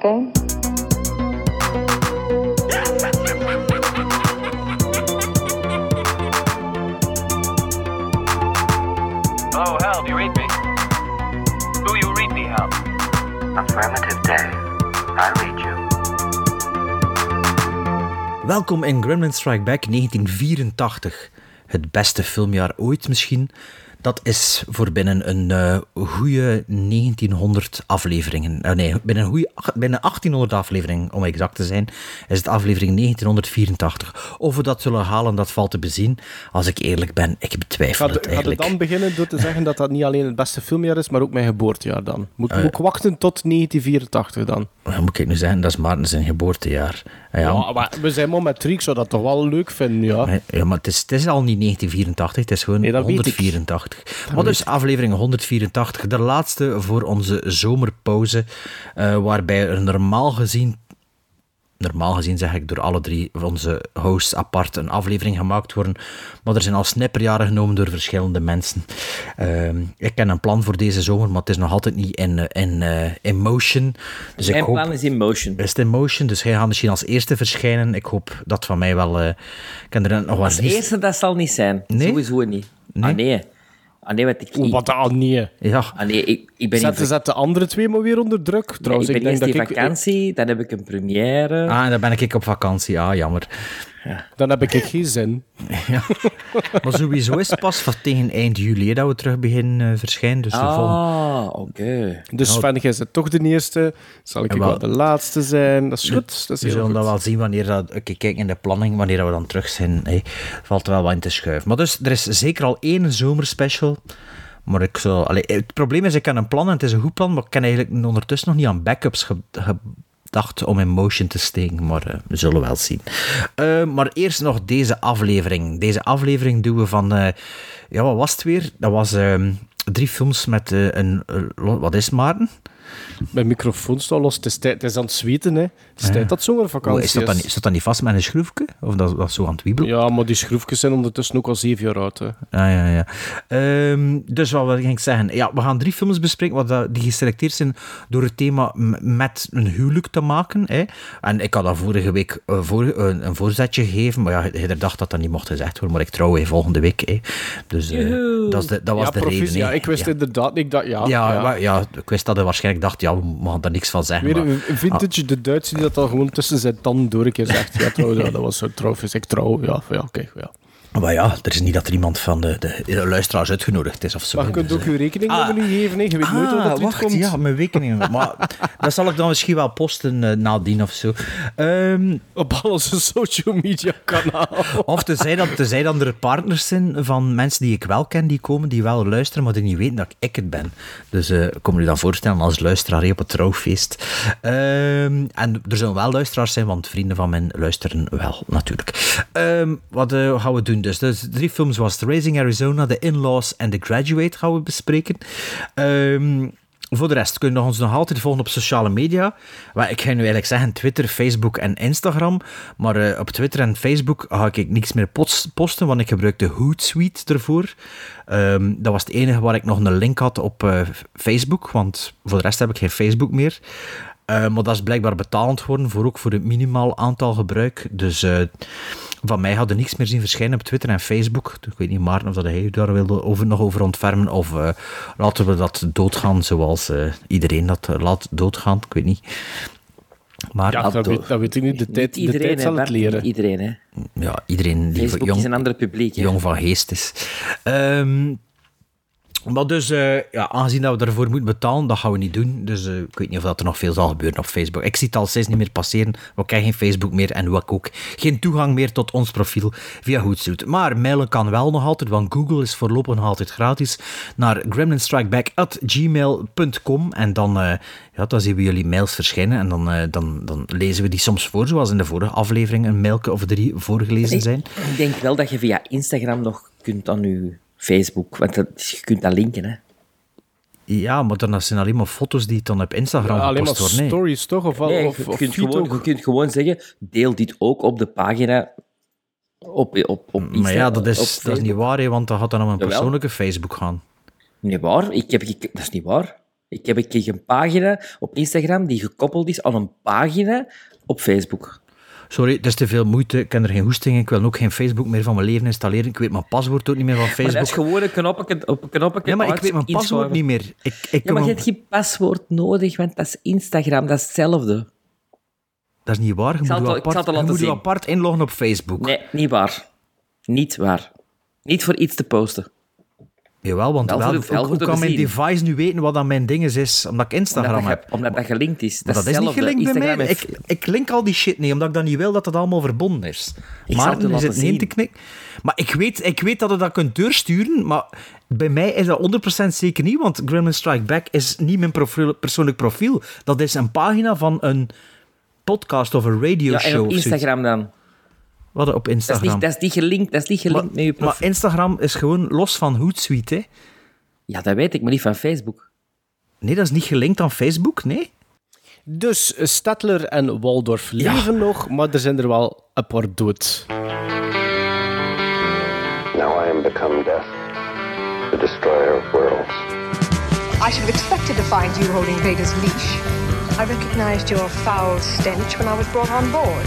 a game? Oh, Hal, do you read me? Do you read me, Hal? Affirmative day. I read you. Welkom in Gremlin Strike Back 1984. Het beste filmjaar ooit misschien. Dat is voor binnen een uh, goede 1900 afleveringen. Uh, nee, binnen, een goede, binnen 1800 afleveringen, om exact te zijn, is het aflevering 1984. Of we dat zullen halen, dat valt te bezien. Als ik eerlijk ben, ik betwijfel Gaat het eigenlijk. Gaat het dan beginnen door te zeggen dat dat niet alleen het beste filmjaar is, maar ook mijn geboortejaar dan? Moet, uh, moet ik wachten tot 1984 dan? Moet ik nu zeggen? Dat is Maarten zijn geboortejaar. Ja, ja maar we zijn met ik zou dat toch wel leuk vinden, ja. Ja, maar het is, het is al niet 1984, het is gewoon nee, 184. Wat is aflevering 184? De laatste voor onze zomerpauze, uh, waarbij er normaal gezien normaal gezien zeg ik door alle drie onze hosts apart een aflevering gemaakt worden. Maar er zijn al snipperjaren genomen door verschillende mensen. Uh, ik ken een plan voor deze zomer, maar het is nog altijd niet in, in, uh, in motion. Dus Mijn ik hoop, plan is in motion. Is in motion, dus hij gaat misschien als eerste verschijnen. Ik hoop dat van mij wel... Uh, kan er nog als eerste, dat zal niet zijn. Nee? Sowieso niet. Nee? Ah, nee. Ah, nee, wat ik... Oh, wat al nee. Ja. Ah, nee, ik, ik ben zet, in... zet de andere twee maar weer onder druk. Trouwens, nee, ik ben ik denk eerst dat in ik, vakantie, dan heb ik een première. Ah, en dan ben ik op vakantie. Ah, jammer. Ja. Dan heb ik geen zin. Ja. maar sowieso is het pas van tegen eind juli dat we terug beginnen uh, verschijnen. Dus ah, oké. Okay. Dus Sven, jij bent toch de eerste. Zal ik wel, wel de laatste zijn? Dat is goed. Dat is we zullen goed. dat wel zien wanneer dat... Oké, okay, kijk in de planning, wanneer we dan terug zijn. Hey, valt er wel wat in te schuiven. Maar dus, er is zeker al één zomerspecial... Maar ik zou, allee, het probleem is, ik kan een plan en het is een goed plan, maar ik kan eigenlijk ondertussen nog niet aan backups ge, gedacht om in motion te steken. Maar uh, we zullen wel zien. Uh, maar eerst nog deze aflevering. Deze aflevering doen we van, uh, ja, wat was het weer? Dat was drie films met een, wat is Maarten? Mijn microfoon staat los. Het is, het is aan het zweten, hè. Het is tijd dat zomervakantie is. Dat dan, is dat dan niet vast met een schroefje? Of dat, dat zo aan het wiebelen? Ja, maar die schroefjes zijn ondertussen ook al zeven jaar oud, hè. Ah, ja, ja. Um, dus wat ging ik zeggen? Ja, we gaan drie films bespreken wat, die geselecteerd zijn door het thema met een huwelijk te maken. Hè. En ik had dat vorige week uh, voor, uh, een voorzetje gegeven, maar ja, je dacht dat dat niet mocht gezegd worden, maar ik trouw volgende week. Hè. Dus uh, dat, de, dat, was ja, de profies, reden. Ja, ik wist ja. inderdaad niet dat... Ja, ja, ja. Maar, ja, ik wist dat hij waarschijnlijk dacht, ja, we mogen daar niks van zeggen. Weer maar, een vintage, ah. de Duitse die dat al gewoon tussen zijn tanden door een keer zegt. Ja, trouwens, ja, dat was zo trouw. Ik trouw, ja, ja oké, ja. Maar ja, er is niet dat er iemand van de, de, de luisteraars uitgenodigd is of zo. Maar je kunt dus, ook je rekeningnummer ah, nu geven, hè? je weet ah, nooit wat het wacht, komt. Ja, mijn rekening. maar dat zal ik dan misschien wel posten uh, nadien of zo. Um, Op al onze social media kanaal. of tenzij dat, tenzij dan er partners zijn van mensen die ik wel ken, die komen, die wel luisteren, maar die niet weten dat ik het ben. Dus uh, kom je dan voorstellen als luisteraar op het trouwfeest. Um, en er zullen wel luisteraars zijn, want vrienden van mij luisteren wel, natuurlijk. Um, wat uh, gaan we doen dus? dus drie films was The Raising Arizona, The In-Laws en The Graduate gaan we bespreken. Um, voor de rest kunnen we ons nog altijd volgen op sociale media. Ik ga nu eigenlijk zeggen Twitter, Facebook en Instagram. Maar uh, op Twitter en Facebook ga ik niks meer posten, want ik gebruik de Hootsuite ervoor. Um, dat was het enige waar ik nog een link had op uh, Facebook, want voor de rest heb ik geen Facebook meer. Uh, maar dat is blijkbaar betaald worden, voor ook voor het minimaal aantal gebruik. Dus uh, van mij hadden niks meer zien verschijnen op Twitter en Facebook. Ik weet niet, Maarten, of dat hij daar wilde over, nog over ontfermen. Of uh, laten we dat doodgaan zoals iedereen dat laat doodgaan. Ik weet niet. Maar ja, dat, weet, dat weet ik niet. De tijd, niet iedereen, de tijd zal hè, het leren. Niet iedereen, hè. Ja, iedereen die Facebook jong, is een ander publiek. Hè. jong van geest is. Um, maar dus, uh, ja, aangezien dat we daarvoor moeten betalen, dat gaan we niet doen. Dus uh, ik weet niet of dat er nog veel zal gebeuren op Facebook. Ik zie het al steeds niet meer passeren. We krijgen geen Facebook meer en ook, ook geen toegang meer tot ons profiel via Hootsuite. Maar mailen kan wel nog altijd, want Google is voorlopig nog altijd gratis, naar gremlinstrikeback.gmail.com en dan, uh, ja, dan zien we jullie mails verschijnen en dan, dan, dan lezen we die soms voor, zoals in de vorige aflevering een mailke of drie voorgelezen zijn. Ik, ik denk wel dat je via Instagram nog kunt aan je Facebook, want dat, je kunt dat linken, hè. Ja, maar dan zijn alleen maar foto's die dan op Instagram ja, alleen maar gepost worden. stories, toch? Of, nee, of, je, of kunt gewoon, je kunt gewoon zeggen, deel dit ook op de pagina op, op, op Instagram. Maar ja, dat is, dat is niet waar, hè, want dan gaat dan om een Jawel. persoonlijke Facebook gaan. Niet waar? Ik heb, ik, dat is niet waar. Ik heb, ik kreeg een pagina op Instagram die gekoppeld is aan een pagina op Facebook. Sorry, het is te veel moeite. Ik ken er geen hoesting in. Ik wil ook geen Facebook meer van mijn leven installeren. Ik weet mijn paswoord ook niet meer van Maar dat Facebook. is gewoon een knopje op een knopje. Ja, maar ik weet mijn paswoord niet meer. Ik, ik Ja, maar je hebt geen paswoord nodig, want dat is Instagram, dat is hetzelfde. Dat is niet waar. Je zal moet, je ik apart, je moet je apart inloggen op Facebook. Nee, niet waar. Niet waar. Niet voor iets te posten. Jawel, want Wel hoe- kan mijn device nu weten wat aan mijn ding is, omdat ik Instagram Omdat heb? omdat dat gelinkt is. Dat, dat is niet gelinkt bij mij. Ik, ik link al die shit niet, omdat ik dan niet wil dat het allemaal verbonden is. Ik maar het is het niet zien. te knikken. Maar ik weet, ik weet dat je dat kunt doorsturen, maar bij mij is dat 100% zeker niet, want Gremlin Strike Back is niet mijn profiel, persoonlijk profiel. Dat is een pagina van een podcast of een radio Ja, show. en op. Instagram dan. Wat op Dat is Instagram. niet, dat is niet gelinkt, dat is niet gelinkt met je maar, maar profiel. Instagram is gewoon los van Hootsuite, hè? Ja, dat weet ik, maar niet van Facebook. Nee, dat is niet gelinkt aan Facebook, nee. Dus Stadler en Waldorf leven nog, maar er zijn er wel een paar dood. Now I am become death, the destroyer of worlds. I should have expected to find you holding Vader's leash. I recognized your foul stench when I was brought on board.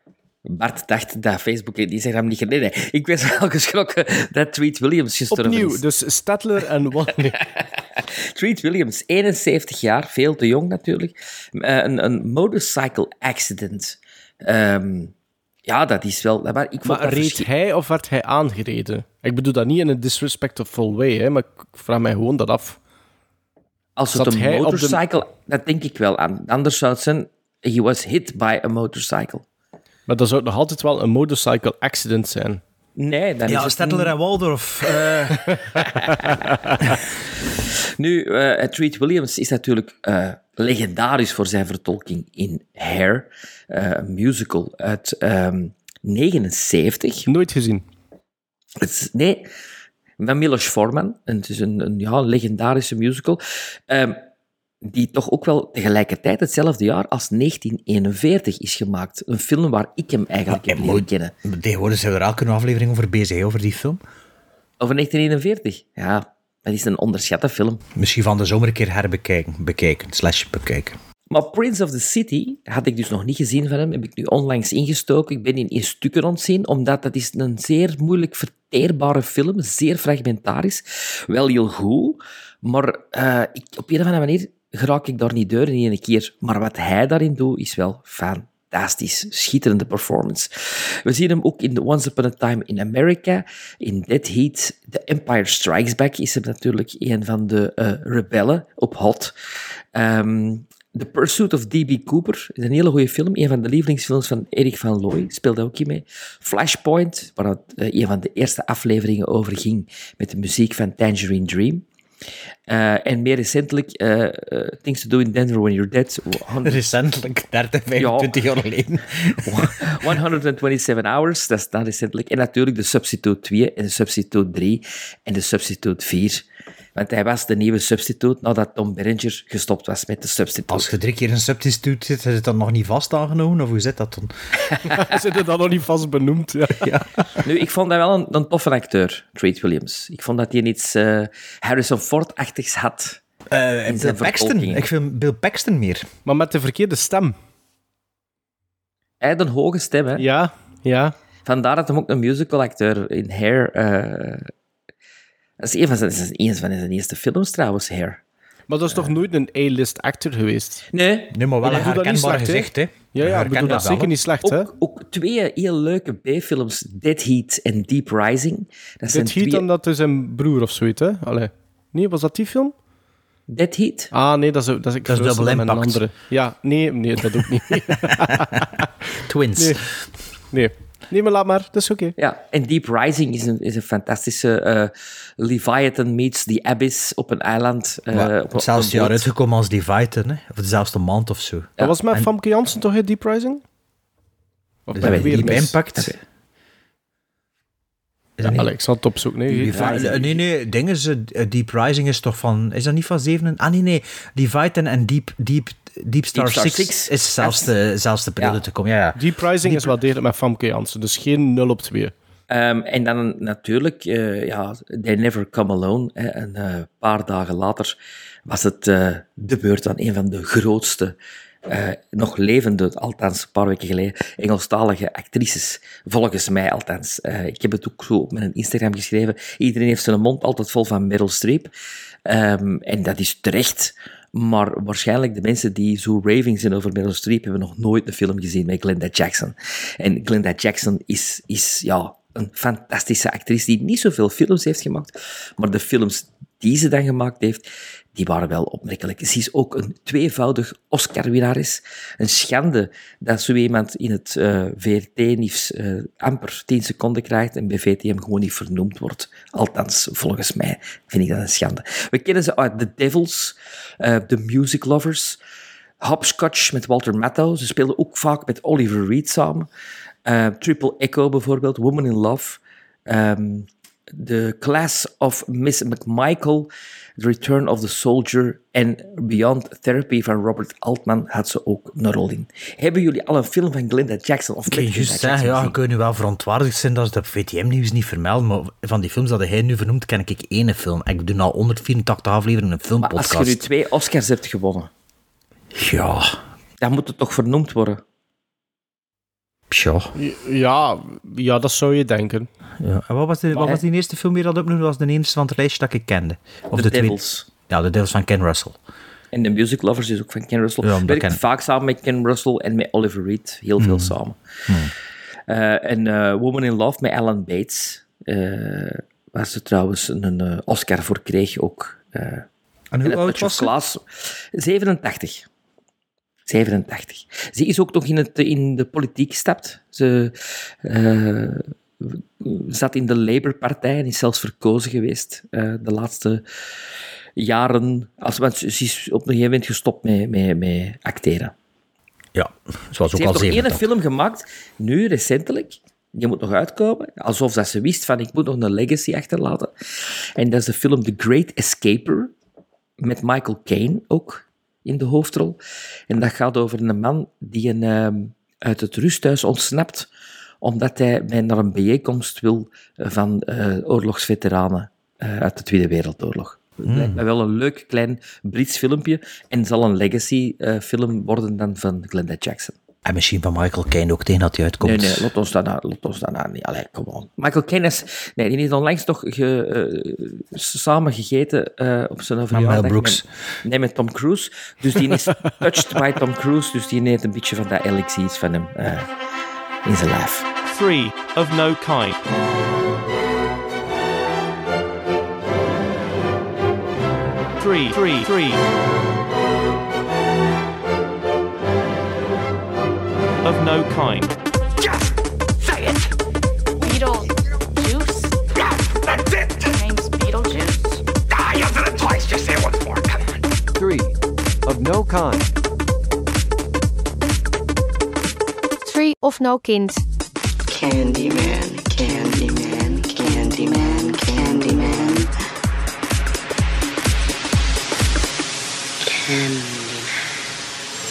Bart dacht dat Facebook en Instagram niet geleden. Nee, ik was wel geschrokken dat Treat Williams gestorven Opnieuw, is. dus Stadler en Waldorf. Treat Williams, 71 jaar, veel te jong natuurlijk. Eh, een, een motorcycle accident. Ehm, ja, dat is wel... Maar ik Maar reed hij of werd hij aangereden? Ik bedoel dat niet in een disrespectful way, hè, maar ik vraag mij gewoon dat af. Als het zat een op de- motorcycle... Dat denk ik wel aan. Anders zou het zijn... He was hit by a motorcycle. Maar dat zou nog altijd wel een motorcycle accident zijn. Nee, dan is Ja, het Stedtler en Waldorf. eh, Nu, eh Treat Williams is natuurlijk eh, legendarisch voor zijn vertolking in Hair, eh, een musical uit ehm 79. Nooit gezien. Het is- nee, van Milos Forman. Het is een, een ja, legendarische musical. ehm, die toch ook wel tegelijkertijd hetzelfde jaar als 1941 is gemaakt. Een film waar ik hem eigenlijk heb leren kennen. Tegenwoordig zijn we er elke aflevering over bezig, over die film. Over 1941? Ja, dat is een onderschatte film. Misschien van de zomer een keer herbekijken, bekijken, slash bekijken. Maar Prince of the City had ik dus nog niet gezien van hem. Heb ik nu onlangs ingestoken. Ik ben in, in stukken ontzien, omdat dat is een zeer moeilijk verteerbare film. Zeer fragmentarisch. Wel heel goed. Maar eh, ik, op een of andere manier geraak ik daar niet door in één keer. Maar wat hij daarin doet, is wel fantastisch. Schitterende performance. We zien hem ook in The Once Upon a Time in America. In Dead Heat. The Empire Strikes Back is hem natuurlijk een van de eh, rebellen op Hot. Ehm, The Pursuit of D.B. Cooper is een hele goede film. Een van de lievelingsfilms van Erik van Looy. Speelde ook in mee. Flashpoint, waar het, eh, een van de eerste afleveringen over ging. Met de muziek van Tangerine Dream. Eh, en meer recentelijk eh, eh, Things to Do in Denver When You're Dead. 100 Recentelijk, 30, 25 jaar geleden. 127 Hours, dat is dan recentelijk. En natuurlijk de Substitute 2 en de Substitute 3 en de Substitute 4. Want hij was de nieuwe Substitute nadat Tom Berenger gestopt was met de Substitute. Als je drie keer een substituut zit, is het dan nog niet vast aangenomen? Of hoe zit dat dan? Zit het dan nog niet vast benoemd? Ja. Nu, ik vond dat wel een, een toffe acteur, Treat Williams. Ik vond dat hij iets eh, Harrison Ford-achtigs had. Eh In Bill zijn Paxton. Ik vind Bill Paxton meer. Maar met de verkeerde stem. Hij had een hoge stem, hè. Ja, ja. Vandaar dat hij ook een musical-acteur in Hair... eh, dat is een van zijn, dat is een van zijn eerste films, trouwens, Hair. Maar dat is toch nooit een A-list actor geweest? Nee, Nee, maar wel een herkenbaar gezicht, hè? Ja, ja, ik bedoel dat zeker niet slecht, hè? ook, ook twee heel leuke B-films, Dead Heat en Deep Rising. Dat zijn Dit heet twee... dan dat is zijn broer of zoiets, hè? Allee. Nee, was dat die film? Dead Heat? Ah, nee, dat is, dat is, ik Dat is Double met een Impact. andere. Ja, nee, nee, dat ook niet. Twins. Nee. nee. Nee, maar laat maar. Dat is oké. Ja, en Deep Rising is een, is een fantastische eh, Leviathan meets The Abyss op een eiland. eh, Maar op- een jaar uitgekomen als Dividen, hè? of dezelfde maand of zo. Dat was met en- Famke Janssen toch, hè, Deep Rising? Of Dus mis? Impact. Ja, dat niet- allee, ik zal het opzoeken. Nee, Divi- eh, nee, nee, ding is, eh, Deep Rising is toch van... Is dat niet van 7? Ah, nee, nee. Dividen en Deep, Deep, Deep Star, Star 6, Six. is zelfs de, zelfs de periode Ja. te komen. Ja, ja. Deep Rising is wel degelijk met Famke Janssen, dus geen 0 op 2. Ehm, en dan natuurlijk, eh, ja, They Never Come Alone. Hè, een eh, paar dagen later was het eh, de beurt aan een van de grootste, eh, nog levende, althans een paar weken geleden, Engelstalige actrices. Volgens mij althans. Eh, ik heb het ook zo op mijn Instagram geschreven. Iedereen heeft zijn mond altijd vol van Meryl Streep. Ehm, en dat is terecht. Maar waarschijnlijk de mensen die zo raving zijn over Meryl Streep hebben nog nooit een film gezien met Glenda Jackson. En Glenda Jackson is, is ja, een fantastische actrice die niet zoveel films heeft gemaakt, maar de films die ze dan gemaakt heeft, die waren wel opmerkelijk. Ze is ook een tweevoudig Oscar-winnares. Een schande dat zo iemand in het eh, VRT-nieuws eh, amper 10 seconden krijgt en bij VTM gewoon niet vernoemd wordt. Althans, volgens mij vind ik dat een schande. We kennen ze uit The Devils, eh, The Music Lovers, Hopscotch met Walter Matthau. Ze speelden ook vaak met Oliver Reed samen. Triple Echo bijvoorbeeld, Woman in Love. Ehm, The Class of Miss McMichael, The Return of the Soldier en Beyond Therapy van Robert Altman had ze ook een rol in. Hebben jullie al een film van Glenda Jackson of Ik kan Glenda juist zeggen, ja, je kunt nu wel verontwaardigd zijn dat ze dat VTM-nieuws niet vermelden, maar van die films dat hij nu vernoemt, ken ik één film. Ik doe al 184 afleveringen een Maar als je filmpodcast. nu twee Oscars hebt gewonnen, Ja, dan moet het toch vernoemd worden? Ja, ja, dat zou je denken. Ja. En wat was, de, wat was die eerste film weer dat opnoemde? Was de eerste van het lijstje dat ik kende. Of The de tweede- Devils. Ja, de Devils van Ken Russell. En The Music Lovers is ook van Ken Russell. Ja, Werkt ken vaak samen met Ken Russell en met Oliver Reed. Heel veel samen. Eh, en eh, Woman in Love met Alan Bates. eh, waar ze trouwens een eh, Oscar voor kreeg ook. eh, En hoe oud was ze? Class. 87. 87. Ze is ook nog in, het, in de politiek gestapt. Ze eh, zat in de Labour-partij en is zelfs verkozen geweest eh, de laatste jaren. Als, want ze is op een gegeven moment gestopt met, met, met acteren. Ja, ze was Ze ook heeft nog één 87. film gemaakt, nu recentelijk. Die moet nog uitkomen. Alsof dat ze wist van, ik moet nog een legacy achterlaten. En dat is de film The Great Escaper. Met Michael Caine ook in de hoofdrol. En dat gaat over een man die een, ehm, uit het rusthuis ontsnapt omdat hij bij naar een bijeenkomst wil van eh, oorlogsveteranen eh, uit de Tweede Wereldoorlog. Het lijkt me wel een leuk klein Brits filmpje en zal een legacy-film worden dan van Glenda Jackson. En misschien van Michael Caine ook tegen dat hij uitkomt. Nee, nee, laat ons daarna, laat ons daarna niet. Allee, kom on. Michael Caine is, nee, die heeft onlangs toch ge, eh, samen gegeten eh, op zijn verjaardag. Mel Brooks. Met, nee, met Tom Cruise. Dus die is touched by Tom Cruise, dus die neemt een beetje van dat elixir van hem eh, in zijn lijf. Three of no kind. Three, three, three. Of no kind. Just say it! Beetlejuice? That's it! Your name's Beetlejuice? Ah, you did it twice. Just say it once more. Come on. Three. Of no kind. Three of no kind. Candyman, Candyman, Candyman, Candyman.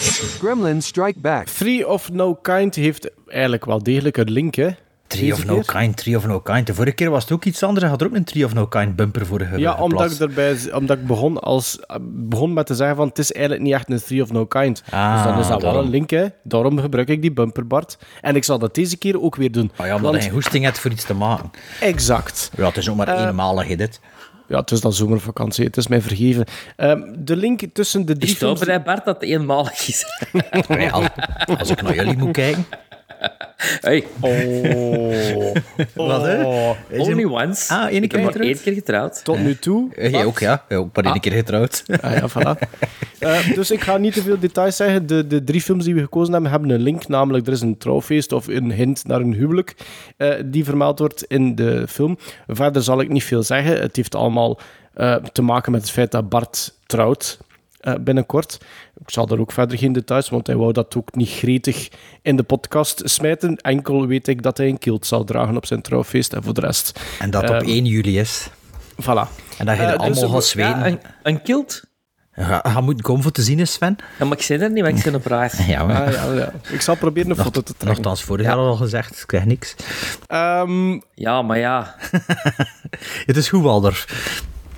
Gremlins Strike Back. Three of No Kind heeft eigenlijk wel degelijk een link, hè? Tree of No keer? Kind, Tree of No Kind. De vorige keer was het ook iets anders. Hij had er ook een Tree of No Kind bumper voor ge- Ja, omdat ik, erbij, omdat ik begon, als, begon met te zeggen van het is eigenlijk niet echt een Three of No Kind. Ah, dus dan is dat wel daarom. een link, hè. Daarom gebruik ik die bumper, Bart. En ik zal dat deze keer ook weer doen. Ah ja, omdat Want- hij hoesting heeft voor iets te maken. Exact. Ja, het is ook maar Eh, eenmalig, hè, dit. Ja, het is dan zomervakantie, het is mij vergeven. Ehm, de link tussen de drie Is het films... over, hè, Bart, dat eenmalig is? Ja, als ik naar jullie moet kijken. Hey. Oh. Wat, hè? Oh. Is Only once. Ah, één ik keer heb maar getrouwd? één keer getrouwd. Tot nu toe. Jij ook, ja. Ook maar één keer getrouwd. Ah, ja, voilà. Eh, dus ik ga niet te veel details zeggen. De, de drie films die we gekozen hebben, hebben een link. Namelijk, er is een trouwfeest of een hint naar een huwelijk eh, die vermeld wordt in de film. Verder zal ik niet veel zeggen. Het heeft allemaal eh, te maken met het feit dat Bart trouwt eh, binnenkort. Ik zal er ook verder geen details, want hij wou dat ook niet gretig in de podcast smijten. Enkel weet ik dat hij een kilt zal dragen op zijn trouwfeest en voor de rest. En dat op Ehm, 1 juli is. Voilà. En dat je er Eh, dus allemaal we- gaat zweten. Ja, een, een kilt? Ga, ga moeten komen voor te zien, Sven. Ja, maar ik zei er niet, maar ik zei op raar. Ja, maar... Ah, ja, ja. Ik zal proberen een foto te trekken. Nogthans, vorig jaar al gezegd, ik krijg niks. Ehm, Ja, maar ja. Het is goed, Walder.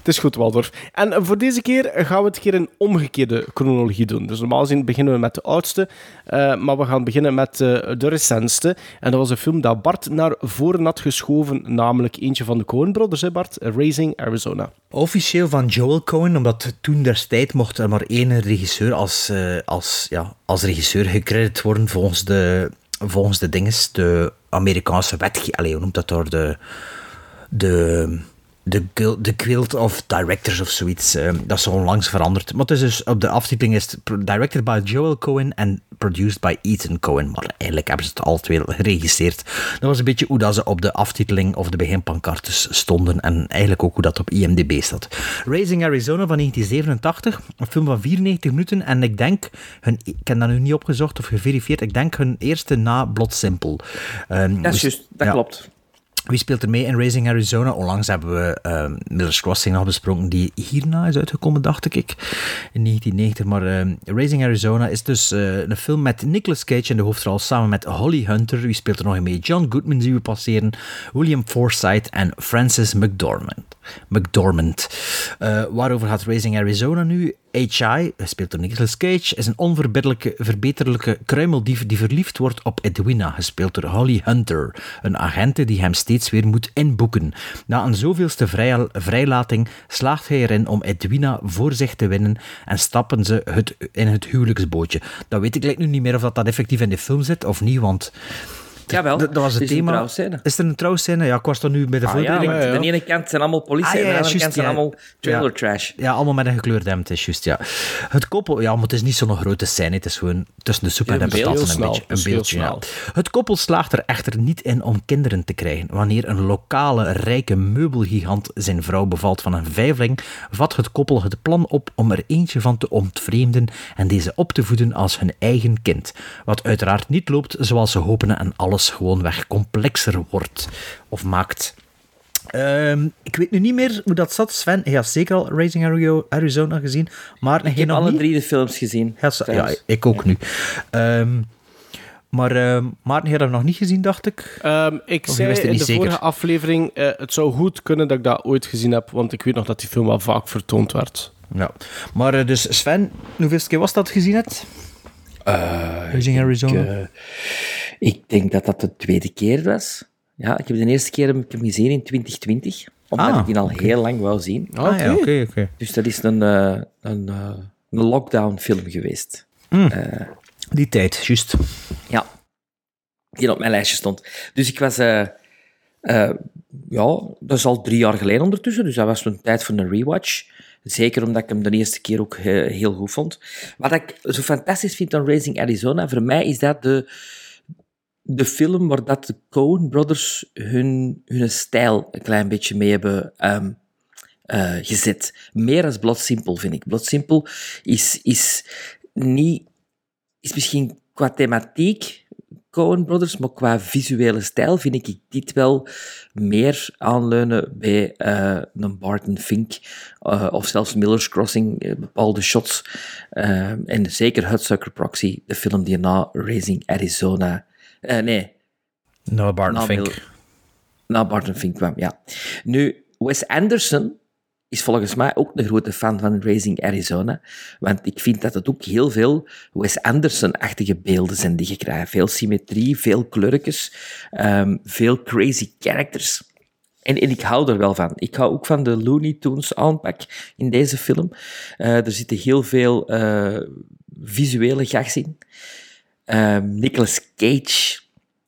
Het is goed, Waldorf. En voor deze keer gaan we het keer in omgekeerde chronologie doen. Dus normaal gezien beginnen we met de oudste, eh, maar we gaan beginnen met eh, de recentste. En dat was een film dat Bart naar voren had geschoven, namelijk eentje van de Coen Brothers, hè Bart? Raising Arizona. Officieel van Joel Cohen, omdat toen destijds mocht er maar één regisseur als, eh, als, ja, als regisseur gecrediteerd worden volgens de, volgens de dinges, de Amerikaanse wetgeving. Allee, hoe noemt dat door de... de de, de Guild of Directors of zoiets. eh, dat is onlangs veranderd. Maar het is dus op de aftiteling is het directed by Joel Cohen en produced by Ethan Cohen. Maar eigenlijk hebben ze het al twee geregisseerd. Dat was een beetje hoe dat ze op de aftiteling of de beginpancartes stonden. En eigenlijk ook hoe dat op IMDb staat. Raising Arizona van 1987. Een film van 94 minuten. En ik denk, hun, ik heb dat nu niet opgezocht of geverifieerd. Ik denk hun eerste na Blood Simple. Ehm, Dat is dus- juist, dat ja. klopt. Wie speelt er mee in Raising Arizona? Onlangs hebben we ehm Miller's Crossing nog besproken, die hierna is uitgekomen, dacht ik, in 1990. Maar ehm, Raising Arizona is dus eh, een film met Nicolas Cage in de hoofdrol, samen met Holly Hunter. Wie speelt er nog mee? John Goodman zien we passeren, William Forsythe en Francis McDormand. McDormand. Eh, waarover gaat Raising Arizona nu? H.I., gespeeld door Nicolas Cage, is een onverbiddelijke, verbeterlijke kruimeldief die verliefd wordt op Edwina, gespeeld door Holly Hunter, een agente die hem steeds weer moet inboeken. Na een zoveelste vrij, vrijlating slaagt hij erin om Edwina voor zich te winnen en stappen ze het, in het huwelijksbootje. Dat weet ik nu niet meer of dat, dat effectief in de film zit of niet, want... Jawel, dat, dat was het is thema. Is er een trouwscène? Ja, ik was er nu bij de Ah, ja, de ene kant zijn allemaal politie Ah, ja, en ja, de andere kant juist, zijn ja. allemaal trailer Ja. trash. Ja, allemaal met een gekleurd hemd, is juist, ja. Het koppel, ja, maar het is niet zo'n grote scène, het is gewoon tussen de soep en de patat een beetje. Een heel beeldje, ja. Het koppel slaagt er echter niet in om kinderen te krijgen. Wanneer een lokale, rijke meubelgigant zijn vrouw bevalt van een vijfling, vat het koppel het plan op om er eentje van te ontvreemden en deze op te voeden als hun eigen kind. Wat uiteraard niet loopt zoals ze hopen en alles gewoonweg complexer wordt of maakt. Ehm, ik weet nu niet meer hoe dat zat. Sven, je had zeker al Raising Ari- Arizona gezien, maar Ik heb alle niet? drie de films gezien. Ja, ik ook nu. Ehm, maar ehm Maarten, je hebt hem nog niet gezien, dacht ik? Ehm, ik Of zei wist het in de zeker? vorige aflevering, eh, het zou goed kunnen dat ik dat ooit gezien heb, want ik weet nog dat die film wel vaak vertoond werd. Ja. Maar eh, dus Sven, hoeveelste keer was dat gezien hebt? Raising Arizona? Ik, eh, ik denk dat dat de tweede keer was. Ja, ik heb de eerste keer heb ik hem gezien in 2020. Omdat Ah, ik die al heel lang wou zien. ah, ja, oké, oké. Dus dat is een, eh, een, eh, een lockdown film geweest. Die tijd, juist. Ja, die op mijn lijstje stond. Dus ik was... eh, eh, ja, dat is al drie jaar geleden ondertussen, dus dat was een tijd voor een rewatch. Zeker omdat ik hem de eerste keer ook eh, heel goed vond. Wat ik zo fantastisch vind aan Raising Arizona, voor mij is dat de, de film waar dat de Coen Brothers hun, hun stijl een klein beetje mee hebben ehm, eh, gezet. Meer als Blood Simple, vind ik. Blood Simple is, is niet... Is misschien qua thematiek Coen Brothers, maar qua visuele stijl vind ik dit wel meer aanleunen bij eh, een Barton Fink eh, of zelfs Miller's Crossing, eh, bepaalde shots. En zeker Hudsucker Proxy, de film die na Raising Arizona... nee, Nou, Barton na Fink. Mil- na Barton Fink kwam, ja. Nu, Wes Anderson is volgens mij ook een grote fan van Raising Arizona, want ik vind dat het ook heel veel Wes Anderson-achtige beelden zijn die je krijgt. Veel symmetrie, veel kleurtjes, ehm, veel crazy characters. En, en ik hou er wel van. Ik hou ook van de Looney Tunes aanpak in deze film. Eh, er zitten heel veel eh, visuele gags in. Ehm Nicolas Cage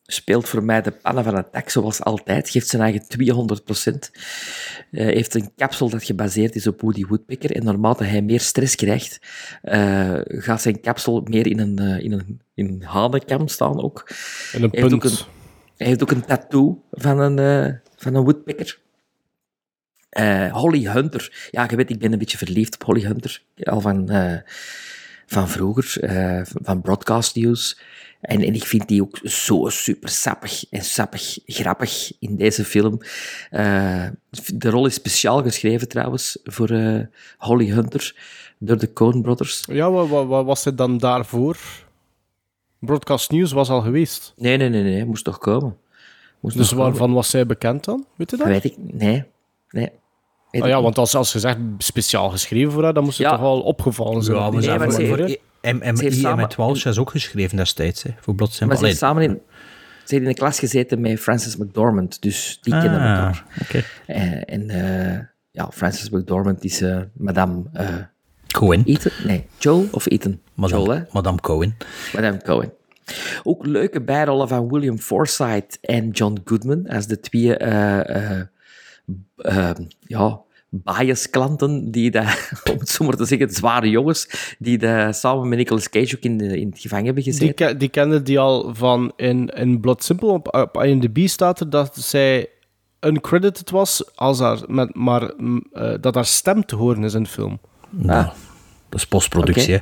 speelt voor mij de pannen van dak zoals altijd. Geeft zijn eigen 200%. Eh, heeft een kapsel dat gebaseerd is op Woody Woodpecker. En naarmate hij meer stress krijgt, eh, gaat zijn kapsel meer in een, eh, in een, in een hanenkam staan ook. En een Hij heeft ook punt. een, hij heeft ook een tattoo van een, van een woodpecker. Holly Hunter. Ja, je weet, ik ben een beetje verliefd op Holly Hunter. Al van, van vroeger, eh, van Broadcast News. En, en ik vind die ook zo super sappig en sappig grappig in deze film. Eh, de rol is speciaal geschreven trouwens voor eh, Holly Hunter door de Coen Brothers. Ja, wat, wat, wat was het dan daarvoor? Broadcast News was al geweest. Nee, nee, nee, nee, moest toch komen. Moest Dus nog komen. waarvan was zij bekend dan? Weet je dat? Dat weet ik, nee. nee. Ik ja, want als, als je zegt speciaal geschreven voor haar, dan moest het Ja. toch wel opgevallen zijn. Ja, maar Nee, maar voor heeft- met Walsh is ook geschreven destijds, hè, voor Blood Maar Simple. ze heeft samen in, ze heeft in de klas gezeten met Frances McDormand, dus die kennen Ah, elkaar. oké. Eh, en eh, ja, Frances McDormand is eh, madame eh Cohen. Ethan? Nee, Joel of Ethan? Madame, Joel, hè? Madame Cohen. Madame Cohen. Ook leuke bijrollen van William Forsythe en John Goodman als de twee eh, eh, eh, ja, bias-klanten, die daar, om het zo maar te zeggen, zware jongens, die samen met Nicolas Cage ook in, de, in het gevangen hebben gezeten. Die, die kende die al van in, in Blood Simple. Op, op IMDb staat er dat zij uncredited was, als haar, met, maar eh, dat haar stem te horen is in de film. Nou, dat is postproductie.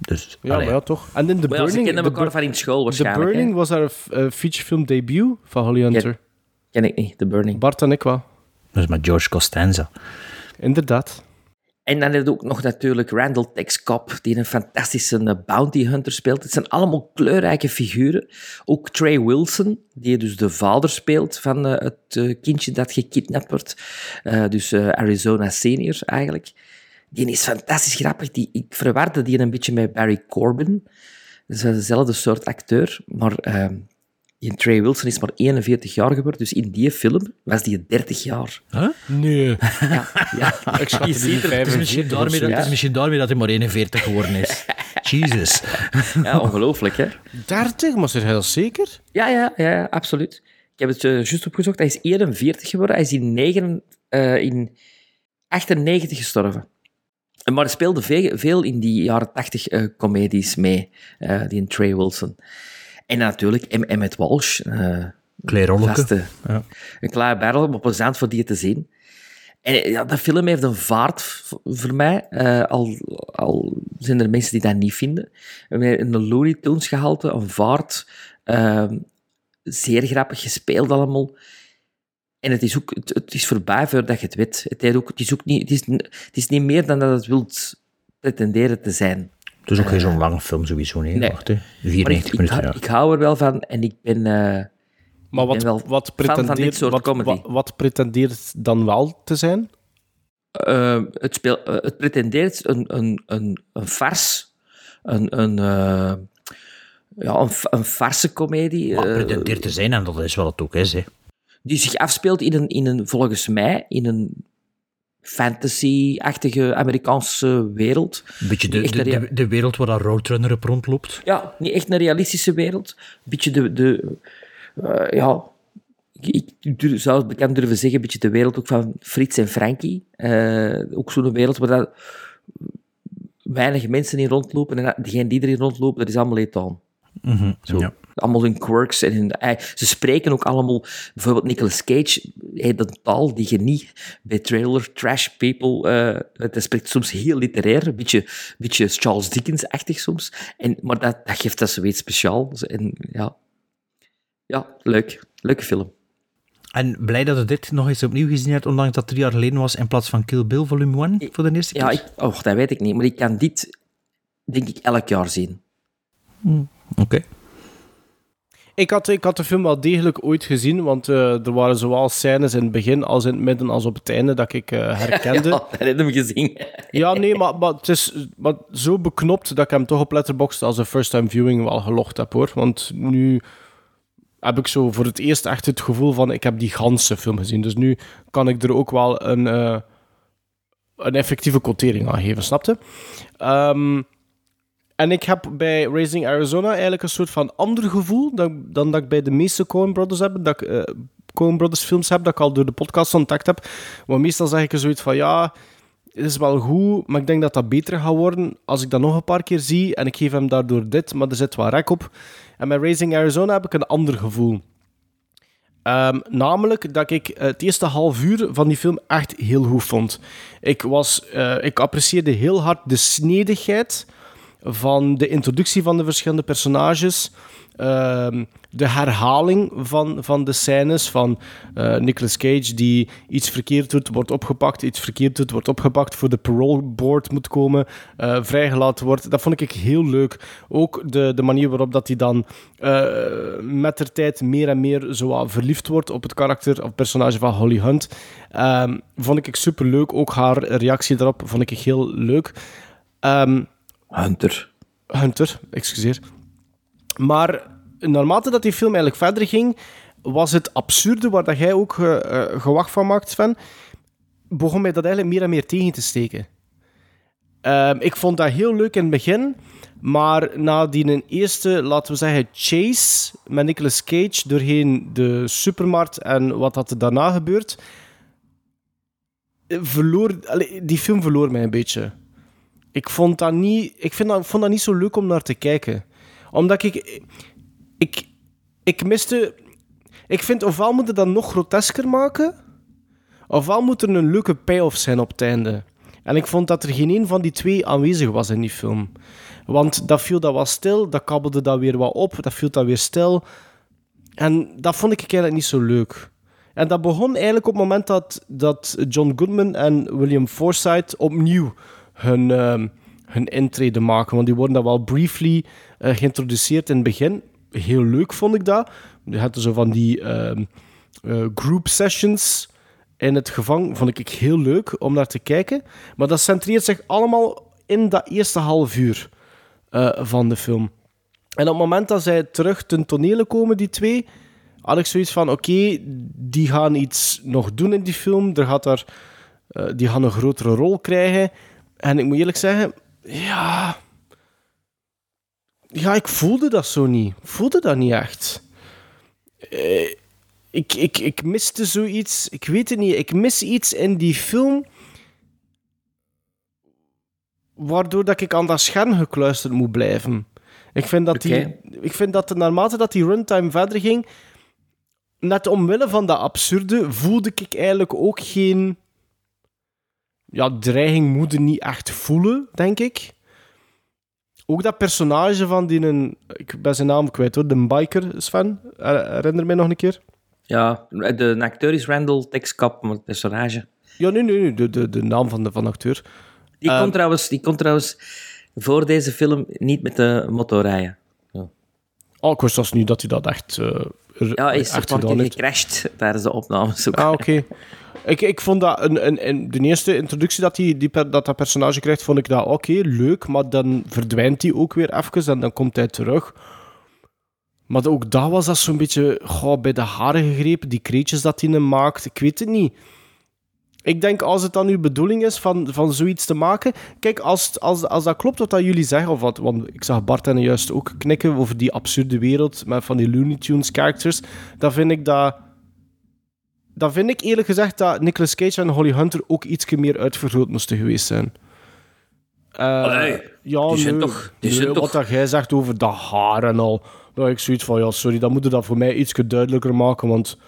Dus, Ja, allee. maar ja, toch. En in The Maar ja, ze Burning... kennen The elkaar Bur- van in school The waarschijnlijk. Burning hè. was haar eh, featurefilm debuut van Holly Hunter. Ken ik niet, The Burning. Bart en ik wel. Dat is met George Costanza. Inderdaad. En dan heb je ook nog natuurlijk Randall Tex Cobb, die een fantastische eh, bounty hunter speelt. Het zijn allemaal kleurrijke figuren. Ook Trey Wilson, die dus de vader speelt van eh, het eh, kindje dat gekidnapt wordt. Eh, dus eh, Arizona Senior eigenlijk. Die is fantastisch grappig. Die, ik verwarde die een beetje met Barry Corbin. Dat is dezelfde soort acteur, maar ehm, die Trey Wilson is maar 41 jaar geworden. Dus in die film was die 30 jaar. Nee. Ja, ja. Ik schat ziet er- Het is, misschien 45 daarmee dat, het is zo. misschien daarmee dat hij maar 41 geworden is. Jesus. Ja, ongelooflijk, hè? 30, maar zeg hij dat zeker? Ja, ja, ja, ja, absoluut. Ik heb het eh, juist opgezocht. Hij is 41 geworden. Hij is in, 9, eh, in 98 gestorven. Maar hij speelde veel, veel in die jaren 80 eh comedies mee, eh, die in Trey Wilson. En natuurlijk. Emmet Walsh. eh Klein rolletje. vaste- Ja. Een kleine barrel, maar plezant voor die te zien. En eh, ja, dat film heeft een vaart voor mij, eh, al, al zijn er mensen die dat niet vinden. De Looney Tunes gehalte, een vaart, ehm, zeer grappig gespeeld allemaal. En het is ook, het, het is voorbij voordat je het weet. Het, heeft ook, het, is ook niet, het, is, het is niet meer dan dat het wilt pretenderen te zijn. Het is ook geen zo'n lange film sowieso, nee. Nee. Wacht, hè. Maar 94 ik, ik, minuten, hou- ja. ik hou er wel van en ik ben... eh, Maar Ik wat, ben wel wat, fan van dit pretendeert, soort wat, comedy. wat, wat pretendeert dan wel te zijn? Eh, het, speel, eh, het pretendeert een, een, een, een farce, een, een, eh, ja, een, een farce comedie, eh, pretendeert te zijn, en dat is wat het ook is, hè. die zich afspeelt in een, in een, volgens mij, in een fantasy-achtige Amerikaanse wereld. Een beetje de, de, de, de wereld waar dat Roadrunner op rondloopt. Ja, niet echt een realistische wereld. Een beetje de... de eh, ja, ik, zou het bekend durven zeggen, een beetje de wereld ook van Frits en Frankie. Eh, ook zo'n wereld waar dat weinig mensen in rondlopen. En degene die erin rondlopen, dat is allemaal etaan. Mhm, Zo. ja. Allemaal hun quirks. En hun, eh, ze spreken ook allemaal... Bijvoorbeeld Nicolas Cage heeft een taal die je niet bij trailer trash people... eh dat spreekt soms heel literair, een beetje, beetje Charles Dickens-achtig soms. En, maar dat, dat geeft dat zoiets speciaal. En ja... Ja, leuk. Leuke film. En blij dat je dit nog eens opnieuw gezien hebt, ondanks dat het drie jaar geleden was, in plaats van Kill Bill Volume 1 voor de eerste keer. Ja, ik, oh, dat weet ik niet. Maar ik kan dit, denk ik, elk jaar zien. Oké. Ik had, ik had de film wel degelijk ooit gezien, want eh, er waren zowel scènes in het begin als in het midden als op het einde dat ik eh, herkende. Ja, dat heb hem gezien. Ja, nee, maar, maar het is maar zo beknopt dat ik hem toch op Letterboxd als een first-time viewing wel gelogd heb, hoor. Want nu heb ik zo voor het eerst echt het gevoel van, ik heb die ganse film gezien. Dus nu kan ik er ook wel een, eh, een effectieve quotering aan geven, snapte? Ehm, En ik heb bij Raising Arizona eigenlijk een soort van ander gevoel dan, dan dat ik bij de meeste Coen Brothers heb. Dat ik uh, Coen Brothers films heb, dat ik al door de podcast ontdekt heb. Want meestal zeg ik er zoiets van, ja, het is wel goed, maar ik denk dat dat beter gaat worden als ik dat nog een paar keer zie. En ik geef hem daardoor dit, maar er zit wat rek op. En met Raising Arizona heb ik een ander gevoel. Um, namelijk dat ik het eerste half uur van die film echt heel goed vond. Ik, was, uh, ik apprecieerde heel hard de snedigheid van de introductie van de verschillende personages. Uh, de herhaling van, van de scènes van uh, Nicolas Cage die iets verkeerd doet, wordt opgepakt, iets verkeerd doet, wordt opgepakt, voor de parole board moet komen, uh, vrijgelaten wordt. Dat vond ik heel leuk. Ook de, de manier waarop dat hij dan uh, met de tijd meer en meer zo verliefd wordt op het karakter of personage van Holly Hunt. Um, vond ik super leuk. Ook haar reactie daarop vond ik heel leuk. Um, Hunter. Hunter, excuseer. Maar naarmate dat die film eigenlijk verder ging, was het absurde waar dat jij ook uh, gewacht van maakt, Sven, begon mij dat eigenlijk meer en meer tegen te steken. Uh, ik vond dat heel leuk in het begin, maar na die eerste, laten we zeggen, chase met Nicolas Cage doorheen de supermarkt en wat dat er daarna gebeurt, verloor, die film verloor mij een beetje. Ik vond dat niet, ik vind dat, vond dat niet zo leuk om naar te kijken. Omdat ik, ik, ik miste. Ik vind ofwel moet het dan nog grotesker maken, ofwel moet er een leuke payoff zijn op het einde. En ik vond dat er geen een van die twee aanwezig was in die film. Want dat viel dat wat stil, dat kabbelde dat weer wat op, dat viel dat weer stil. En dat vond ik eigenlijk niet zo leuk. En dat begon eigenlijk op het moment dat, dat John Goodman en William Forsythe opnieuw hun, uh, hun intrede maken. Want die worden dan wel briefly uh, geïntroduceerd in het begin. Heel leuk vond ik dat. Je had zo van die uh, group sessions in het gevangen. Vond ik heel leuk om naar te kijken. Maar dat centreert zich allemaal in dat eerste half uur uh, van de film. En op het moment dat zij terug ten tonele komen, die twee, had ik zoiets van: oké, die gaan iets nog doen in die film. Er gaat daar, die gaan een grotere rol krijgen. En ik moet eerlijk zeggen, ja. Ja, ik voelde dat zo niet. Ik voelde dat niet echt. Uh, ik, ik, ik miste zoiets. Ik weet het niet. Ik mis iets in die film. Waardoor dat ik aan dat scherm gekluisterd moet blijven. Ik vind dat, die, ik vind dat naarmate dat die runtime verder ging. Net omwille van dat absurde voelde ik eigenlijk ook geen ja, dreiging moet je niet echt voelen, denk ik. Ook dat personage van die... Een, ik ben zijn naam kwijt hoor, de biker, Sven. Herinner mij nog een keer. Ja, de acteur is Randall Texcap, maar het personage... Ja, nee, nee, nee de, de, de naam van de, van de acteur. Die, kon trouwens, die kon trouwens voor deze film niet met de motor rijden. Ja. Oh, ik wist zelfs niet dat hij dat echt... Uh, ja, hij is echt een keer gecrashed tijdens de opnames. Ook. Ah, oké. Okay. Ik, ik vond dat een, een, een, de eerste introductie dat, die, die dat dat personage krijgt, vond ik dat oké, leuk, maar dan verdwijnt hij ook weer even en dan komt hij terug. Maar ook dat was dat zo'n beetje goh, bij de haren gegrepen, die kreetjes dat hij maakt, ik weet het niet. Ik denk, als het dan uw bedoeling is van, van zoiets te maken... Kijk, als, als, als dat klopt wat dat jullie zeggen, of wat, want ik zag Bart en juist ook knikken over die absurde wereld met van die Looney Tunes characters, dan vind ik dat dan vind ik eerlijk gezegd dat Nicolas Cage en Holly Hunter ook iets meer uitvergroot moesten geweest zijn. Uh, Allee, ja, die zijn nee, toch... Die nee, zijn wat toch... dat jij zegt over dat haar en al. Nou, ik zoiets van, ja, sorry, dan moet je dat voor mij iets duidelijker maken, want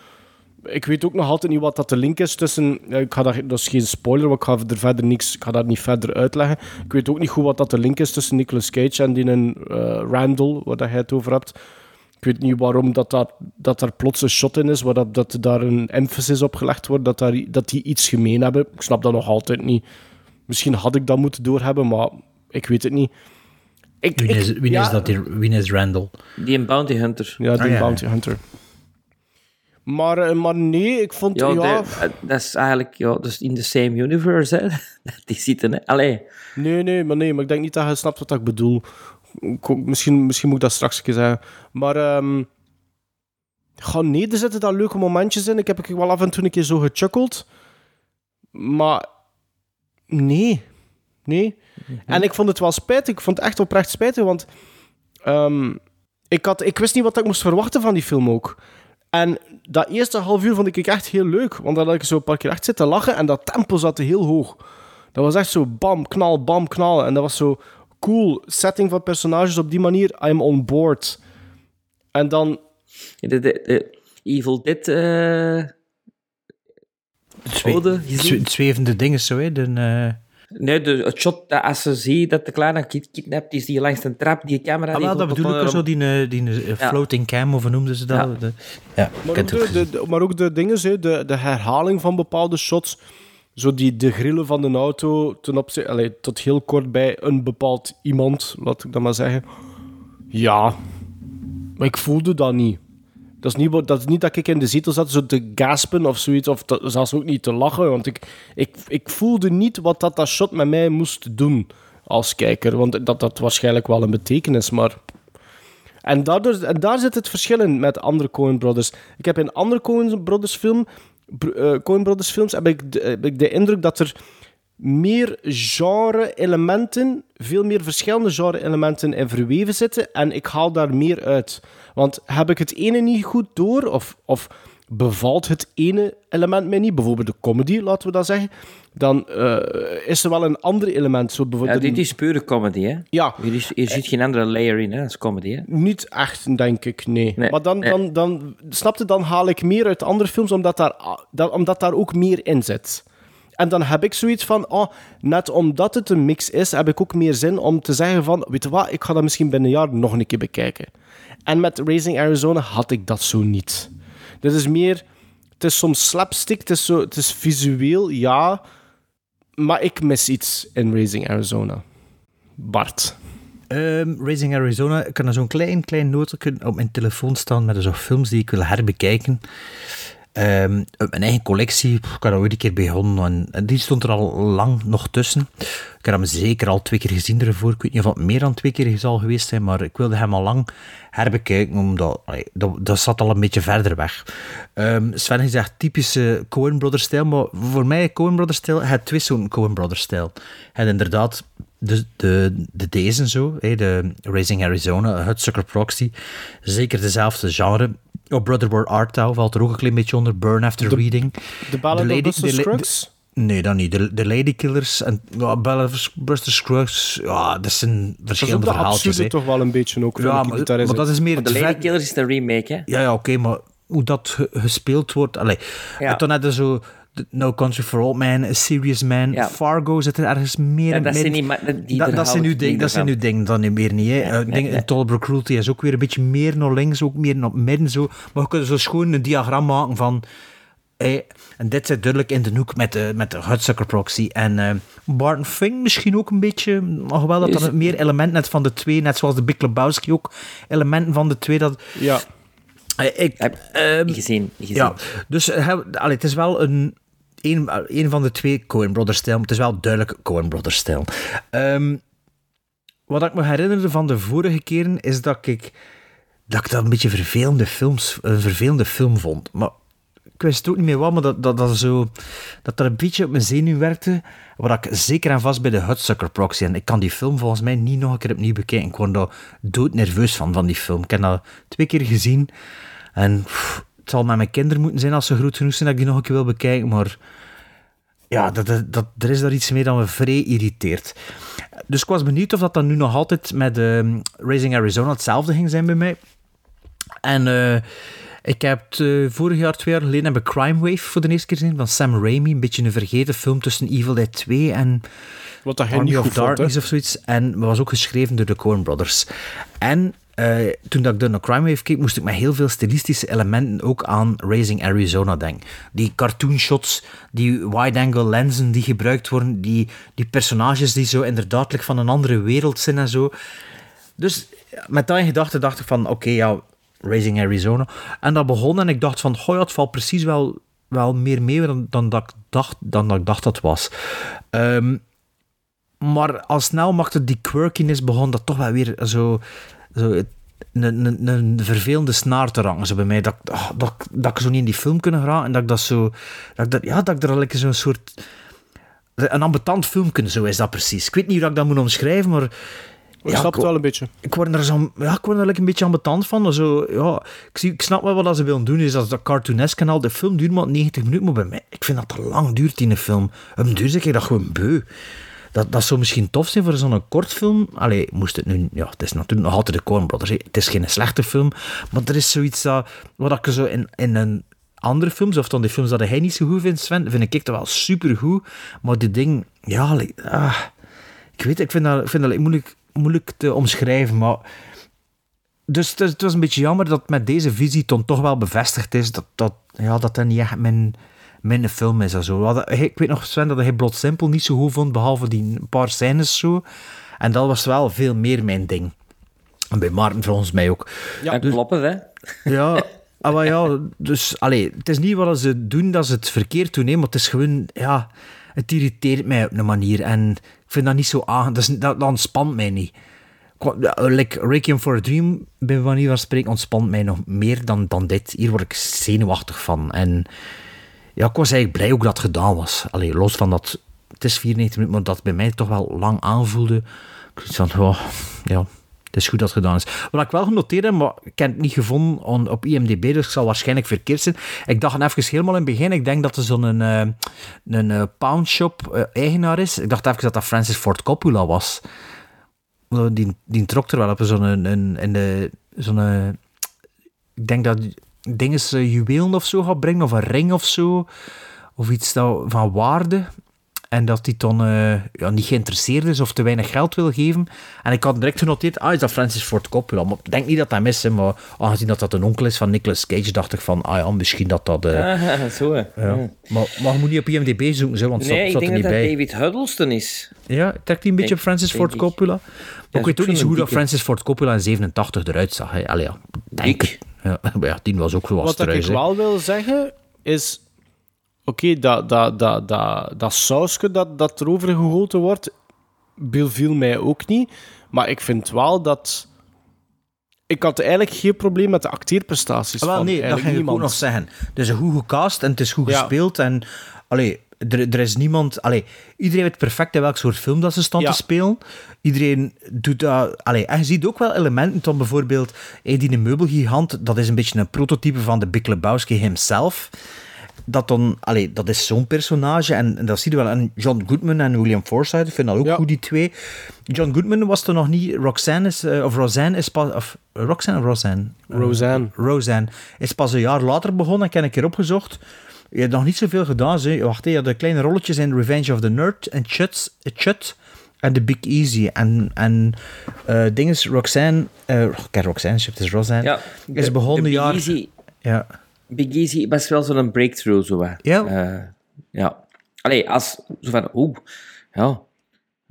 ik weet ook nog altijd niet wat dat de link is tussen... Ja, ik ga dat, dat is geen spoiler, want ik ga, er verder niks, ik ga dat niet verder uitleggen. Ik weet ook niet goed wat dat de link is tussen Nicolas Cage en die uh, Randall, waar dat jij het over hebt. Ik weet niet waarom dat, dat, dat daar plots een shot in is, waar dat, dat daar een emphasis op gelegd wordt, dat, daar, dat die iets gemeen hebben. Ik snap dat nog altijd niet. Misschien had ik dat moeten doorhebben, maar ik weet het niet. Ik, wie is, ik, wie ja, is dat hier? Wie is Randall? Die een bounty hunter. Ja, die Ah, ja, Bounty Hunter. Maar, eh, maar nee, ik vond... Ja, Ja, de- eh, dat is eigenlijk ja, dus in the same universe, hè. Die zitten, hè. Allee. Nee, nee, maar nee, maar ik denk niet dat je snapt wat ik bedoel. Misschien, misschien moet ik dat straks een keer zeggen. Maar, ehm ja, nee, er zitten daar leuke momentjes in. Ik heb ik wel af en toe een keer zo gechuckeld. Maar, nee. Nee. En ik vond het wel spijtig. Ik vond het echt oprecht spijtig, want ehm, ik, had, ik wist niet wat ik moest verwachten van die film ook. En dat eerste half uur vond ik echt heel leuk, want dan had ik zo een paar keer echt zitten lachen en dat tempo zat heel hoog. Dat was echt zo bam, knal, bam, knal. En dat was zo cool. Setting van personages op die manier, I'm on board. En dan... De, de, de Evil Dead... eh Zwe- ode gezien? zwe- zwevende dingen zo, hè. De, eh, Nee, de, het shot dat als ze ziet dat de kleine kidnapt is, die langs de trap, die camera... Ah, wel, dat bedoel ik, zo die, eh, die Ja. floating cam, of noemden ze dat? Ja. De- ja, Maar ook, de, maar ook de dingen, hè, de, de herhaling van bepaalde shots. Zo die, de grillen van de auto ten opzichte, tot heel kort bij een bepaald iemand, laat ik dat maar zeggen. Ja, maar ik voelde dat niet. Dat is niet, dat dat ik in de zetel zat zo te gaspen of zoiets, of zelfs ook niet te lachen. Want ik, ik, ik voelde niet wat dat, dat shot met mij moest doen als kijker. Want dat had waarschijnlijk wel een betekenis, maar en, daardoor, en daar zit het verschil in met andere Coen Brothers. Ik heb in andere Coen Brothers, film, eh, Coen Brothers films heb ik, de, heb ik de indruk dat er meer genre-elementen, veel meer verschillende genre-elementen in verweven zitten. En ik haal daar meer uit. Want heb ik het ene niet goed door, of, of bevalt het ene element mij niet, bijvoorbeeld de comedy, laten we dat zeggen, dan eh, is er wel een ander element. Zo Ja, bijvoorbeeld dit een- is pure comedy, hè? Ja. Hier, is, hier zit geen andere layer in, hè? als comedy, hè? Niet echt, denk ik, nee. Nee, maar dan, nee. dan, dan, snapte, dan haal ik meer uit andere films, omdat daar, dat, omdat daar ook meer in zit. En dan heb ik zoiets van, oh, net omdat het een mix is, heb ik ook meer zin om te zeggen van, weet je wat, ik ga dat misschien binnen een jaar nog een keer bekijken. En met Raising Arizona had ik dat zo niet. Dit is meer, het is soms slapstick, het is, zo, het is visueel, ja, maar ik mis iets in Raising Arizona. Bart. Ehm, Raising Arizona, ik kan er zo'n klein, klein nootje op mijn telefoon staan met zo'n films die ik wil herbekijken. Uit mijn eigen collectie, ik had er ooit een keer begonnen en, die stond er al lang nog tussen. Ik heb hem zeker al twee keer gezien ervoor. Ik weet niet of het meer dan twee keer zal geweest zijn, maar ik wilde hem al lang herbekijken, omdat dat, dat zat al een beetje verder weg. Ehm, Sven heeft zegt typische Coen Brothers stijl, maar voor mij Coen Brothers stijl, het twee zo'n Coen Brothers stijl. En inderdaad, de, de, de deze zo, de Raising Arizona, Hudsucker Proxy, zeker dezelfde genre. Oh, Brother Where Art Thou valt er ook een klein beetje onder, Burn After De- Reading. De Ballad of Buster Scruggs? Nee, dat niet. De, de Ladykillers en ja, Ballad of Buster Scruggs, ja, dat zijn Dat is verschillende verhaaltjes. absurde hè. toch wel een beetje ook. Ja, maar, dat is meer de het ver- Lady Killers is een remake, hè? ja, ja oké, maar hoe dat ge- gespeeld wordt. Allee, Ja. En dan hadden zo No Country for Old Men, A Serious Man, Ja. Fargo zit er ergens meer Ja, in. dat zijn niet die- dat nu ding, dat zijn nu dingen dan niet meer niet. Hè. Nee, denk, nee. Intolerable Cruelty is ook weer een beetje meer naar links, ook meer naar het midden. Zo. Maar we kunnen zo schoon een diagram maken van... eh, en dit zit duidelijk in de hoek met de, met de Hudsucker Proxy. En eh Barton Fink misschien ook een beetje... Nog wel dat er meer elementen net van de twee, net zoals de Big Lebowski ook, elementen van de twee, dat... Ja. Eh, ik, Heb ehm, niet gezien. Ja, dus eh, hij- allee, het is wel een, een, een van de twee Coen Brothers stijl, het is wel duidelijk Coen Brothers stijl. Ehm, wat ik me herinnerde van de vorige keren is dat ik dat ik dat een beetje vervelende films, een vervelende film vond. Maar ik wist ook niet meer wat, maar dat dat, dat, zo, dat dat een beetje op mijn zenuw werkte. Waar ik zeker en vast bij de Hudsucker Proxy. En ik kan die film volgens mij niet nog een keer opnieuw bekijken. Ik word daar doodnerveus van, van die film. Ik heb dat twee keer gezien. En zal met mijn kinderen moeten zijn als ze groot genoeg zijn dat ik die nog een keer wil bekijken. Maar ja, dat, dat, dat, er is daar iets mee dat me vrij irriteert. Dus ik was benieuwd of dat dan nu nog altijd met ehm, Raising Arizona hetzelfde ging zijn bij mij. En eh, ik heb eh, vorig jaar, twee jaar geleden, heb ik Crime Wave voor de eerste keer gezien van Sam Raimi. Een beetje een vergeten film tussen Evil Dead 2 en Wat dat Army niet of vond. Darkness of zoiets. En was ook geschreven door de Coen Brothers. En eh, toen dat ik naar Crime Wave keek, moest ik met heel veel stilistische elementen ook aan Raising Arizona denken. Die cartoon shots, die wide-angle lenzen die gebruikt worden, die, die personages die zo inderdaad van een andere wereld zijn en zo. Dus met dat in gedachte dacht ik van, oké, ja, Raising Arizona. En dat begon en ik dacht van, goh, het valt precies wel, wel meer mee dan, dan, dat ik dacht, dan dat ik dacht dat was. Ehm, maar al snel maakte die quirkiness begon dat toch wel weer zo, zo het- een, een, een vervelende snaar te rangen zo bij mij. Dat, ik- ah, dat, dat ik zo niet in die film kunnen geraken en dat ik dat zo... Dat ik dat, ja, dat ik er al like zo'n soort Een ambetant filmpje, zo is dat precies. Ik weet niet hoe ik dat moet omschrijven, maar... Ik snap het wel een beetje. Ik word er, zo, ja, ik word er een beetje ambetant van. Zo, ja, ik, zie, ik snap wel wat ze willen doen. Is dat dat cartoonesk kanaal. De film duurt maar 90 minuten, maar bij mij... Ik vind dat te lang duurt in een film. Een duur zeg ik dat gewoon beu. Dat, dat zou misschien tof zijn voor zo'n kortfilm. Allee, moest het nu... Ja, het is natuurlijk nog altijd de Coen Brothers. Het is geen slechte film. Maar er is zoiets dat... Wat ik zo in, in een andere films, of dan die films dat hij niet zo goed vindt, Sven, vind ik dat wel supergoed. Maar die ding... Ja, ah, ik weet ik vind dat, ik vind dat moeilijk, moeilijk te omschrijven, maar... Dus het, was een beetje jammer dat met deze visie toch wel bevestigd is dat dat, ja, dat, dat niet echt mijn, mijn film is. En zo. Hadden- Ik weet nog, Sven, dat hij Blood Simple niet zo goed vond, behalve die een paar scènes zo. En dat was wel veel meer mijn ding. En bij Maarten volgens mij ook. Ja, kloppen, hè? Ja, ah, maar ja, dus allee, het is niet wat ze doen dat ze het verkeerd doen, hè, maar het is gewoon, ja, het irriteert mij op een manier en ik vind dat niet zo aan, dat, is, dat, dat ontspant mij niet. Like Requiem for a Dream, bij manier van spreken, ontspant mij nog meer dan, dan dit. Hier word ik zenuwachtig van. En ja, ik was eigenlijk blij ook dat het gedaan was. Allee, los van dat, het is 94 minuten, maar dat bij mij toch wel lang aanvoelde. Ik zoiets van, oh, ja, het is goed dat het gedaan is. Wat ik wel genoteerd heb, maar ik heb het niet gevonden on- op IMDb, dus ik zal waarschijnlijk verkeerd zijn. Ik dacht even helemaal in het begin, ik denk dat er zo'n eh, een eh, pawnshop eh, is. Ik dacht even dat dat Francis Ford Coppola was. Die, die trok er wel op zo'n een, een, zo'n ik denk dat dingen uh, juwelen of zo gaat brengen, of een ring of zo, of iets dat, van waarde. En dat hij dan eh, ja, niet geïnteresseerd is of te weinig geld wil geven. En ik had direct genoteerd, ah, is dat Francis Ford Coppola? Maar ik denk niet dat dat mis is, maar aangezien dat dat een onkel is van Nicolas Cage, dacht ik van, ah ja, misschien dat dat... eh, Ah, zo, ja. Maar, maar je moet niet op IMDb zoeken, zo, want Nee, staat, ik staat er denk dat niet dat bij. David Huddleston is. Ja, trekt hij een beetje op Francis Ford ik. Coppola? Maar ik weet ook niet zo goed dat. Francis Ford Coppola in 87 eruit zag. Hè. Allee, ja, denk. Ja, maar ja, die was ook wel Wat dat ik wel wil zeggen, is... Oké, dat, dat, dat, dat, dat sausje dat, dat erover gegoten wordt, beviel mij ook niet. Maar ik vind wel dat... Ik had eigenlijk geen probleem met de acteerprestaties Ah, wel, van nee, dat eigenlijk ging ik ook niemand. nog zeggen. Het is een goed gecast en het is goed Ja. gespeeld. En allee, er, er is niemand... Allee, iedereen weet perfect in welk soort film dat ze staan Ja. te spelen. Iedereen doet dat... Allee, en je ziet ook wel elementen van bijvoorbeeld... Hey, die meubelgigant, dat is een beetje een prototype van de Big Lebowski himself. Dat, dan, allee, dat is zo'n personage en, en dat zie je wel. En John Goodman en William Forsythe, ik vind dat ook Ja. goed, die twee. John Goodman was er nog niet... Roxanne is... eh, of Roseanne is pas... Of, Roxanne of Roseanne? Roseanne. Roseanne is pas een jaar later begonnen. Ik heb een keer opgezocht. Je hebt nog niet zoveel gedaan. Ze. Wacht, je had de kleine rolletjes in Revenge of the Nerd en Chut, Chut en The Big Easy. En, en eh ding is, Roxanne... eh ik heb Roxanne, het is Roseanne. Ja, is begonnen Big jaar... Easy- Ja. Big Easy was wel zo'n breakthrough, zo. Ja. Eh, ja. Allee, als... Zo van, oeh, ja.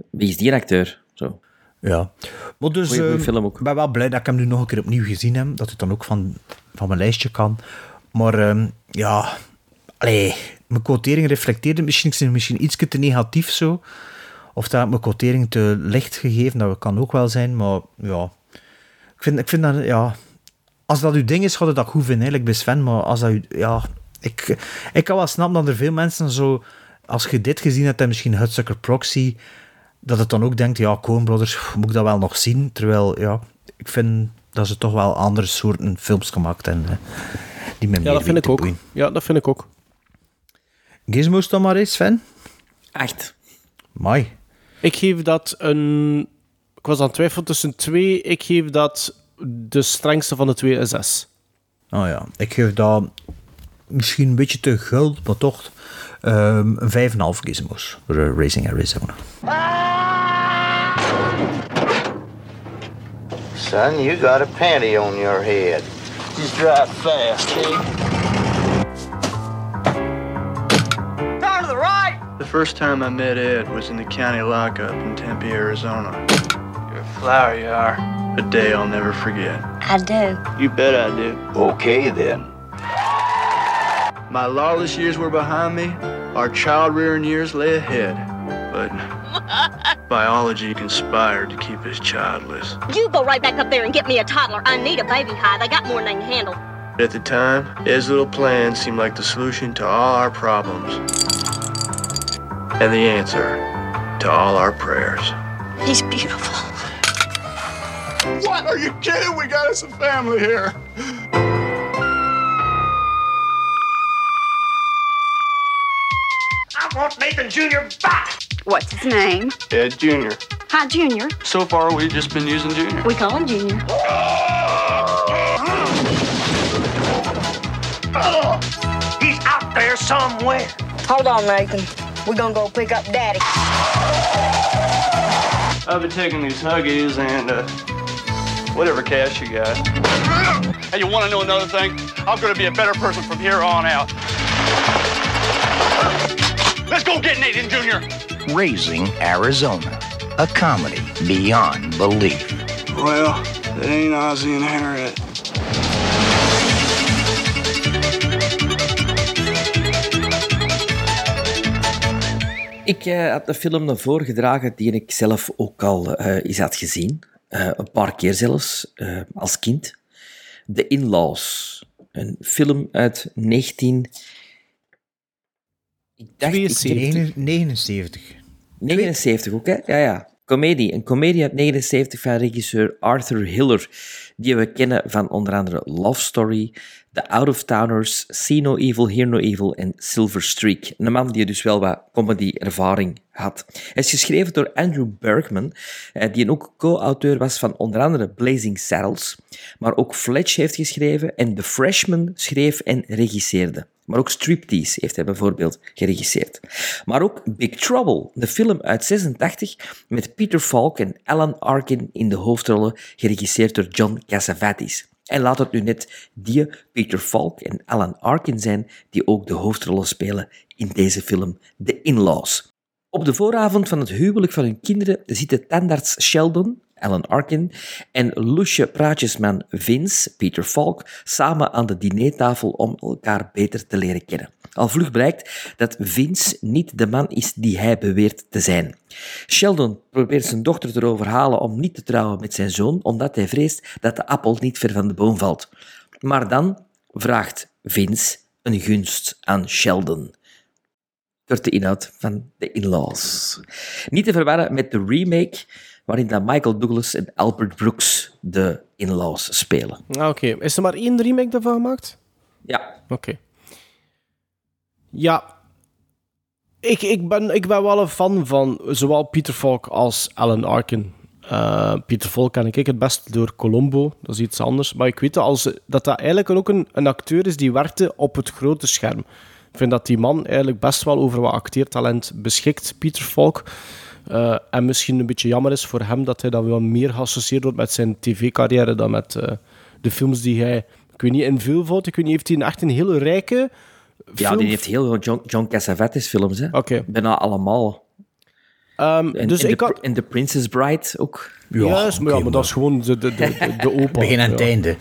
Wie is die acteur? Zo. Ja. Maar dus, Goeie- goeie eh, film ook. Ik ben wel blij dat ik hem nu nog een keer opnieuw gezien heb. Dat het dan ook van, van mijn lijstje kan. Maar ehm, ja, allee, mijn quotering reflecteerde misschien, ik misschien iets te negatief zo. Of dat ik mijn quotering te licht gegeven, dat kan ook wel zijn. Maar ja, ik vind, ik vind dat, ja, als dat uw ding is, gaat het dat goed vinden, eigenlijk bij Sven. Maar als dat u, ja, ik, ik kan wel snappen dat er veel mensen zo, als je dit gezien hebt en misschien Hudsucker Proxy, dat het dan ook denkt, ja, Coen Brothers, moet ik dat wel nog zien? Terwijl, ja, ik vind dat ze toch wel andere soorten films gemaakt hebben. hè, die me Ja, meer dat vind ik ook. boeien. Ja, dat vind ik ook. Gizmos dan maar eens, Sven. Echt. Mai. Ik geef dat een... Ik was aan het twijfelen tussen twee. Ik geef dat de strengste van de twee een zes. Oh ja, ik geef dat misschien een beetje te guld, maar toch ehm, een 5,5 gizmos voor eh, Racing Arizona. Son, you got a panty on your head. Just drive fast, okay? The first time I met Ed was in the county lockup in Tempe, Arizona. You're a flower, you are. A day I'll never forget. I do. You bet I do. Okay, then. My lawless years were behind me. Our child rearing years lay ahead. But biology conspired to keep us childless. You go right back up there and get me a toddler. I need a baby hide. I got more than I can handle. At the time, Ed's little plan seemed like the solution to all our problems. And the answer to all our prayers. He's beautiful. What? Are you kidding? We got us a family here. I want Nathan Jr. back. What's his name? Ed Jr. Hi, Junior. So far, we've just been using Jr. We call him Junior. He's out there somewhere. Hold on, Nathan. We're gonna go pick up Daddy. I've been taking these Huggies and uh, whatever cash you got. Hey, you want to know another thing? I'm going to be a better person from here on out. Let's go get Nathan Jr. Raising Arizona, a comedy beyond belief. Well, it ain't Ozzy and Harriet. Ik eh, had de film naar voren gedragen die ik zelf ook al eh eens had gezien. Eh, een paar keer zelfs, als kind. The In-Laws. Een film uit 19... Ik dacht, ik heb- 79. 79 ook, hè? Ja, ja. Comedie. Een comedie uit 79 van regisseur Arthur Hiller, die we kennen van onder andere Love Story, The Out of Towners, See No Evil, Hear No Evil en Silver Streak. Een man die dus wel wat comedy-ervaring had. Hij is geschreven door Andrew Bergman, eh, die ook co-auteur was van onder andere Blazing Saddles, maar ook Fletch heeft geschreven en The Freshman schreef en regisseerde. Maar ook Striptease heeft hij bijvoorbeeld geregisseerd. Maar ook Big Trouble, de film uit 86 met Peter Falk en Alan Arkin in de hoofdrollen, geregisseerd door John Cassavetes. En laat het nu net die Peter Falk en Alan Arkin zijn die ook de hoofdrollen spelen in deze film The In-Laws. Op de vooravond van het huwelijk van hun kinderen zitten tandarts Sheldon, Alan Arkin, en loesje praatjesman Vince, Peter Falk, samen aan de dinertafel om elkaar beter te leren kennen. Al vlug blijkt dat Vince niet de man is die hij beweert te zijn. Sheldon probeert zijn dochter te overhalen om niet te trouwen met zijn zoon, omdat hij vreest dat de appel niet ver van de boom valt. Maar dan vraagt Vince een gunst aan Sheldon korte inhoud van The In-Laws. Niet te verwarren met de remake, waarin dan Michael Douglas en Albert Brooks de In-Laws spelen. Ah, Oké, is er maar één remake daarvan gemaakt? Ja. Oké. Ja. Ik, ik, ben, ik ben wel een fan van zowel Peter Falk als Alan Arkin. Eh, Peter Falk ken ik het best door Colombo, dat is iets anders. Maar ik weet dat als, dat, dat eigenlijk ook een, een acteur is die werkte op het grote scherm. Ik vind dat die man eigenlijk best wel over wat acteertalent beschikt, Peter Falk. Eh, en misschien een beetje jammer is voor hem dat hij dan wel meer geassocieerd wordt met zijn tv-carrière dan met eh, de films die hij... Ik weet niet, in veel valt. Ik weet niet, heeft hij echt een hele rijke... Ja, die heeft heel veel John, John Cassavetes films, hè. Bijna allemaal. Ehm, En, dus ik de, had... en The Princess Bride ook. Ja, is- maar, ja, maar dat is gewoon de, de, de, de opa. Begin en ja. het einde.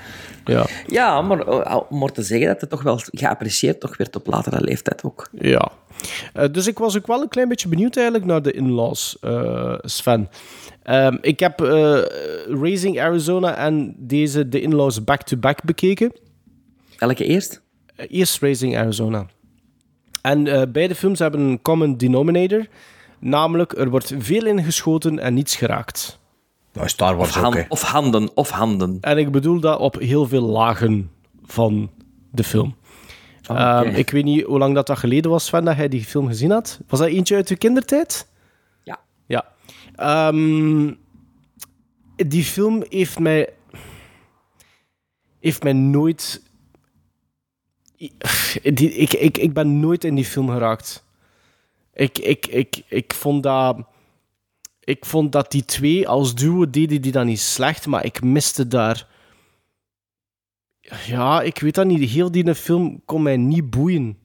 Ja. Ja, maar eh, om maar te zeggen dat het toch wel geapprecieerd toch werd op latere leeftijd ook. Ja. Eh, dus ik was ook wel een klein beetje benieuwd eigenlijk naar de in-laws, eh, Sven. Ehm, ik heb eh, Raising Arizona en deze de in-laws back-to-back bekeken. Welke eerst? Eerst Raising Arizona. En eh, beide films hebben een common denominator. Namelijk, er wordt veel ingeschoten en niets geraakt. Nou, Star Wars Of, ook, han- hè. of handen, of handen. En ik bedoel dat op heel veel lagen van de film. Oké. Ehm, ik weet niet hoe lang dat, dat geleden was, Sven, dat jij die film gezien had. Was dat eentje uit je kindertijd? Ja. Ja. Ehm, die film heeft mij... Heeft mij nooit... Die, ik, ik, ik ben nooit in die film geraakt. Ik, ik, ik, ik vond dat... Ik vond dat die twee als duo deden die dan niet slecht, maar ik miste daar... Ja, ik weet dat niet. Heel die film kon mij niet boeien.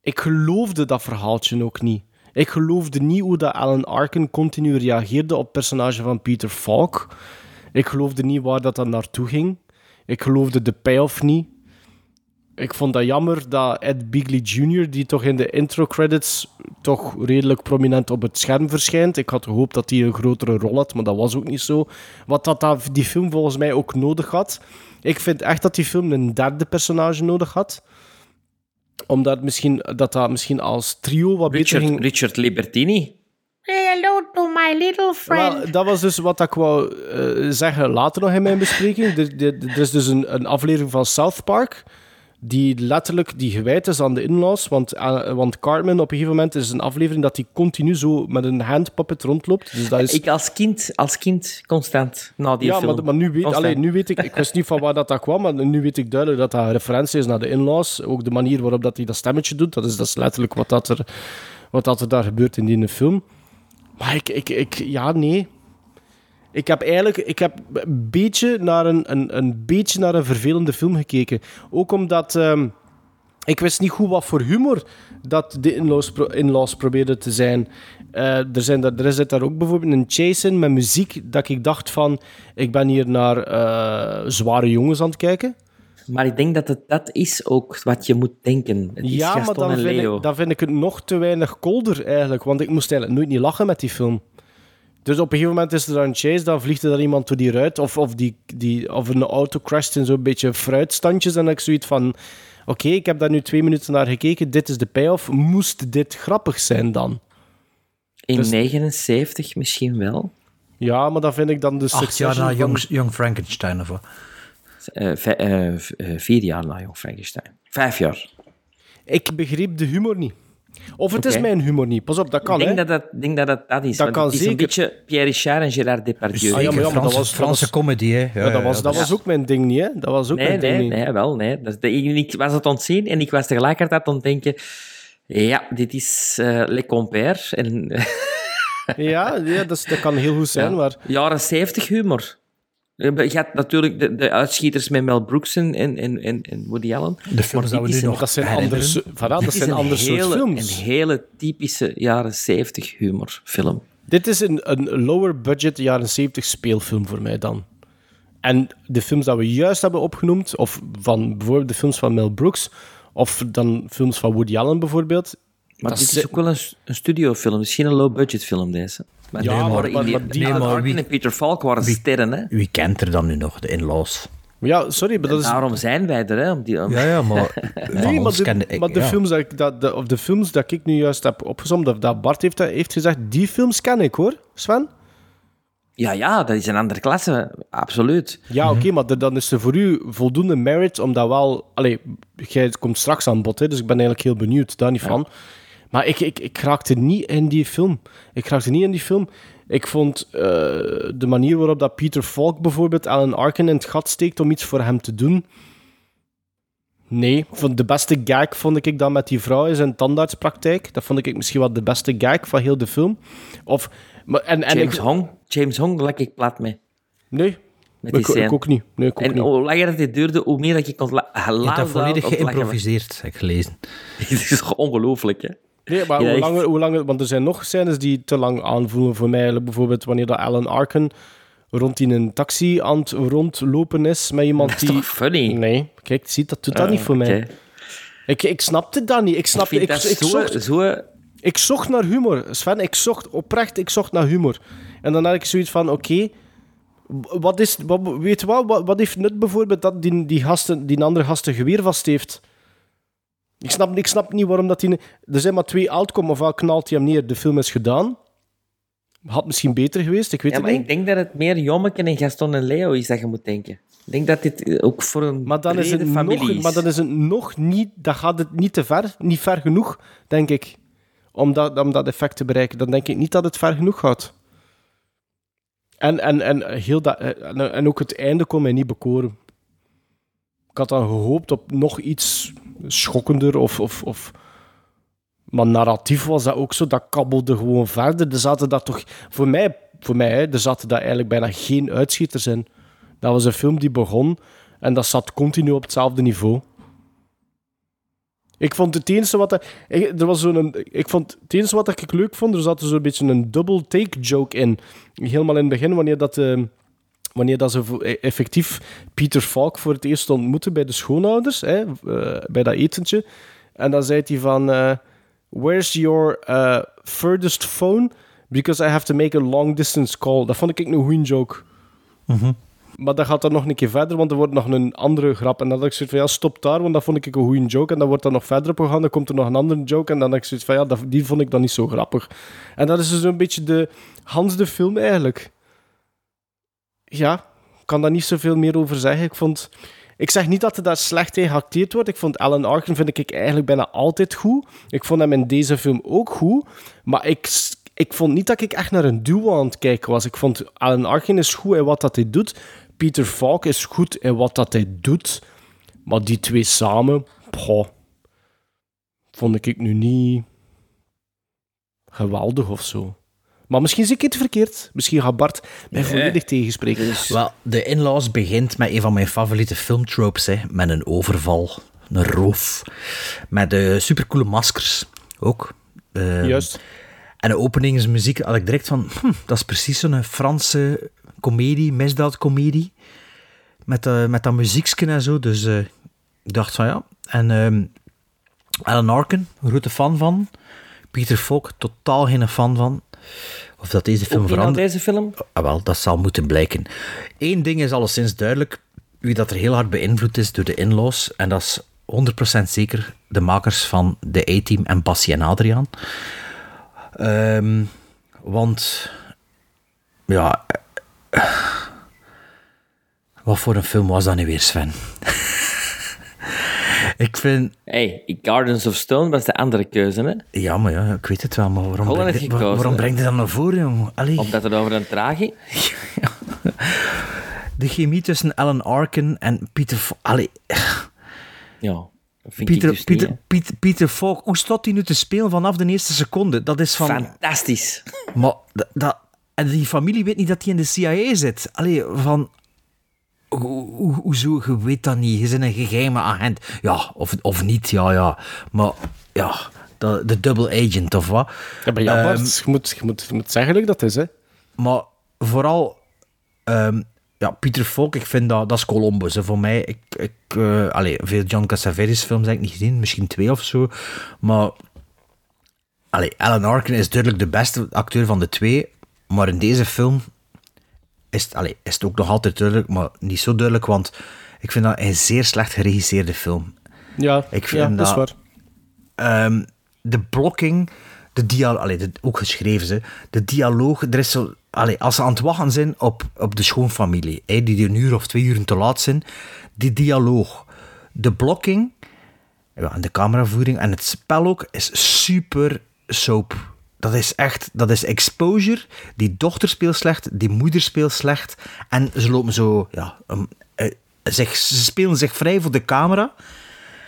Ik geloofde dat verhaaltje ook niet. Ik geloofde niet hoe dat Alan Arkin continu reageerde op het personage van Peter Falk. Ik geloofde niet waar dat dan naartoe ging. Ik geloofde de payoff niet. Ik vond dat jammer dat Ed Begley Jr., die toch in de intro-credits toch redelijk prominent op het scherm verschijnt. Ik had gehoopt dat hij een grotere rol had, maar dat was ook niet zo. Wat dat, dat die film volgens mij ook nodig had. Ik vind echt dat die film een derde personage nodig had. Omdat misschien, dat dat misschien als trio wat beter Richard, ging... Richard Libertini. Say hello to my little friend. Dat was dus wat ik wou eh, zeggen later nog in mijn bespreking. Er, er- er is dus een, een aflevering van South Park die letterlijk die gewijd is aan de in-laws. Want, eh, want Cartman op een gegeven moment is een aflevering dat hij continu zo met een handpuppet rondloopt. Dus dat is... Ik als kind, als kind constant na die ja, film. maar, maar nu, weet, allee, nu weet ik... Ik wist niet van waar dat, dat kwam, maar nu weet ik duidelijk dat dat een referentie is naar de in-laws. Ook de manier waarop dat hij dat stemmetje doet. Dat is, dat is letterlijk wat, dat er, wat dat er daar gebeurt in die film. Maar ik... ik, ik ja, nee. Ik heb eigenlijk ik heb een, beetje naar een, een, een beetje naar een vervelende film gekeken. Ook omdat... ehm, ik wist niet goed wat voor humor dat de in-laws, pro- in-laws probeerden te zijn. Eh, er, zijn daar, er zit daar ook bijvoorbeeld een chase in met muziek dat ik dacht van... Ik ben hier naar eh, zware jongens aan het kijken. Maar ik denk dat het dat is ook wat je moet denken. Het is ja, maar dan en vind, Leo. ik, dan vind ik het nog te weinig kolder eigenlijk. Want ik moest eigenlijk nooit niet lachen met die film. Dus op een gegeven moment is er dan een chase, dan vliegt er dan iemand door die ruit. Of, of, die, die, of een auto crasht in zo'n beetje fruitstandjes. En dan heb ik zoiets van... Oké, ik heb daar nu twee minuten naar gekeken. Dit is de payoff. Moest dit grappig zijn dan? In Dus- 79 misschien wel. Ja, maar dan vind ik dan de Acht jaar na Young, Young Frankenstein of wat? Eh, eh, eh, vier jaar na Jong Frankenstein. Vijf jaar. Ik begreep de humor niet. Of het is mijn humor niet. Pas op, dat kan, ik denk hè. dat dat, denk dat, dat dat is. Dat want kan het is een beetje Pierre Richard en Gérard Depardieu. Ah, ja, maar ja, maar dat was- Franse comedy, hè. Ja, dat was, dat was ook mijn ding niet, hè. Dat was ook Nee, mijn ding nee, niet. nee, wel, nee. Dat is de, ik was het ontzien en ik was tegelijkertijd aan het denken... Ja, dit is eh Le Compère. En, Ja, ja dat, is- dat kan heel goed zijn, Ja. maar... Jaren 70 humor. Je had natuurlijk de, de uitschieters met Mel Brooks en, en, en, en Woody Allen. De films Maar dat we nu nog Dat zijn so- voilà, dat zijn een andere soort hele, films. Een hele typische jaren 70 humorfilm. Dit is een, een lower budget jaren 70 speelfilm voor mij dan. En de films dat we juist hebben opgenoemd, of van bijvoorbeeld de films van Mel Brooks, of dan films van Woody Allen bijvoorbeeld. Maar dat dit is ook wel een, een studiofilm, misschien een low-budget film deze. Maar Ja, die maar- maar- in die, maar maar wie- en Peter Falk waren sterren, hè. Wie kent er dan nu nog, de in-laws? Ja, sorry, maar dat is... Daarom zijn wij er, hè. Om die, Ja, ja, maar Nee, maar de, ik... maar de, ja. films dat ik, dat, de, of de films dat ik nu juist heb opgezomd, dat, dat Bart heeft, heeft gezegd, die films ken ik hoor, Sven. ja, ja, dat is een andere klasse, absoluut. Ja, oké, maar de- dan is er voor u voldoende merit om dat wel... Allee, jij komt straks aan bod, hè, dus ik ben eigenlijk heel benieuwd, daar niet van. Maar ik, ik, ik raakte niet in die film. Ik raakte niet in die film. Ik vond eh, de manier waarop dat Peter Falk bijvoorbeeld Alan Arkin in het gat steekt om iets voor hem te doen... Nee, de beste gag vond ik dan met die vrouw in zijn tandartspraktijk. Dat vond ik misschien wel de beste gag van heel de film. Of, maar, en, en James ik, Hong, James Hong lag ik plat mee. Nee, ik, ook niet. Nee, ik ook En niet. hoe langer het duurde, hoe meer dat ik kon la- Je hebt lachen. dat volledig lachen. geïmproviseerd, heb ik gelezen. Het is toch ongelooflijk, hè? Nee, maar Ja, hoe langer, hoe langer... Want er zijn nog scènes die te lang aanvoelen voor mij. Bijvoorbeeld wanneer dat Alan Arkin rond in een taxi aan het rondlopen is met iemand Dat is die... toch funny? Nee, kijk, zie, dat doet dat Ah, niet voor mij. Ik, ik snapte dat niet. Ik snapte... Ik, ik, zo, zocht, zo... ik zocht naar humor. Sven, ik zocht oprecht ik zocht naar humor. En dan had ik zoiets van, oké... wat is... Wat, weet je wat? Wat heeft nut bijvoorbeeld dat die, die, gasten, die andere gasten geweer vast heeft? Ik snap, ik snap niet waarom dat die... Er zijn maar twee outcomes. Ofwel knalt hij hem neer, de film is gedaan. Had misschien beter geweest, ik weet Ja, het maar niet. ik denk dat het meer Jommeke en Gaston en Leo is dat je moet denken. Ik denk dat dit eh, ook voor een Maar dan, is het nog, is. maar dan is het nog niet... Dan gaat het niet te ver, niet ver genoeg, denk ik. Om dat, om dat effect te bereiken. Dan denk ik niet dat het ver genoeg gaat. En, en, en, heel dat, en, en ook het einde kon mij niet bekoren. Ik had dan gehoopt op nog iets schokkender of... of, of maar narratief was dat ook zo, dat kabbelde gewoon verder. Er zaten daar toch... Voor mij, voor mij er zaten daar eigenlijk bijna geen uitschieters in. Dat was een film die begon en dat zat continu op hetzelfde niveau. Ik vond het enige wat... er- was zo'n, ik vond het enige wat ik leuk vond, er zat zo'n beetje een double take joke in. Helemaal in het begin, wanneer dat... eh, wanneer dat ze e- effectief Peter Falk voor het eerst ontmoeten bij de schoonouders, hè, eh, bij dat etentje. En dan zei hij van... eh, Where's your eh, furthest phone? Because I have to make a long distance call. Dat vond ik een goede joke. Maar dat gaat dan nog een keer verder, want er wordt nog een andere grap. En dan had ik zoiets van, ja, stop daar, want dat vond ik een goede joke. En dan wordt dat nog verder op gegaan, dan komt er nog een andere joke. En dan had ik zoiets van, ja, dat, die vond ik dan niet zo grappig. En dat is dus een beetje de Hans de film eigenlijk. Ja, ik kan daar niet zoveel meer over zeggen. Ik vond... Ik zeg niet dat er daar slecht in geacteerd wordt. Ik vond Alan Arkin vind ik eigenlijk bijna altijd goed. Ik vond hem in deze film ook goed. Maar ik, ik vond niet dat ik echt naar een duo aan het kijken was. Ik vond Alan Arkin is goed in wat dat hij doet. Peter Falk is goed in wat dat hij doet. Maar die twee samen, poh, vond ik nu niet geweldig of zo. Maar misschien zie ik het verkeerd. Misschien gaat Bart mij Nee. volledig tegenspreken. Wel, de inlaws begint met een van mijn favoriete filmtropes, hè, met een overval, een roof, met de supercoole maskers ook. Ehm, Juist. En de openingsmuziek had ik direct van, hm, dat is precies zo'n Franse komedie, misdaadcomedie, met, eh, met dat muziekje en zo. Dus eh, ik dacht van ja. En ehm Alan Arkin, grote fan van. Peter Falk, totaal geen fan van. Of dat deze film verandert. deze film? Ah, wel, dat zal moeten blijken. Eén ding is alleszins duidelijk, wie dat er heel hard beïnvloed is door de inlaws, en dat is 100% zeker de makers van de A-Team en Bassie en Adriaan. Ehm, want, ja... eh, Wat voor een film was dat nu weer, Sven? ik vind... Hey, Gardens of Stone was de andere keuze, hè? Ja, maar ja, ik weet het wel, maar waarom, breng je, waar- waarom hè? breng je dat naar voren, jongen? Allee. Omdat het over een tragie... De chemie tussen Alan Arkin en Peter... Fo- Allee, Ja, Pieter, ik dus Pieter, niet, Pieter, Pieter Falk, hoe staat hij nu te spelen vanaf de eerste seconde? Dat is van... Fantastisch. Maar dat, dat- en die familie weet niet dat hij in de CIA zit. Allee, van... Hoe, hoe, hoezo, je weet dat niet. Je bent een geheime agent. Ja, of, of niet, ja, ja. Maar, ja, de, de double agent, of wat? Ja, maar ja, Bart, Ehm, je, moet, je, moet, je moet zeggen dat dat is, hè. maar vooral, ehm, ja, Pieter Falk, ik vind dat, dat is Columbus. Hè, voor mij, ik, ik eh, veel John Cassavetes films heb ik niet gezien, misschien twee of zo. Maar, allee, Alan Arkin is duidelijk de beste acteur van de twee. Maar in deze film is het, allee, is het ook nog altijd duidelijk, maar niet zo duidelijk, want ik vind dat een zeer slecht geregisseerde film. Ja, Ik vind ja dat is waar. Ehm, de blokking, de dialoog, ook geschreven ze, de dialoog, er is zo, allee, als ze aan het wachten zijn op, op de schoonfamilie, hè, die een uur of twee uur te laat zijn, die dialoog, de blokking, ja, en de cameravoering en het spel ook, is super soap. Dat is echt, dat is exposure. Die dochter speelt slecht, die moeder speelt slecht. En ze lopen zo, ja, um, eh, zich, ze spelen zich vrij voor de camera.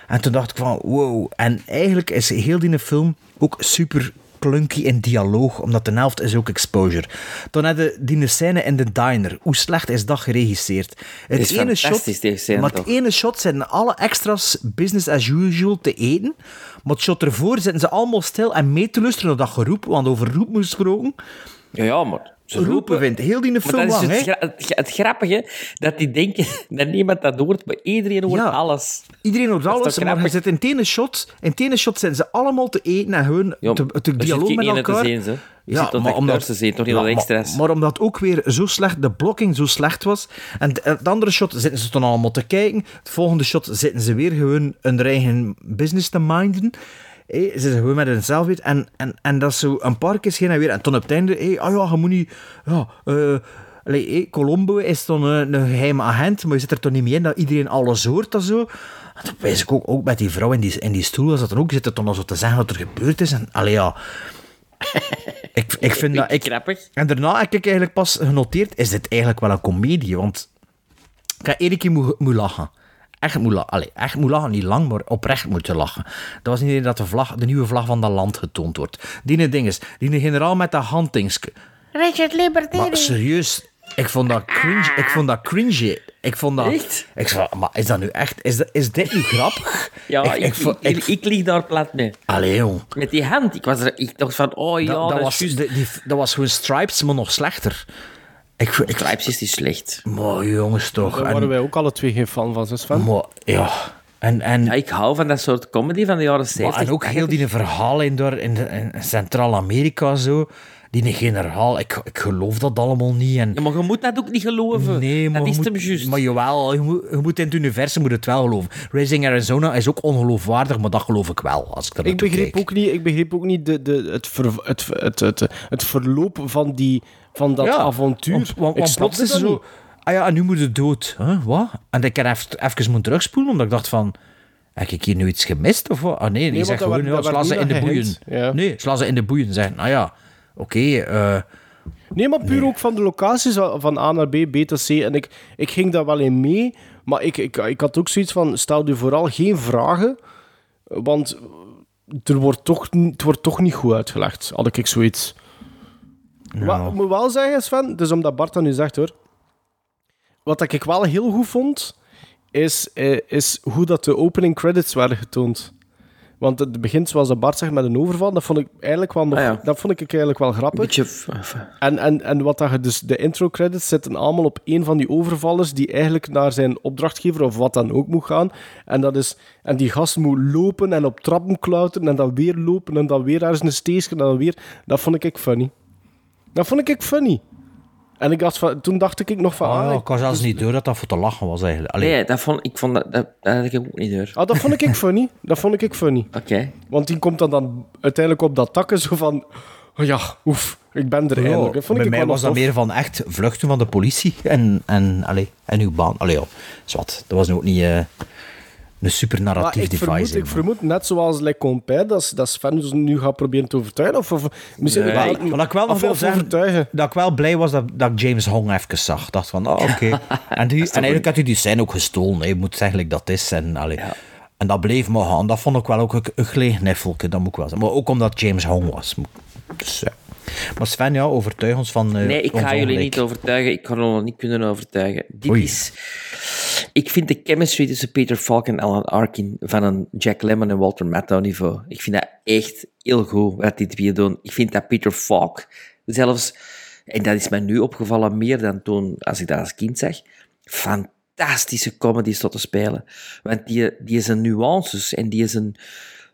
En toen dacht ik van, wow. En eigenlijk is heel die film ook super clunky in dialoog, omdat de helft is ook exposure. Dan heb je die scène in de diner. Hoe slecht is dat geregisseerd? Het is fantastisch, die scène maar het toch? ene shot zijn alle extras business as usual te eten. Maar het shot ervoor zitten ze allemaal stil en mee te luisteren naar dat geroep, want over roep moest gesproken. Ja, ja, maar... Ze Roepen vindt heel die film lang, het, hè. het, gra- het grappige, dat die denken dat niemand dat hoort, maar iedereen hoort Ja. alles. Iedereen hoort alles, maar je zit in het ene shot, in het ene shot zijn ze allemaal te eten en hun Ja, te, te dialoog met elkaar. te zien, hè. Je zit tot maar acteurs te zien, toch niet ja, tot maar-. Maar, omdat ook weer zo slecht, de blokking zo slecht was. En het- het andere shot zitten ze dan allemaal te kijken. Het volgende shot zitten ze weer gewoon hun eigen business te minden. Ze zijn gewoon met hunzelf weet. En, en, en dat is zo een paar keer heen en weer. En toen op het einde, hé, ah ja, je moet niet... Ja, eh, allee, Colombo is dan een, een geheime agent, maar je zit er toch niet mee in dat iedereen alles hoort en zo. En toen wijs ik ook, ook met die vrouw in die, in die stoel, was dat dan ook, zit er dan al zo te zeggen wat er gebeurd is. En allee, ja... ik, ik vind dat... Ik, Grappig. en daarna heb ik eigenlijk pas genoteerd, is dit eigenlijk wel een komedie? Want ik ga één keer moet, moet lachen. Echt moet lachen. Allee, echt moet lachen, niet lang, maar oprecht moet je lachen. Dat was niet alleen dat de, vlag, de nieuwe vlag van dat land getoond wordt. Die ding is, die generaal met dat handtingske. Richard Liberty. Maar serieus, ik vond dat cringe. Ik vond dat cringe. Ik vond dat... Echt? Ik vond, maar is dat nu echt... Is, dat, is dit nu grappig? Ja, ik, ik, vond- ik, ik lig daar plat mee. Allee, jong. Met die hand. Ik, was er, ik dacht van, oh ja, Dat, dat, dat, is was, die- dat was gewoon Stripes, maar nog slechter. Ik, ik, Stripes is slecht. Maar jongens toch. Daar En- waren wij ook alle twee geen fan van, zes van. Maar, ja. En, en, Ja, ik hou van dat soort comedy van de jaren maar, 70. en ook heel die verhaal in, door, in, in Centraal-Amerika zo. die generaal, ik, ik geloof dat allemaal niet. En, Ja, maar je moet dat ook niet geloven. nee, maar dat je is moet, hem juist. Maar jawel, je moet, je moet in het universum moet het wel geloven. Racing Arizona is ook ongeloofwaardig, maar dat geloof ik wel, als ik Ik begreep, ook niet, ik begreep ook niet de, de, het, ver, het, het, het, het verloop van, die, van dat Ja, avontuur. Want, ik plots is zo... niet. Ah ja, en nu moet het dood. Huh? Wat? En ik heb even, even moeten terugspoelen, omdat ik dacht van... Heb ik hier nu iets gemist? Of wat? Ah nee, die Nee, zegt gewoon, ja, sla ze in de boeien. ja. Nee, sla ze in de boeien. Zeggen, nou ja, oké, eh, Nee, maar puur ook van de locaties van A naar B, B tot C. En ik, ik ging daar wel in mee, maar ik, ik, ik had ook zoiets van: stel je vooral geen vragen, want er wordt toch, het wordt toch niet goed uitgelegd. Had ik zoiets. Wat ik moet wel zeggen, Sven, dus omdat Bart dat nu zegt hoor. Wat ik wel heel goed vond, is, eh, is hoe dat de opening credits werden getoond. Want het begint, zoals dat Bart zegt, met een overval. Dat vond ik eigenlijk wel, nog, Ah, ja. dat vond ik eigenlijk wel grappig. Beetje... En, en, en wat dat je dus, de intro credits zitten allemaal op een van die overvallers die eigenlijk naar zijn opdrachtgever of wat dan ook moet gaan. En, dat is, en die gast moet lopen en op trappen klauteren en dan weer lopen en dan weer ergens een steesje en dan weer. Dat vond ik funny. Dat vond ik funny. En ik dacht van, toen dacht ik nog van... ah, ah, ik- was zelfs niet door dat dat voor te lachen was eigenlijk. Allee, Nee, dat vond, ik vond dat, dat, dat had ik ook niet door. ah, dat vond ik funny. Dat vond ik funny. Oké. Want die komt dan, dan uiteindelijk op dat takken zo van... Oh ja, oef, ik ben er ja, eindelijk. Dat vond bij ik mij wel was dat tof. meer van echt vluchten van de politie en, en, allee, en uw baan. Allee, ja, zwart. Dat was nu ook niet eh, een super Maar narratief ik device. vermoed, ik vermoed, net zoals Le Compère, dat, dat Sven dus nu gaat proberen te overtuigen. Of, of misschien Nee, wel, ik- Wat ik wel nog wil zeggen, overtuigen. dat ik wel blij was dat, dat ik James Hong even zag. Ik dacht van, oh, oké. en, die- en eigenlijk had hij die scène ook gestolen. hè. Je moet zeggen dat is. En, allee, en dat bleef maar gaan. Dat vond ik wel ook een, een gleegneffelke, dat moet ik wel zeggen. Maar ook omdat James Hong was. Dus, ja. Maar Sven, ja, overtuig ons van eh, Nee, ik ga jullie ongelijk. niet overtuigen. Ik kan jullie niet kunnen overtuigen. Dit Oei. is... Ik vind de chemistry tussen Peter Falk en Alan Arkin van een Jack Lemmon en Walter Matthau niveau. Ik vind dat echt heel goed, wat die twee doen. Ik vind dat Peter Falk zelfs, en dat is mij nu opgevallen meer dan toen, als ik dat als kind zag, fantastische comedies tot te spelen. Want die, die is een nuances en die is een...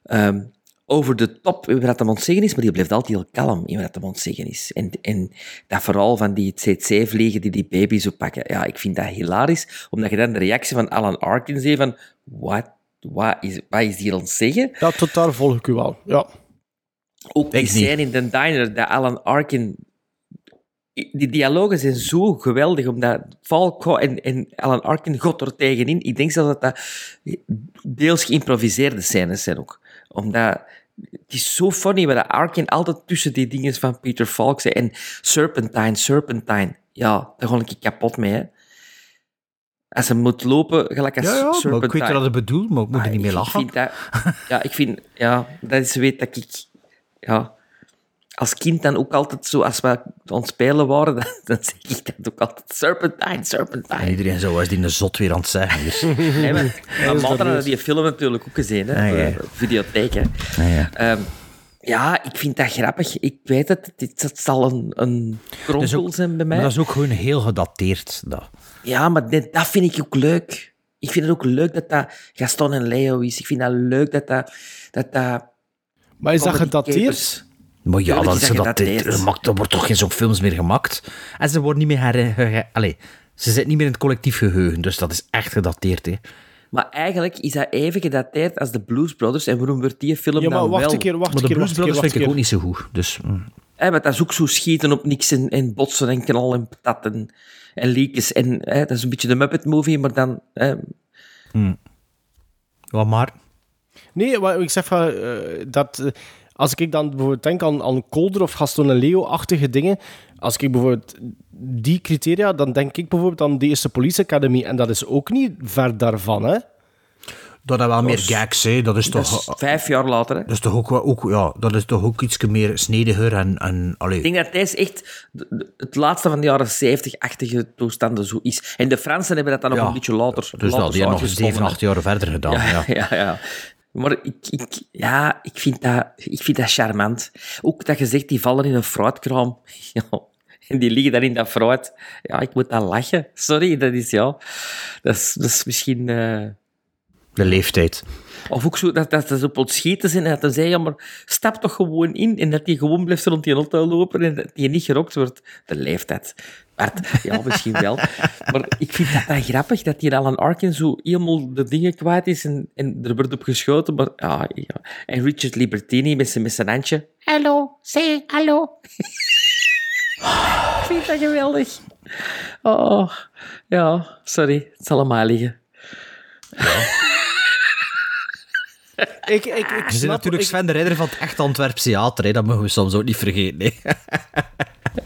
ehm, over de top in wat hem aan het zeggen is, maar die blijft altijd heel kalm in wat hem aan het zeggen is. En, en dat vooral van die CC-vliegen die die baby's oppakken, ja, ik vind dat hilarisch, omdat je dan de reactie van Alan Arkin ziet van, what, wat is, wat is die hier aan het zeggen? Ja, tot daar volg ik u wel. Ja. Ook die scène in de diner, dat Alan Arkin... Die dialogen zijn zo geweldig, omdat Falco en, en Alan Arkin god er tegenin. Ik denk zelfs dat dat deels geïmproviseerde scènes zijn ook. Omdat... Het is zo funny, waar Arkin altijd tussen die dingen van Peter Falk zei. En Serpentine, Serpentine. Ja, daar ga ik kapot mee, hè. Als hij moet lopen, gelijk als Ja, ja, maar ik weet wat het bedoelt, maar ik moet er niet mee Ik lachen. vind dat, ja, ik vind, ja, dat is weet dat ik, ja, als kind dan ook altijd zo, als we aan het spelen waren, dan, dan zeg ik dat ook altijd, Serpentine, En Serpentine. iedereen zo was die een zot weer aan het zeggen. Dus. Nee, maar had die film natuurlijk ook gezien, hè, Ah, voor ja. de videotheek. Hè. Ja, ja. Ehm, ja, ik vind dat grappig. Ik weet het, dit, dat zal een, een kronkel zijn bij mij. Maar dat is ook gewoon heel gedateerd. Dat. Ja, maar dat vind ik ook leuk. Ik vind het ook leuk dat dat Gaston en Leo is. Ik vind dat leuk dat dat... dat, dat Maar is dat gedateerd? Maar ja, dat, is dat gedateerd. gedateerd. Er, maakt- er wordt toch geen zo'n films meer gemaakt. En ze worden niet meer her... Allee, ze zitten niet meer in het collectief geheugen. Dus dat is echt gedateerd. Hè. Maar eigenlijk is dat even gedateerd als de Blues Brothers. En waarom wordt die film Ja, maar dan wacht wel? een keer, wacht Maar een de keer, Blues wacht een keer, Brothers wacht vind ik ook keer. niet zo goed. Dus, mm. Dat is ook zo schieten op niks en, en botsen en knal en patat en, en leakjes. En hè, dat is een beetje de Muppet Movie, maar dan... Hè, ja, maar... Nee, maar ik zeg van, eh, dat... eh, als ik dan bijvoorbeeld denk aan, aan Colder of Gaston en Leo-achtige dingen, als ik bijvoorbeeld die criteria, dan denk ik bijvoorbeeld aan de eerste Police Academy. En dat is ook niet ver daarvan, hè? Dat is wel meer is- gags, hè. Dat is dat toch... is vijf jaar later. Hè. Dat is toch ook, wel- ook, ja, dat is toch ook iets meer snediger en, en allee. Ik denk dat deze echt het laatste van de jaren 70-achtige toestanden zo is. En de Fransen hebben dat dan nog Ja. een beetje later. Dus later dat, die hebben nog uitgestoken, 7, hè. 8 jaar verder gedaan. Ja, Ja, ja, ja. Maar ik, ja, ik, vind dat, ik vind dat charmant. Ook dat je zegt, die vallen in een fruitkraam. Ja, en die liggen dan in dat fruit. Ja, ik moet dan lachen. Sorry, dat is ja. Dat is, dat is misschien. eh, De leeftijd. Of ook zo dat, dat ze op ontschieten zijn en dat hij zei, ja, maar stap toch gewoon in. En dat hij gewoon blijft rond die auto lopen en dat hij niet gerokt wordt. De leeftijd. Bart, ja, misschien wel. Maar ik vind dat dan grappig, dat die Alan Arkin zo helemaal de dingen kwijt is en, en er wordt op geschoten. Maar, ja, ja. En Richard Libertini met zijn, met zijn handje. Hallo, zeg hallo. Ik vind dat geweldig. Oh, ja, sorry. Het zal aan mij liggen. Ik, ik, ik Je bent snap... natuurlijk ik- Sven de Ridder van het echt Antwerps Theater. Hè. Dat mogen we soms ook niet vergeten. Nee.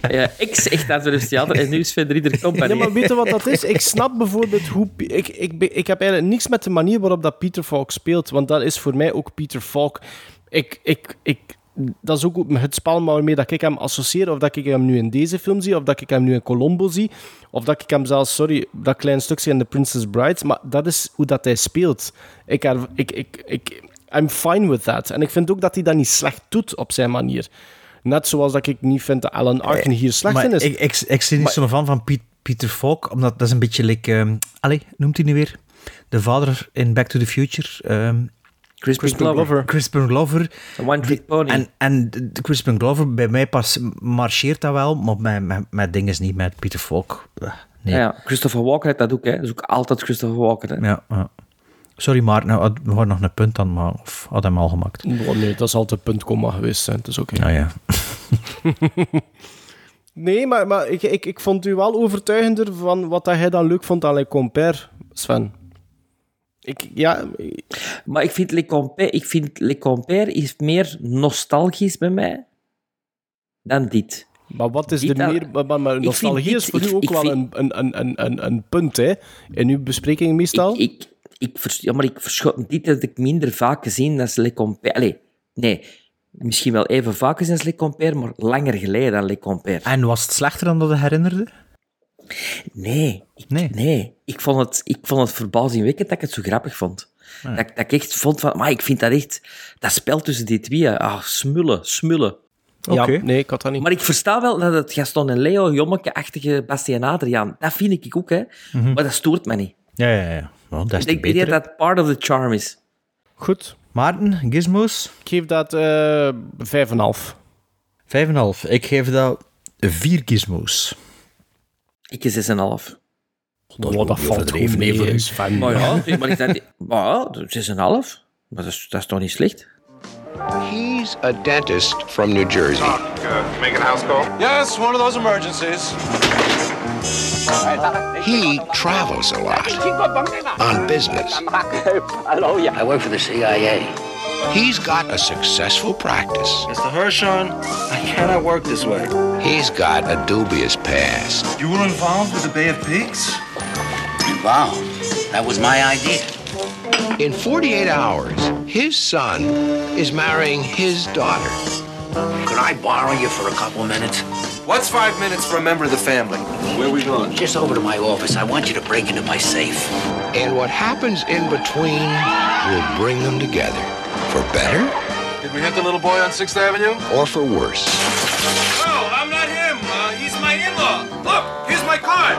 Ja, ex echt Antwerps Theater en nu is Sven Rieder Company. Nee, maar weet je wat dat is? Ik snap bijvoorbeeld hoe... Ik, ik, ik heb eigenlijk niks met de manier waarop dat Peter Falk speelt, want dat is voor mij ook Peter Falk. Ik, ik, ik, dat is ook het spel waarmee dat ik hem associeer, of dat ik hem nu in deze film zie, of dat ik hem nu in Colombo zie, of dat ik hem zelfs, sorry, dat klein stukje in The Princess Bride, maar dat is hoe dat hij speelt. Ik, ik, ik, ik, I'm fine with that. En ik vind ook dat hij dat niet slecht doet op zijn manier. Net zoals dat ik niet vind dat Alan Arkin hier slecht maar in is. Ik, ik, ik zie niet zo'n fan van Piet, Pieter Falk, omdat dat is een beetje like... ehm allee, noemt hij nu weer? De vader in Back to the Future. ehm Crispin Glover. Crispin Glover. Een one-trick pony. En, en Crispin Glover, bij mij pas marcheert dat wel, maar met, met, met dingen niet, met Pieter Falk. eh, Nee. Ja, ja, Christopher Walker had dat ook, hè. Dat is ook altijd Christopher Walker, hè. Ja, ja. Sorry, maar nou, had- we hadden nog een punt aan, maar of had hem al gemaakt. Oh, nee, dat is altijd punt komma geweest zijn. Het is oké. Nou ja. Nee, maar, maar ik, ik, ik vond u wel overtuigender van wat dat hij dan leuk vond aan Le Compère, Sven. Ik, ja, Maar ik vind Le Compère, ik vind Le Compère is meer nostalgisch bij mij dan dit. maar wat is Dit de meer... Maar, maar, maar Ik nostalgie is voor ik- u ook wel vind- een, een, een, een, een punt, hè? In uw bespreking meestal. Ik, ik, ja, maar ik verschot dit heb ik minder vaak gezien dan Le Compère. Allee, nee, misschien wel even gezien als Le Compère, maar langer geleden dan Le Compère. En was het slechter dan dat je herinnerde? Nee, ik, Nee. nee. Ik, vond het, ik vond het verbazingwekkend dat ik het zo grappig vond. Ah. Dat, ik- dat ik echt vond van, maar ik vind dat echt, dat spel tussen die twee, ah, smullen, smullen. ja, Oké. nee, ik had dat niet. Maar ik versta wel dat het Gaston en Leo, Jommeke-achtige Bastien Adriaan, dat vind ik ook, hè. Mhm. Maar dat stoort me niet. Ja, ja, ja. Well, dat is Ik denk dat dat part of the charm is. Goed, Maarten, gizmos? ik geef dat eh vijf en een half. Vijf en een half. Ik geef dat vier gizmos. Ik is 6,5. Dat, oh, dat valt goed mee, nee, voor- Sven. Maar ja, maar ik dat, maar ja, 6,5. Maar dat is, dat is toch niet slecht? He's a dentist from New Jersey. Uh, make a house call? Yes, one of those emergencies. He travels a lot on business. I work for the CIA. He's got a successful practice. Mr. Hershon, I cannot work this way. He's got a dubious past. You were involved with the Bay of Pigs? Involved. That was my idea. In 48 hours, his son is marrying his daughter. Could I borrow you for a couple of minutes? What's five minutes for a member of the family? Where are we going? Just over to my office. I want you to break into my safe. And what happens in between will bring them together. For better Did we hit the little boy on 6th Avenue? or for worse. No, I'm not him. Uh, he's my in-law. Look, here's my card.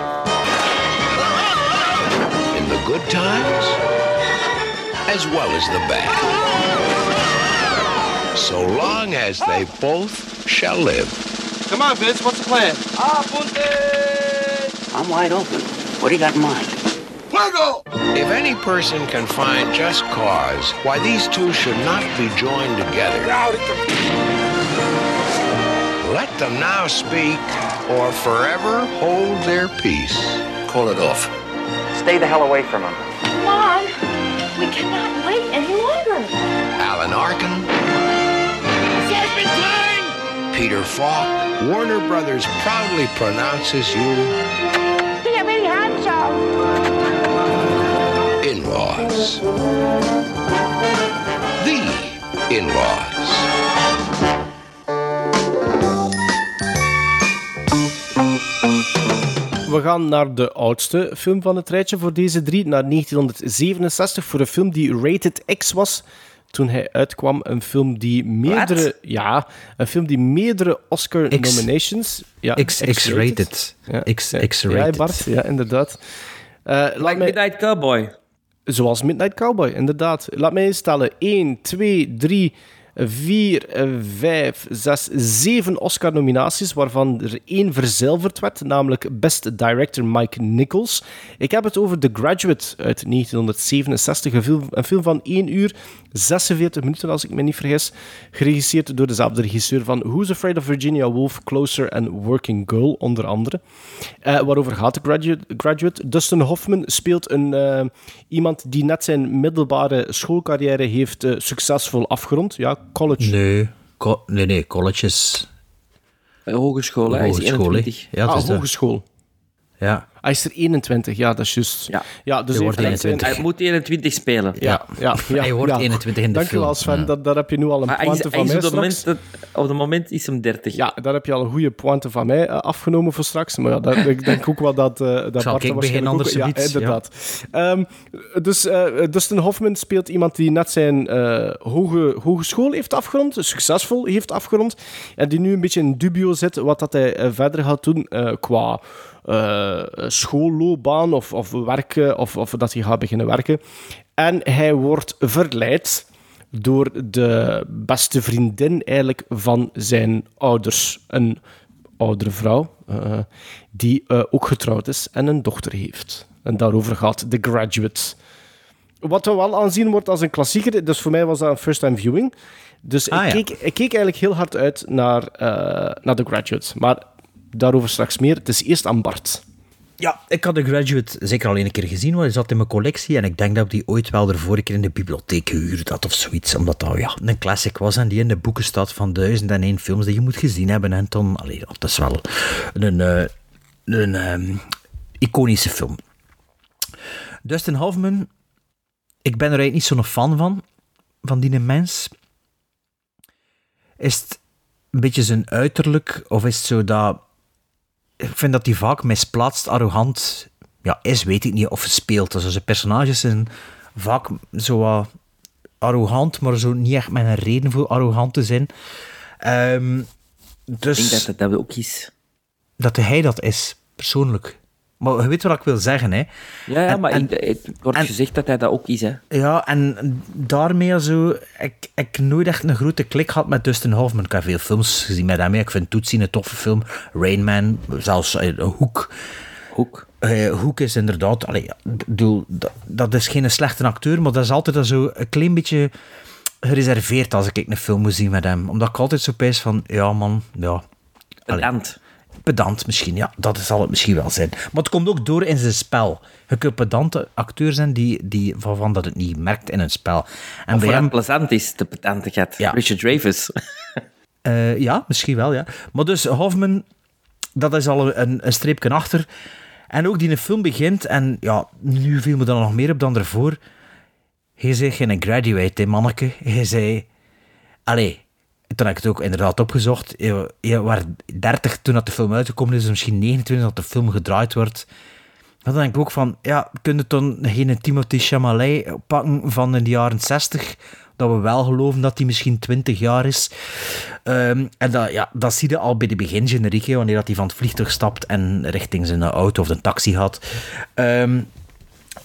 In the good times, as well as the bad. So long as they both shall live. Come on, Vince. What's the plan? I'm wide open. What do you got in mind? Fuego! If any person can find just cause why these two should not be joined together, let them now speak or forever hold their peace. Call it off. Stay the hell away from him. Mom, we cannot wait any longer. Alan Arkin, Peter Falk, Warner Brothers proudly pronounces you They're very handsome. In-laws. The in-laws. We gaan naar de oudste film van het rijtje voor deze drie, naar 1967, voor een film die rated X was toen hij uitkwam. Een film die meerdere, ja, een film die meerdere Oscar X. nominations, ja, X- X-rated. Ja. X- Ja, X-rated. Ja, Bart, ja, inderdaad. Eh, laat Like mij- Midnight Cowboy. Zoals Midnight Cowboy, inderdaad. Laat mij eens stellen. 1, 2, 3, 4, 5, 6, 7 Oscar-nominaties, waarvan er één verzilverd werd, namelijk Best Director Mike Nichols. Ik heb het over The Graduate uit 1967, een film, van 1 uur, 46 minuten als ik me niet vergis, geregisseerd door dezelfde regisseur van Who's Afraid of Virginia Woolf, Closer en Working Girl, onder andere. Uh, waarover gaat The Graduate? Dustin Hoffman speelt een, uh, iemand die net zijn middelbare schoolcarrière heeft succesvol afgerond. Ja, college. Nee, co nee, nee, college is... Hogeschool, hij is 21. Ja, ah, hogeschool. Ja. Hij is er 21, ja, dat is juist. Ja, ja dus hij, wordt 21. hij moet 21 spelen. Ja, ja, ja hij wordt ja. 21 in de Dank film. Dankjewel Sven, ja. dat, daar heb je nu al een pointe van mij op, moment, dat, op het moment is hem 30. Ja, daar heb je al een goede pointe van mij uh, afgenomen voor straks. Maar ja, dat, ik denk ook wel dat, uh, dat Zal ik beginnen anders ja, inderdaad. Ja. Um, dus uh, Dustin Hoffman speelt iemand die net zijn hoge, hogeschool heeft afgerond, succesvol heeft afgerond, en die nu een beetje in dubio zit wat dat hij verder gaat doen qua uh, schoolloopbaan of, of werken, of, of dat hij gaat beginnen werken. En hij wordt verleid door de beste vriendin eigenlijk van zijn ouders. Een oudere vrouw, uh, die uh, ook getrouwd is en een dochter heeft. En daarover gaat The Graduate. Wat we wel aanzien wordt als een klassieker, dus voor mij was dat een first-time viewing. Dus ah, ik, ja. keek, ik keek eigenlijk heel hard uit naar, uh, naar The Graduate. Maar daarover straks meer. Het is eerst aan Bart. Ja, ik had de Graduate zeker al een keer gezien, want hij zat in mijn collectie en ik denk dat ik die ooit wel de vorige keer in de bibliotheek gehuurd had of zoiets, omdat dat ja, een classic was en die in de boeken staat van duizend en één films die je moet gezien hebben. En dan, allee, dat is wel een, een, een um, iconische film. Dustin Hoffman, ik ben er eigenlijk niet zo'n fan van, van die mens. Is het een beetje zijn uiterlijk, of is het zo dat ik vind dat hij vaak misplaatst, arrogant ja, is, weet ik niet, of speelt. Dus zijn personages zijn vaak zo arrogant, maar zo niet echt met een reden voor arrogant te zijn. Um, dus ik denk dat dat ook is. Dat hij dat is, persoonlijk. Maar je weet wat ik wil zeggen, hè. Ja, ja en, maar en, het wordt en, gezegd dat hij dat ook is, hè. Ja, en daarmee zo... Ik, ik nooit echt een grote klik had met Dustin Hoffman. Ik heb veel films gezien met hem. Ik vind Tootsie een toffe film. Rain Man, zelfs uh, Hoek. Hoek. Uh, Hoek is inderdaad... Allee, bedoel, dat, dat is geen slechte acteur, maar dat is altijd zo een klein beetje gereserveerd als ik een film moet zien met hem. Omdat ik altijd zo pijs van... Ja, man, ja... Pedant pedant misschien, ja, dat zal het misschien wel zijn. Maar het komt ook door in zijn spel. Je kunt pedante acteur zijn die, die, waarvan dat het niet merkt in een spel. En of bij hem plezant is, de pedantigheid. Ja. Richard Dreyfuss. uh, ja, misschien wel, ja. Maar dus Hoffman, dat is al een, een streepje achter. En ook die een film begint, en ja, nu viel me dan nog meer op dan ervoor. Hij zei geen graduate, hè, manneke. Hij zei... Allee, toen heb ik het ook inderdaad opgezocht. Je, was 30 toen dat de film uitgekomen is, misschien 29 dat de film gedraaid wordt. Dan denk ik ook van, ja, kun je dan geen Timothy Chalamet pakken van in de jaren 60, dat we wel geloven dat hij misschien 20 jaar is. Um, en dat, ja, dat zie je al bij de begingeneriek, wanneer dat hij van het vliegtuig stapt en richting zijn auto of de taxi gaat. Um,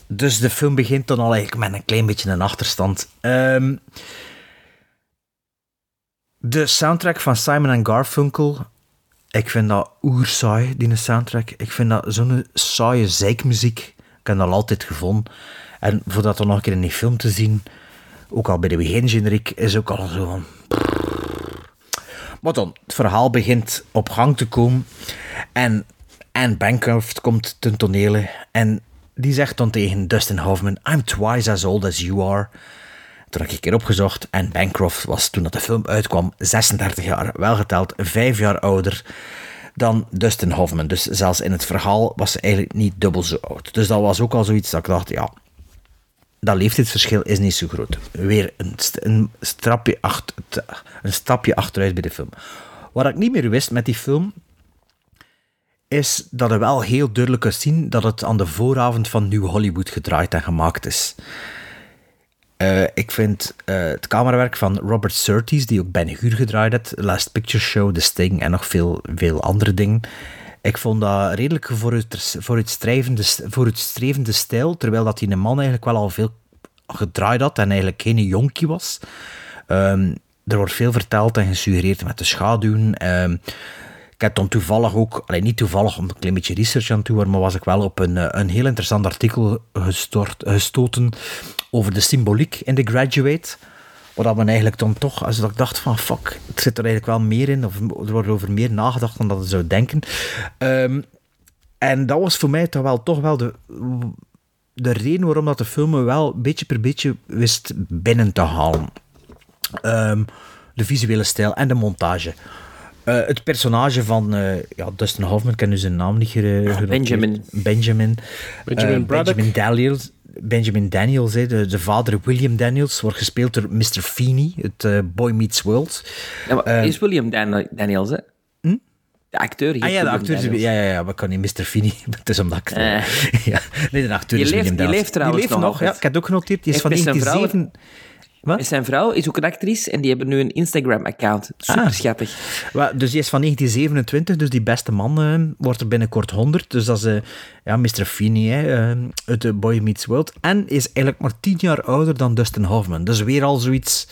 dus de film begint dan al eigenlijk met een klein beetje een achterstand. Um, de soundtrack van Simon Garfunkel, ik vind dat oersaai, die soundtrack. Ik vind dat zo'n saaie zeikmuziek. Ik heb dat altijd gevonden. En voor dat dan nog een keer in die film te zien, ook al bij de begingeneriek, is ook al zo van... Maar dan, het verhaal begint op gang te komen. En Anne Bancroft komt ten tonele. En die zegt dan tegen Dustin Hoffman... I'm twice as old as you are. Toen heb ik een keer opgezocht en Bancroft was toen dat de film uitkwam 36 jaar, wel geteld, 5 jaar ouder dan Dustin Hoffman. Dus zelfs in het verhaal was ze eigenlijk niet dubbel zo oud. Dus dat was ook al zoiets dat ik dacht, ja, dat leeftijdsverschil is niet zo groot. Weer een, een, een stapje achteruit bij de film. Wat ik niet meer wist met die film, is dat je wel heel duidelijk kunt zien dat het aan de vooravond van New Hollywood gedraaid en gemaakt is. Uh, ik vind uh, het camerawerk van Robert Surtees, die ook Ben Hur gedraaid heeft, Last Picture Show, The Sting en nog veel, veel andere dingen, Ik vond dat redelijk vooruit, vooruitstrevende, vooruitstrevende stijl, terwijl dat die een man eigenlijk wel al veel gedraaid had en eigenlijk geen jonkie was. Ehm, er wordt veel verteld en gesuggereerd met de schaduwen. Ehm, ik heb dan toevallig ook, alleen niet toevallig om een klein beetje research aan te doen, maar was ik wel op een, een heel interessant artikel gestort, gestoten over de symboliek in The Graduate. Wat men eigenlijk dan toch, als ik dacht van fuck, het zit er eigenlijk wel meer in, of er wordt over meer nagedacht dan dat je zou denken. Um, en dat was voor mij toch wel, toch wel de, de reden waarom dat de film me wel beetje per beetje wist binnen te halen. Um, de visuele stijl en de montage. Uh, het personage van uh, ja, Dustin Hoffman, ik ken nu zijn naam niet genoteerd. Benjamin. Benjamin. Benjamin, uh, Benjamin Daniels. Benjamin Daniels, de, de, vader William Daniels, wordt gespeeld door Mr. Feeney, het Boy Meets World. Ja, maar is William Dan Daniels, hè? Hm? De acteur Ah ja, de acteur is, ja, ja, ja, maar kan niet Mr. Feeney. Het is omdat ik... ja, nee, de acteur is leeft, William Daniels. Die leeft trouwens die leeft nog, ja. Ik heb het ook genoteerd. Die is van 1907... Wat? Zijn vrouw is ook een actrice en die hebben nu een Instagram-account. Super Ah. schattig. Dus die is van 1927, dus die beste man uh, wordt er binnenkort 100. Dus dat is uh, ja, Mr. Feeney hè, uh, uit The Boy Meets World. En is eigenlijk maar 10 jaar ouder dan Dustin Hoffman. Dus weer al zoiets...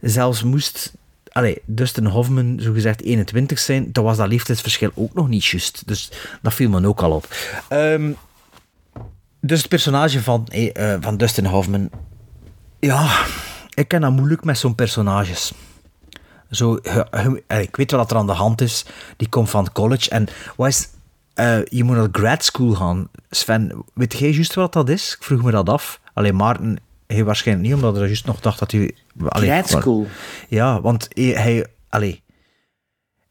Zelfs moest... Allee, Dustin Hoffman, zogezegd 21 zijn, dan was dat leeftijdsverschil ook nog niet juist. Dus dat viel me ook al op. Um, dus het personage van, eh, van Dustin Hoffman ja, ik ken dat moeilijk met zo'n personages. Zo, ik weet wel wat er aan de hand is. Die komt van college en wat is, uh, je moet naar grad school gaan. Sven, weet jij juist wat dat is? Ik vroeg me dat af. Alleen Maarten, hij waarschijnlijk niet, omdat hij juist nog dacht dat hij... Allee, grad school? Ja, want hij... hij allee,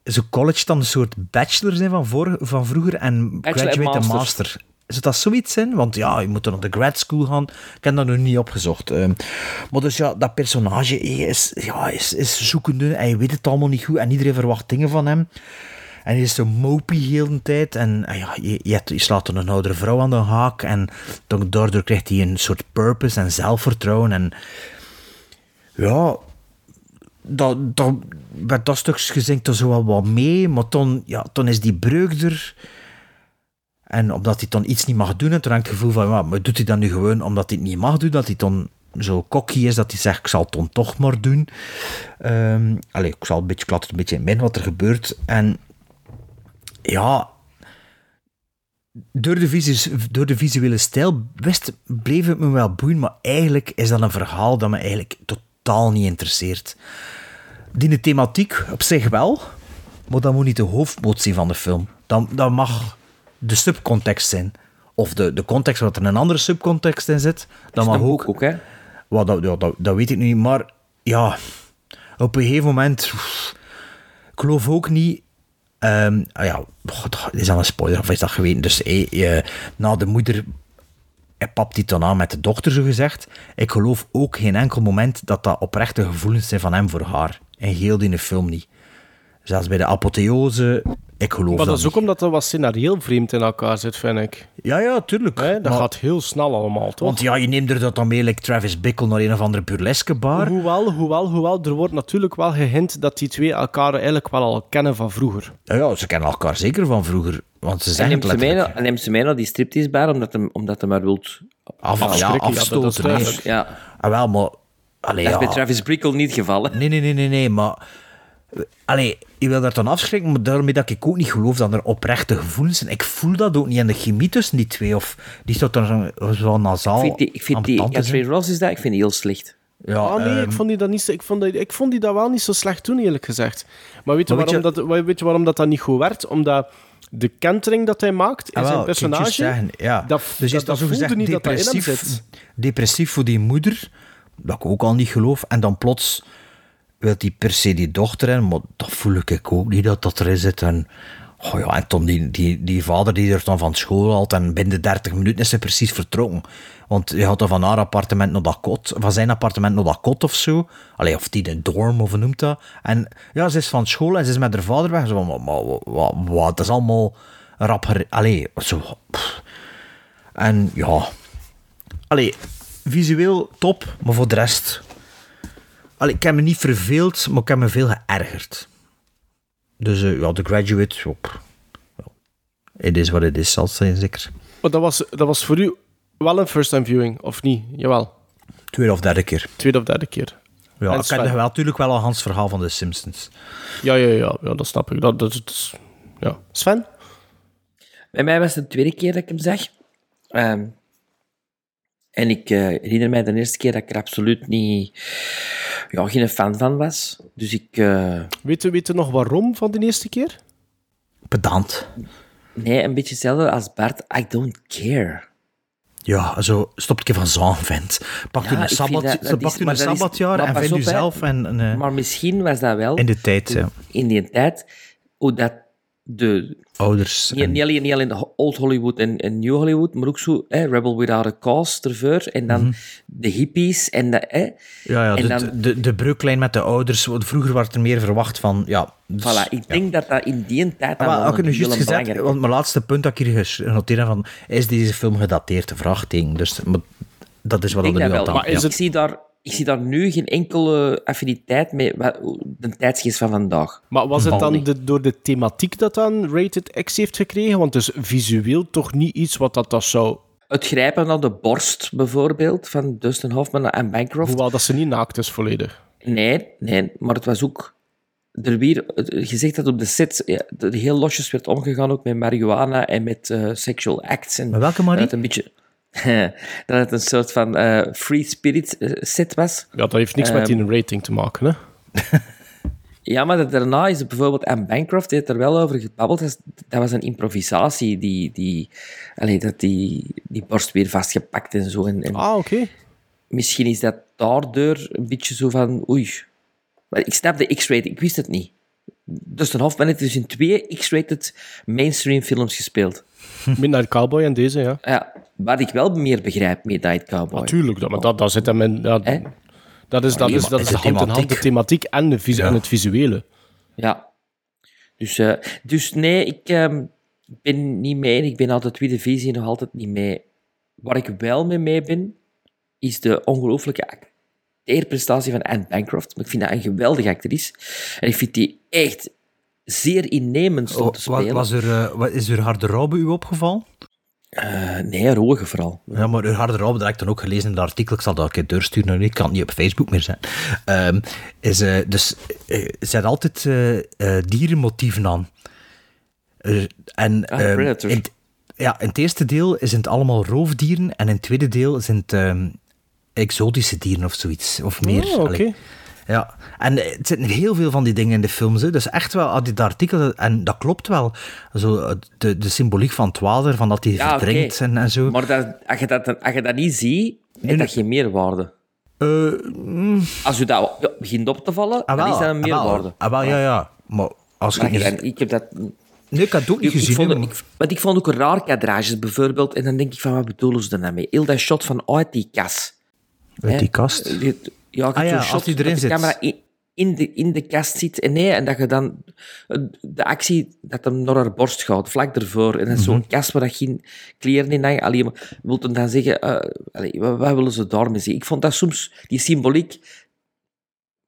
zo college dan een soort bachelor zijn van, voor, van vroeger en graduate en master. Zou dat zoiets zijn? Want ja, je moet dan naar de grad school gaan. Ik heb dat nog niet opgezocht. Um, maar dus ja, dat personage is, ja, is, is zoekende. Hij weet het allemaal niet goed. En iedereen verwacht dingen van hem. En hij is zo mopey heel de tijd. En ja, je, je, slaat dan een oudere vrouw aan de haak. En dan, daardoor krijgt hij een soort purpose en zelfvertrouwen. En ja, dat, dat, met dat stukje zingt er zo wel wat mee. Maar dan, ja, dan is die breuk er. En omdat hij dan iets niet mag doen, en toen het gevoel van, ja, maar doet hij dat nu gewoon omdat hij het niet mag doen, dat hij dan zo cocky is, dat hij zegt, ik zal het dan toch maar doen. Um, allee, ik zal een beetje klatten, een beetje in min wat er gebeurt. En ja, door de, visu door de visuele stijl wist, bleef het me wel boeien, maar eigenlijk is dat een verhaal dat me eigenlijk totaal niet interesseert. Die de thematiek op zich wel, maar dat moet niet de hoofdmoot zijn van de film. Dat, dat mag de subcontext zijn. Of de, de context waar er een andere subcontext in zit. Dat mag ook. ook hè? Well, dat, ja, dat, dat weet ik niet. Maar ja, op een gegeven moment. Ik geloof ook niet. Um, ja, God, is dat een spoiler of is dat geweten? Dus hey, uh, na de moeder papt hij dan aan met de dochter, zo gezegd. Ik geloof ook geen enkel moment dat dat oprechte gevoelens zijn van hem voor haar. En heel in de film niet. Zelfs bij de apotheose, ik geloof maar dat, dat is ook niet. omdat dat wat scenarioel vreemd in elkaar zit, vind ik. Ja, ja, tuurlijk. Hè, dat Maar- gaat heel snel allemaal, toch? Want ja, je neemt er dat dan mee, like Travis Bickle, naar een of andere burleske bar. Hoewel, hoewel, hoewel, er wordt natuurlijk wel gehint dat die twee elkaar eigenlijk wel al kennen van vroeger. Ja, ja, ze kennen elkaar zeker van vroeger. Want ze neemt het ze, mee, letterlijk. naar- en neemt ze mee naar die striptease bar omdat hem, omdat hem maar wilt Af, ja, afschrikken, ja, dat is afstoten. nee. duidelijk. Ja, Ah, wel, maar... Allee, dat is ja. bij Travis Bickle niet het geval. hè. Nee, nee, nee, nee, nee, maar... Allee, je wil daar dan afschrikken, maar daarmee dat ik ook niet geloof dat er oprechte gevoelens zijn. Ik voel dat ook niet in de chemie tussen die twee. Of die staat dan zo, zo nasaal Ik vind die, ik vind die zijn. Catherine Ross is dat, ik vind die heel slecht. Ja, Ah nee, ehm, ik vond die dat niet zo, ik vond, dat, ik vond die dat wel niet zo slecht toen, eerlijk gezegd. Maar weet je, Maar weet waarom, Dat, weet je waarom dat, dat niet goed werd? Omdat de kentering dat hij maakt in Ah, zijn ging het personage... juist zeggen, ja. dat- dus dat- is dat, dat voelde niet dat dat in hem depressief, zit. depressief voor die moeder, dat ik ook al niet geloof. En dan plots wil hij per se die dochter maar dat voel ik ook niet dat dat erin zit. En, oh ja, en dan die, die, die vader die er dan van school haalt en binnen 30 minuten is ze precies vertrokken. Want je had dan van haar appartement naar dat kot, van zijn appartement naar dat kot of zo. Allee, of die de dorm, of noemt dat. En ja, ze is van school en ze is met haar vader weg. Zo van, maar, wat, wat, dat is allemaal rap... Allee, zo... En ja... Allee, visueel top, maar voor de rest... Allee, ik heb me niet verveeld, maar ik heb me veel geërgerd. Dus eh, ja, The Graduate, op het is wat het is, zal het zijn, zeker. Maar dat was, dat was voor u wel een first-time viewing, of niet? Jawel. Tweede of derde keer. Tweede of derde keer. Ja, En ik Sven? kende wel natuurlijk wel al Hans verhaal van de Simpsons. Ja, ja, ja, ja dat snap ik. Dat, dat, is- ja. Sven? Bij mij was het de tweede keer dat ik hem zag. Ehm, en ik eh, herinner mij de eerste keer dat ik er absoluut niet, ja, geen fan van was. Dus ik... eh, Weet u, weet u nog waarom van de eerste keer? Pedant. nee, een beetje hetzelfde als Bart. I don't care. Ja, zo stop ik van zo'n vent. Pak Ja, u een, sabbat, dat- is- u een sabbatjaar en vind u zelf en, en, eh, Maar misschien was dat wel... in de tijd, ja. In die tijd, hoe dat de... Ouders. Niet, en- niet alleen, niet alleen de Old Hollywood en, en New Hollywood, maar ook zo hè, Rebel Without a Cause ervoor. En dan de hippies en de... Hè, ja, ja en de, dan- de, de breuklijn met de ouders. want Vroeger werd er meer verwacht van... Ja, dus- Voilà, ik denk dat dat in die tijd... Ah, maar wel ook juist gezegd, belangrijk- want mijn laatste punt dat ik hier genoteerd heb van, is deze film gedateerd? Vraagteken. Dus maar dat is wat Ik er dat wel. aan. Ja. Ik, zie daar, ik zie daar nu geen enkele affiniteit mee de tijdsgeest van vandaag. Maar was het dan de, door de thematiek dat dan Rated X heeft gekregen? Want dus visueel toch niet iets wat dat, dat zou... Het grijpen naar de borst, bijvoorbeeld, van Dustin Hoffman en Bancroft. Hoewel dat ze niet naakt is volledig. Nee, nee, maar het was ook... Er weer gezegd dat op de set ja, er heel losjes werd omgegaan, ook met marihuana en met eh, sexual acts. En Maar welke Marie? Dat het een beetje... dat het een soort van eh, free spirit eh, set was. Ja, dat heeft niks met Ehm, die rating te maken, hè? Ja, maar dat- daarna is het bijvoorbeeld Anne Bancroft, die heeft er wel over gebabbeld. Dat, was een improvisatie, die, die, dat die, die borst weer vastgepakt en zo. En, en Ah, oké. Misschien is dat daardoor een beetje zo van, oei. Maar ik snap de X-rated, ik wist het niet. Dustin Hoffman heeft dus in twee X-rated mainstream films gespeeld. Midnight Cowboy en deze, ja. Ja, wat ik wel meer begrijp, Midnight Cowboy. Natuurlijk, dat, maar dat, dat zit hem in... Dat, dat is, dat is, dat is is de hand in hand de thematiek. en, de vis- Ja. en het visuele. Ja. Dus, eh, dus nee, ik ehm, ben niet mee. Ik ben altijd tweede visie nog altijd niet mee. Waar ik wel mee mee ben, is de ongelooflijke acteerprestatie van Anne Bancroft. Maar ik vind dat een geweldige actrice. En ik vind die echt zeer innemend stond te Oh, spelen. was er, eh, wat- is er harde robe u opgevallen? Eh, nee, haar ogen vooral. Ja, maar uw harde robe, dat heb ik dan ook gelezen in het artikel. Ik zal dat een keer doorsturen. Ik kan het niet op Facebook meer zijn. Ehm, is, eh, dus eh, ze had altijd eh, eh, dierenmotieven aan. En, Ah, ehm, Predator. in, het- ja, in het eerste deel zijn het allemaal roofdieren. En in het tweede deel zijn het ehm, exotische dieren of zoiets. Of meer. Oh, oké. Ja, en het zitten heel veel van die dingen in de films. Hè. Dus echt wel, ah, dit artikel, en dat klopt wel. Zo, eh, de, de symboliek van het water, van dat hij Ja, verdrinkt en, en zo. Maar dat, als, je dat, als je dat niet ziet, heeft dat geen meerwaarde. Eh, mm, Als je dat begint op te vallen, ah, dan is dat een ah, meerwaarde. Ah, wel, ja, ja. Maar als Maar je niet... ik heb dat... Nee, ik had het ook niet Ik, ik gezien. vond, ik, want ik vond ook raar kadrages, bijvoorbeeld. En dan denk ik van, wat bedoelen ze er nou mee? Heel dat shot van uit die kas. Uit die kast. Ja, ik Ah ja, shot die erin dat de camera in, in, de, in de kast zit. En, nee, en dat je dan eh, de actie dat hem naar haar borst gaat, vlak ervoor. En dat is zo'n Mhm. kast waar dat geen kleren in hangen. Allee, maar hem dan zeggen, allee, wat, wat willen ze daarmee zeggen? Ik vond dat soms, die symboliek,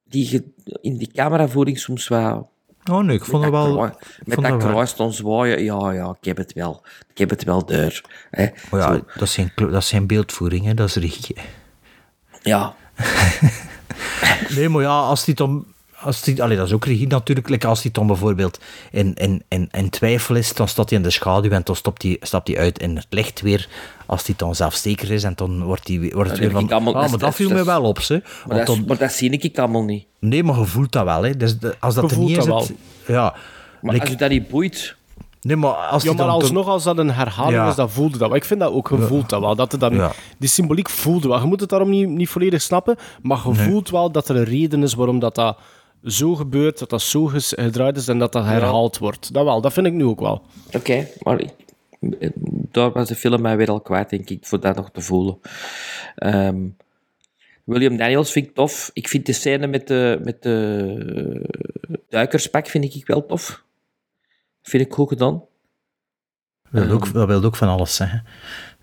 die je in die cameravoering soms wel... Oh nee, ik vond het wel... kruis- Met vond dat kruis dan zwaaien, ja, ja, ik heb het wel. Ik heb het wel deur. Hè. Oh ja, Zo. dat kle- dat is geen beeldvoering, hè. dat is regie. ja. Nee, maar ja, als die dan... Als die, allee, dat is ook regie natuurlijk. Like als die dan bijvoorbeeld in, in, in, in twijfel is, dan staat hij in de schaduw en dan stopt hij, stapt hij uit in het licht weer. Als hij dan zelfzeker is en dan wordt, hij, weer- wordt het Dat weer van... allemaal- ah, maar dat viel is- wel op, ze. Maar, dat, is- dan, maar dat zie ik allemaal niet. nee, maar je voelt dat wel. Hè. Dus de- als dat Je er niet is... het- Ja. Maar Like- als je dat niet boeit... nee, maar als Ja, maar dan alsnog, als dat een herhaling Ja. is, dan voelde dat wel. Ik vind dat ook, je voelt dat wel. Dat dan, Ja. Die symboliek voelde wel. Je moet het daarom niet, niet volledig snappen, maar je voelt wel dat er een reden is waarom dat, dat zo gebeurt, dat dat zo gedraaid is en dat dat herhaald wordt. Dat wel, dat vind ik nu ook wel. Oké, maar daar was de film mij weer al kwijt, denk ik, voor dat nog te voelen. Ehm, William Daniels vind ik tof. Ik vind de scène met de, met de duikerspak vind ik wel tof. Vind ik goed gedaan. Dat wil, ook, dat wil ook van alles zeggen.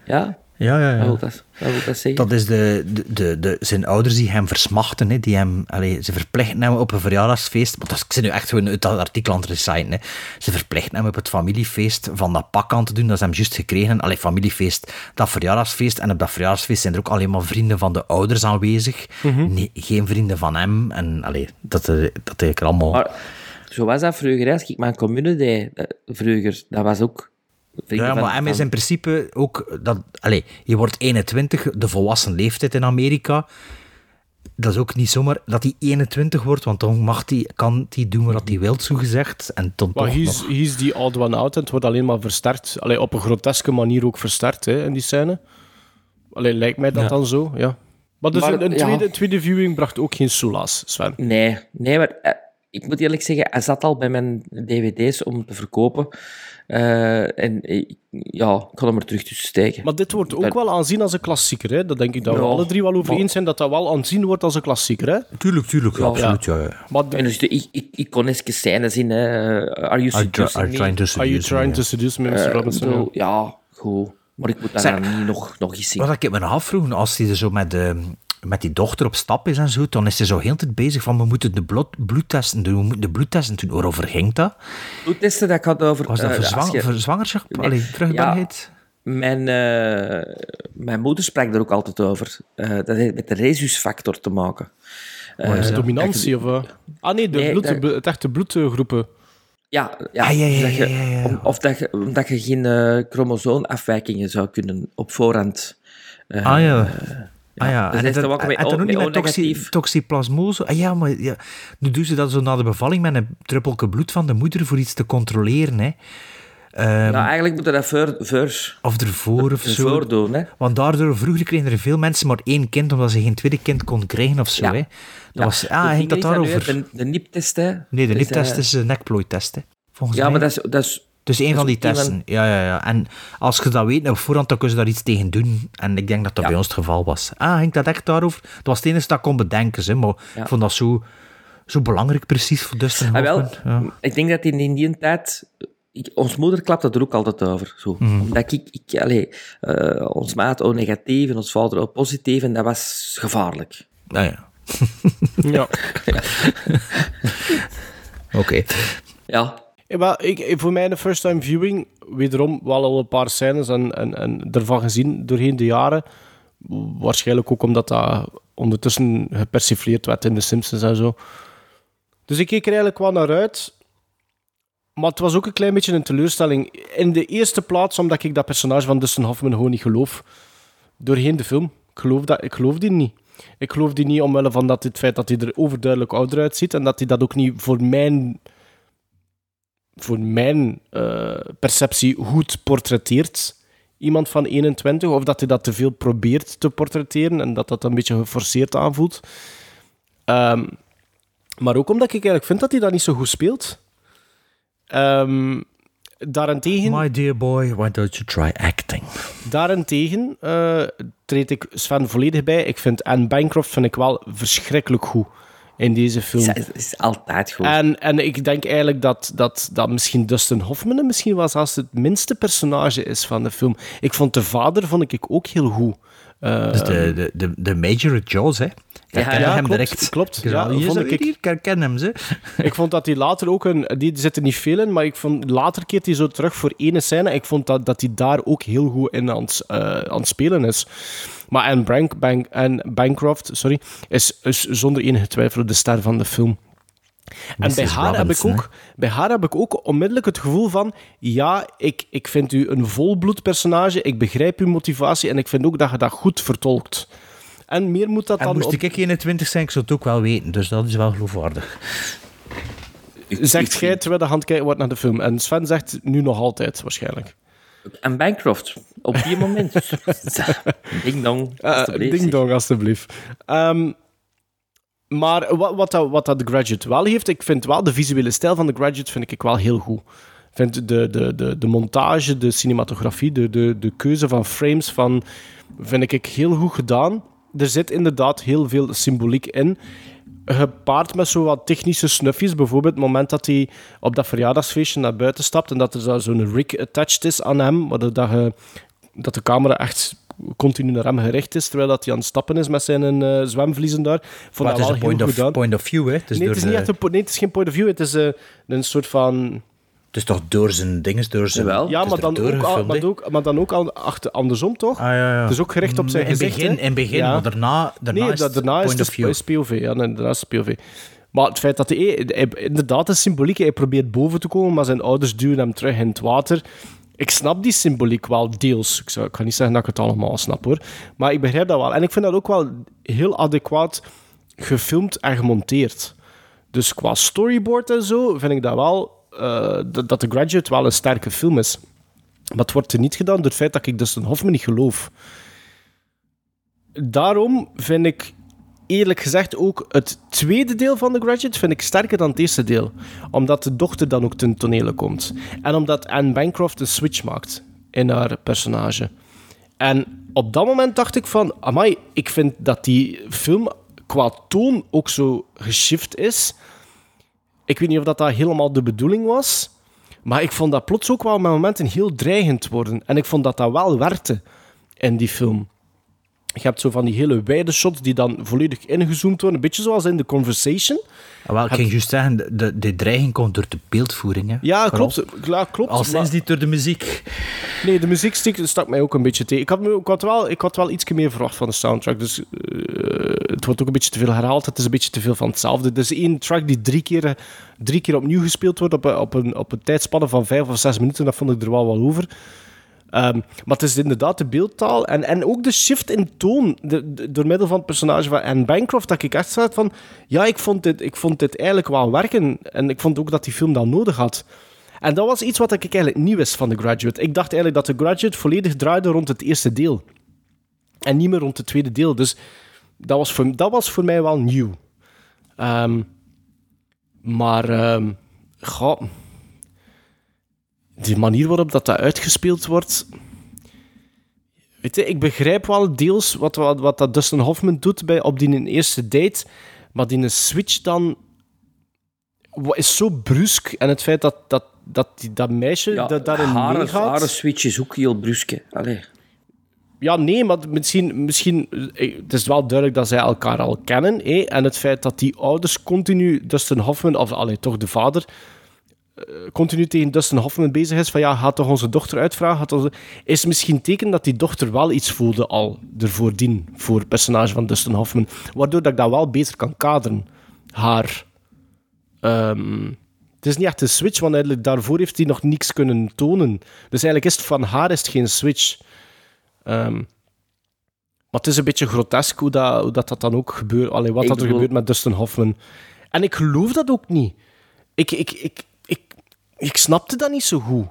Ja? Ja, ja, ja. Wat wil dat, wat wil dat zeggen? Dat is de, de, de, de, zijn ouders die hem versmachten, hè, die hem, allee, ze verplichten hem op een verjaardagsfeest, want dat, ik zit nu echt gewoon uit dat artikel aan het reciten, hè. ze verplichten hem op het familiefeest van dat pak aan te doen, dat ze hem juist gekregen, allee, familiefeest, dat verjaardagsfeest, en op dat verjaardagsfeest zijn er ook alleen maar vrienden van de ouders aanwezig, Mhm. nee, geen vrienden van hem, en allee, dat, eh, dat eigenlijk allemaal... Maar zo was dat vroeger. Als ik mijn commune deed, eh, vroeger, dat was ook... Ja, maar hem is in principe ook dat. Allez, je wordt 21, de volwassen leeftijd in Amerika. Dat is ook niet zomaar dat hij 21 wordt, want dan mag hij, kan hij doen wat hij wil, zogezegd. En dan Maar hij is, is die oud one out en het wordt alleen maar versterkt. Allee, op een groteske manier ook versterkt hè, in die scène. Allee, lijkt mij dat Ja. dan zo, ja. Maar dus Maar, een, een ja. tweede, een tweede viewing bracht ook geen soelaas, Sven. Nee, nee, maar eh, ik moet eerlijk zeggen, hij zat al bij mijn dvd's om te verkopen. Eh, en eh, ja, ik ga hem er terug tussen steken. Maar dit wordt ook Ben- wel aanzien als een klassieker. Hè? Dat denk ik dat we alle drie wel over maar- eens zijn, dat dat wel aanzien wordt als een klassieker. Hè? Tuurlijk, tuurlijk, Ja. absoluut. Ja. Ja, Maar de- En dus de iconische scènes in, eh, Are you seducing are trying to Are you seduce trying ja. to seduce me, Mr. Eh, Robinson? ja, goed. Maar ik moet dan niet nog, nog eens zien. Wat ik me afvroeg, als hij er zo met, de, met die dochter op stap is en zo, dan is hij zo heel de tijd bezig van we moeten de bloed, bloedtesten doen, we moeten de bloedtesten doen. Waarover ging dat? Bloedtesten, dat gaat over... Was dat eh, voor, als zwang, je- voor zwangerschap? Nee. Allee? Mijn, eh, mijn moeder sprak er ook altijd over. Eh, dat heeft met de rhesusfactor te maken. Is Eh, dat? Dominantie of... Ah nee, de Nee, bloed, dat- het echte bloedgroepen. Ja, ja, Ah, ja, ja, dat je- ja, ja, ja. om- of dat je, omdat je geen chromosoomafwijkingen zou kunnen op voorhand. Ah ja. Ah ja, dus en dat met en dan ook niet met toxi. Ah ja, maar ja, nu doen ze dat zo na de bevalling met een druppelke bloed van de moeder voor iets te controleren. Hè. Ehm, Nou, eigenlijk moeten we dat voor, voor, of ervoor of zo. ervoor doen. Hè. Want daardoor, vroeger kregen er veel mensen maar één kind, omdat ze geen tweede kind konden krijgen of zo. Ja. Hè. Dat Ja. was, ah, ging dat daarover? De, de NIP-test, hè. Nee, de NIP-test eh, is een nekplooitest, hè, volgens Ja, mij. maar dat is... Dat is Dus één dat van die ook een testen. Ja, ja, ja. En als je dat weet op voorhand, dan kun je daar iets tegen doen. En ik denk dat dat Ja. bij ons het geval was. Ah, ging dat echt daarover? Dat was het enige dat ik kon bedenken, hè, maar Ja. ik vond dat zo, zo belangrijk precies voor Dustin Ah, wel. Ja. ik denk dat in, in die tijd... Ik, ons moeder klapte er ook altijd over. Zo. Mhm. Omdat ik... ik allee, eh, ons maat O-negatief en ons vader O-positief en dat was gevaarlijk. Ah, ja. Ja. Oké. Ja, Maar ik, voor mij de first time viewing, wederom wel al een paar scènes en, en, en ervan gezien doorheen de jaren. Waarschijnlijk ook omdat dat ondertussen gepersifleerd werd in The Simpsons en zo. Dus ik keek er eigenlijk wel naar uit. Maar het was ook een klein beetje een teleurstelling. In de eerste plaats omdat ik dat personage van Dustin Hoffman gewoon niet geloof. Doorheen de film. Ik geloof, dat, ik geloof die niet. Ik geloof die niet omwille van dat, het feit dat hij er overduidelijk ouder uitziet. En dat hij dat ook niet voor mijn voor mijn eh, perceptie goed portretteert. Iemand van 21, of dat hij dat te veel probeert te portretteren en dat dat een beetje geforceerd aanvoelt. Ehm, maar ook omdat ik eigenlijk vind dat hij dat niet zo goed speelt. Ehm, daarentegen, My dear boy, why don't you try acting? daarentegen eh, treed ik Sven volledig bij. Ik vind Anne Bancroft vind ik wel verschrikkelijk goed in deze film. het is, is altijd goed. En, en ik denk eigenlijk dat, dat, dat misschien Dustin Hoffman misschien wel zelfs het minste personage is van de film. Ik vond de vader vond ik ook heel goed. Eh, Dus de, de, de, de Major Jaws, hè. Ik herken ja, hem klopt, direct. klopt. Ik Ja, hier vond ik- ik herken hem, ze. ik vond dat hij later ook een... Die zit er niet veel in, maar ik vond, later keert hij zo terug voor ene scène. Ik vond dat, dat hij daar ook heel goed in aan, het, eh, aan het spelen is. Maar Anne, Bank, Bank, Bancroft sorry, is, is zonder enige twijfel de ster van de film. En bij haar, heb ik ook, bij haar heb ik ook onmiddellijk het gevoel van... Ja, ik, ik vind u een volbloed personage. Ik begrijp uw motivatie. En ik vind ook dat je dat goed vertolkt. En meer moet dat En dan... moest op- ik 21 zijn, ik zou het ook wel weten. Dus dat is wel geloofwaardig. Zegt jij terwijl de hand kijken wordt naar de film. En Sven zegt nu nog altijd, waarschijnlijk. En Bancroft, op die moment. Ding dong. Uh, alstublieft. ding dong, alstublieft. Ehm, maar wat, wat, dat, wat dat Graduate wel heeft, ik vind wel de visuele stijl van The Graduate vind ik wel heel goed. Ik vind de, de, de, de montage, de cinematografie, de, de, de keuze van frames van, vind ik heel goed gedaan. Er zit inderdaad heel veel symboliek in. Gepaard met zo wat technische snufjes. Bijvoorbeeld het moment dat hij op dat verjaardagsfeestje naar buiten stapt en dat er zo- zo'n rig attached is aan hem, dat, je, dat de camera echt continu naar hem gericht is, terwijl dat hij aan het stappen is met zijn eh, zwemvliezen daar. Vond dat het is wel een point of, gedaan. point of view, hè? Dus nee, het is, niet de- echt een, nee, het is geen point of view, het is eh, een soort van... Het is toch door zijn dinges, door zijn... Jawel. Ja, het is maar dan, ook, al- maar, hè? ook, maar dan ook al achter, andersom, toch? Ah, ja, ja. Het is ook gericht op zijn in het gezicht, begin, hè? in het begin, Ja. maar daarna, daarna nee, is da- het daarna is point het of view. is POV. Ja, nee, daarna is het POV. Maar het feit dat hij, hij- inderdaad, is symboliek. Hij probeert boven te komen, maar zijn ouders duwen hem terug in het water. Ik snap die symboliek wel deels. Ik, ga niet zeggen dat ik het allemaal snap hoor. Maar ik begrijp dat wel. En ik vind dat ook wel heel adequaat gefilmd en gemonteerd. Dus qua storyboard en zo vind ik dat wel. eh, dat, dat The Graduate wel een sterke film is. Het wordt er niet gedaan door het feit dat ik Dustin Hoffman niet geloof. Daarom vind ik eerlijk gezegd ook het tweede deel van The Graduate vind ik sterker dan het eerste deel. Omdat de dochter dan ook ten tonele komt. En omdat Anne Bancroft een switch maakt in haar personage. En op dat moment dacht ik van, amai, ik vind dat die film qua toon ook zo geshift is. Ik weet niet of dat, dat helemaal de bedoeling was. Maar ik vond dat plots ook wel met momenten heel dreigend worden. En ik vond dat dat wel werkte in die film. Je hebt zo van die hele wijde shots die dan volledig ingezoomd worden. Een beetje zoals in The Conversation. Ah, wel, ik ging juist zeggen, de, de, dreiging komt door de beeldvoering. Hè. Ja, Vooral. klopt. Ja, klopt. Al sinds maar- niet door de muziek. Nee, de muziek stak, stak mij ook een beetje tegen. Ik had, me, ik had wel, ik had wel iets meer verwacht van de soundtrack. Dus eh, het wordt ook een beetje te veel herhaald. Het is een beetje te veel van hetzelfde. Er is één track die drie keer, eh, drie keer opnieuw gespeeld wordt op, een- op, een, op een tijdspanne van vijf of zes minuten. Dat vond ik er wel wel over. Ehm, maar het is inderdaad de beeldtaal en, en ook de shift in toon de, door middel van het personage van Anne Bancroft, dat ik echt zat van, ja, ik vond, dit, ik vond dit eigenlijk wel werken. En ik vond ook dat die film dat nodig had. En dat was iets wat ik eigenlijk niet wist van The Graduate. Ik dacht eigenlijk dat The Graduate volledig draaide rond het eerste deel. En niet meer rond het tweede deel. Dus dat was voor, dat was voor mij wel nieuw. Ehm, maar, goh, die manier waarop dat, dat uitgespeeld wordt... Weet je, ik begrijp wel deels wat, wat, wat dat Dustin Hoffman doet bij, op die eerste date. Maar die switch dan is zo brusk. En het feit dat, dat, dat, die, dat meisje Ja, dat daarin haren, meegaat... switch is ook heel bruske. Allee. Ja, nee, maar misschien, misschien... eh, Het is wel duidelijk dat zij elkaar al kennen. hè, En het feit dat die ouders continu Dustin Hoffman... Of allee, toch de vader... eh, continu tegen Dustin Hoffman bezig is van ja, ga toch onze dochter uitvragen. Gaat onze... Is misschien teken dat die dochter wel iets voelde al ervoordien voor het personage van Dustin Hoffman. Waardoor dat ik dat wel beter kan kaderen. Haar... ehm, het is niet echt een switch, want eigenlijk daarvoor heeft hij nog niks kunnen tonen. Dus eigenlijk is het van haar is het geen switch. Ehm, maar het is een beetje grotesk hoe dat, hoe dat, dat dan ook gebeurt. Allee, wat Ik dat er bedoel- gebeurt met Dustin Hoffman. En ik geloof dat ook niet. Ik, ik, ik, ik, snapte dat niet zo goed.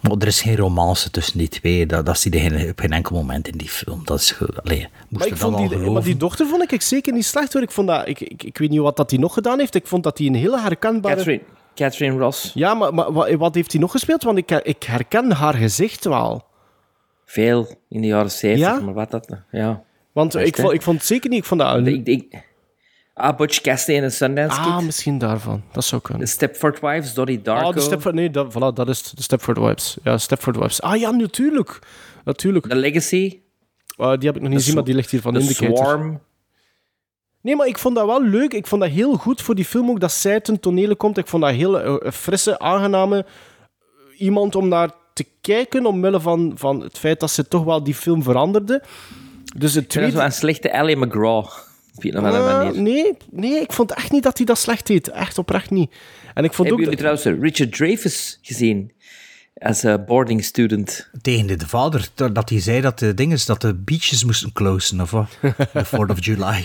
Maar er is geen romance tussen die twee. Dat, dat zie je geen- op geen enkel moment in die film. Dat is... Allee, moest Maar, ik vond die, maar die dochter vond ik zeker niet slecht. Hoor. Ik, vond dat, ik, ik, ik weet niet wat dat hij nog gedaan heeft. Ik vond dat hij een hele herkenbare... Catherine, Catherine Ross. Ja, maar, maar wat, wat heeft hij nog gespeeld? Want ik, ik herken haar gezicht wel. Veel in de jaren 70, Ja? maar wat dat... Ja. Want ik, vond, ik vond het zeker niet... Ik vond dat... Ik, ik, ah, Butch Cassidy en de Sundance ah, misschien daarvan. Dat zou kunnen. De Stepford Wives, Donnie Darko. Ah, de Stepford... Nee, dat, voilà, dat is de Stepford Wives. Ja, Stepford Wives. Ah ja, natuurlijk. Natuurlijk. The Legacy. Ah, die heb ik nog niet gezien, maar die ligt hier van The Indicator. Swarm. Nee, maar ik vond dat wel leuk. Ik vond dat heel goed voor die film ook dat zij ten tonele komt. Ik vond dat heel eh, frisse, aangename eh, iemand om naar te kijken, omwille van, van het feit dat ze toch wel die film veranderde. Dus het vind dat zo tweede... een slechte Ellie McGraw. Op een of andere manier. nee, nee, ik vond echt niet dat hij dat slecht deed. Echt oprecht niet. En ik vond Hebben ook... jullie trouwens eh, Richard Dreyfuss gezien? Als eh, boarding student. Tegen de vader, dat hij zei dat de dingen, dat de beaches moesten closen, of wat? De 4th of July.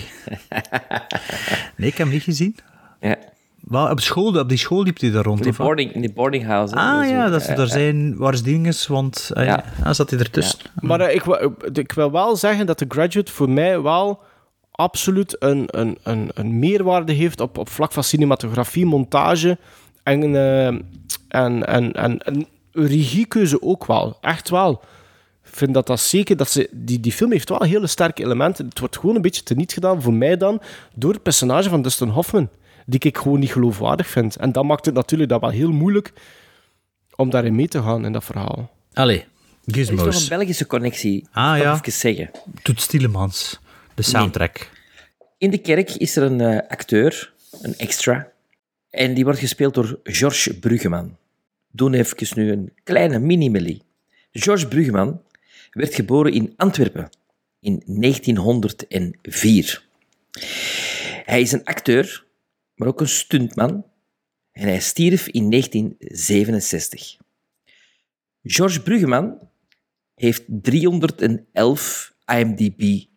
Nee, ik heb hem niet gezien. Ja. Wel, op, school, op die school liep hij daar rond, In die of boarding, in die boarding house. hè. Ah ja, dat ze eh, daar eh, zijn, waar is dinges, want uh, Ja. ja. zat hij ertussen. Maar eh, ik, wil- ik wil wel zeggen dat The Graduate voor mij wel absoluut een, een, een, een meerwaarde heeft op, op vlak van cinematografie, montage en, eh, en, en, en, en regiekeuze ook wel. Echt wel. Ik vind dat dat zeker... Dat ze, die, die film heeft wel hele sterke elementen. Het wordt gewoon een beetje teniet gedaan, voor mij dan, door het personage van Dustin Hoffman, die ik gewoon niet geloofwaardig vind. En dat maakt het natuurlijk dat wel heel moeilijk om daarin mee te gaan, in dat verhaal. Allee, Er is nog Gizmos. een Belgische connectie. Ah, Dat ja. even zeggen. Toet Stielemans. De soundtrack. In de kerk is er een eh, acteur, een extra, en die wordt gespeeld door Georges Bruggeman. Doen even nu een kleine mini-melie. Georges Bruggeman werd geboren in Antwerpen in 1904. Hij is een acteur, maar ook een stuntman, en hij stierf in 1967. Georges Bruggeman heeft 311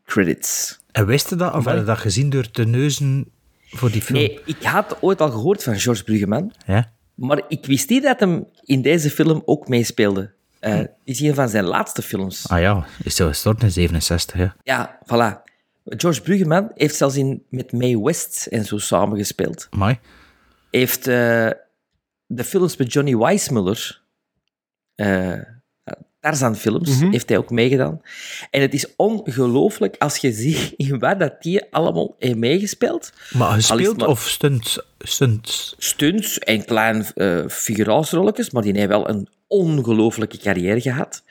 IMDb-credits. En wist je dat? Of had je dat gezien door te neuzen voor die film? Nee, ik had ooit al gehoord van Georges Bruggeman, Ja? maar ik wist niet dat hem in deze film ook meespeelde. Eh dit is een van zijn laatste films. Ah ja, is zo gestorven in 67, ja. Ja, voilà. George Bruggeman heeft zelfs in, met Mae West en zo samengespeeld. Mooi. Heeft eh, de films met Johnny Weissmuller, eh Tarzan-films, Mhm. heeft hij ook meegedaan. En het is ongelooflijk als je ziet in wat dat die allemaal heeft meegespeeld. Maar gespeeld maar- of stunts? Stunts. stunts en kleine figuratiesrolletjes, maar die heeft wel een ongelooflijke carrière gehad.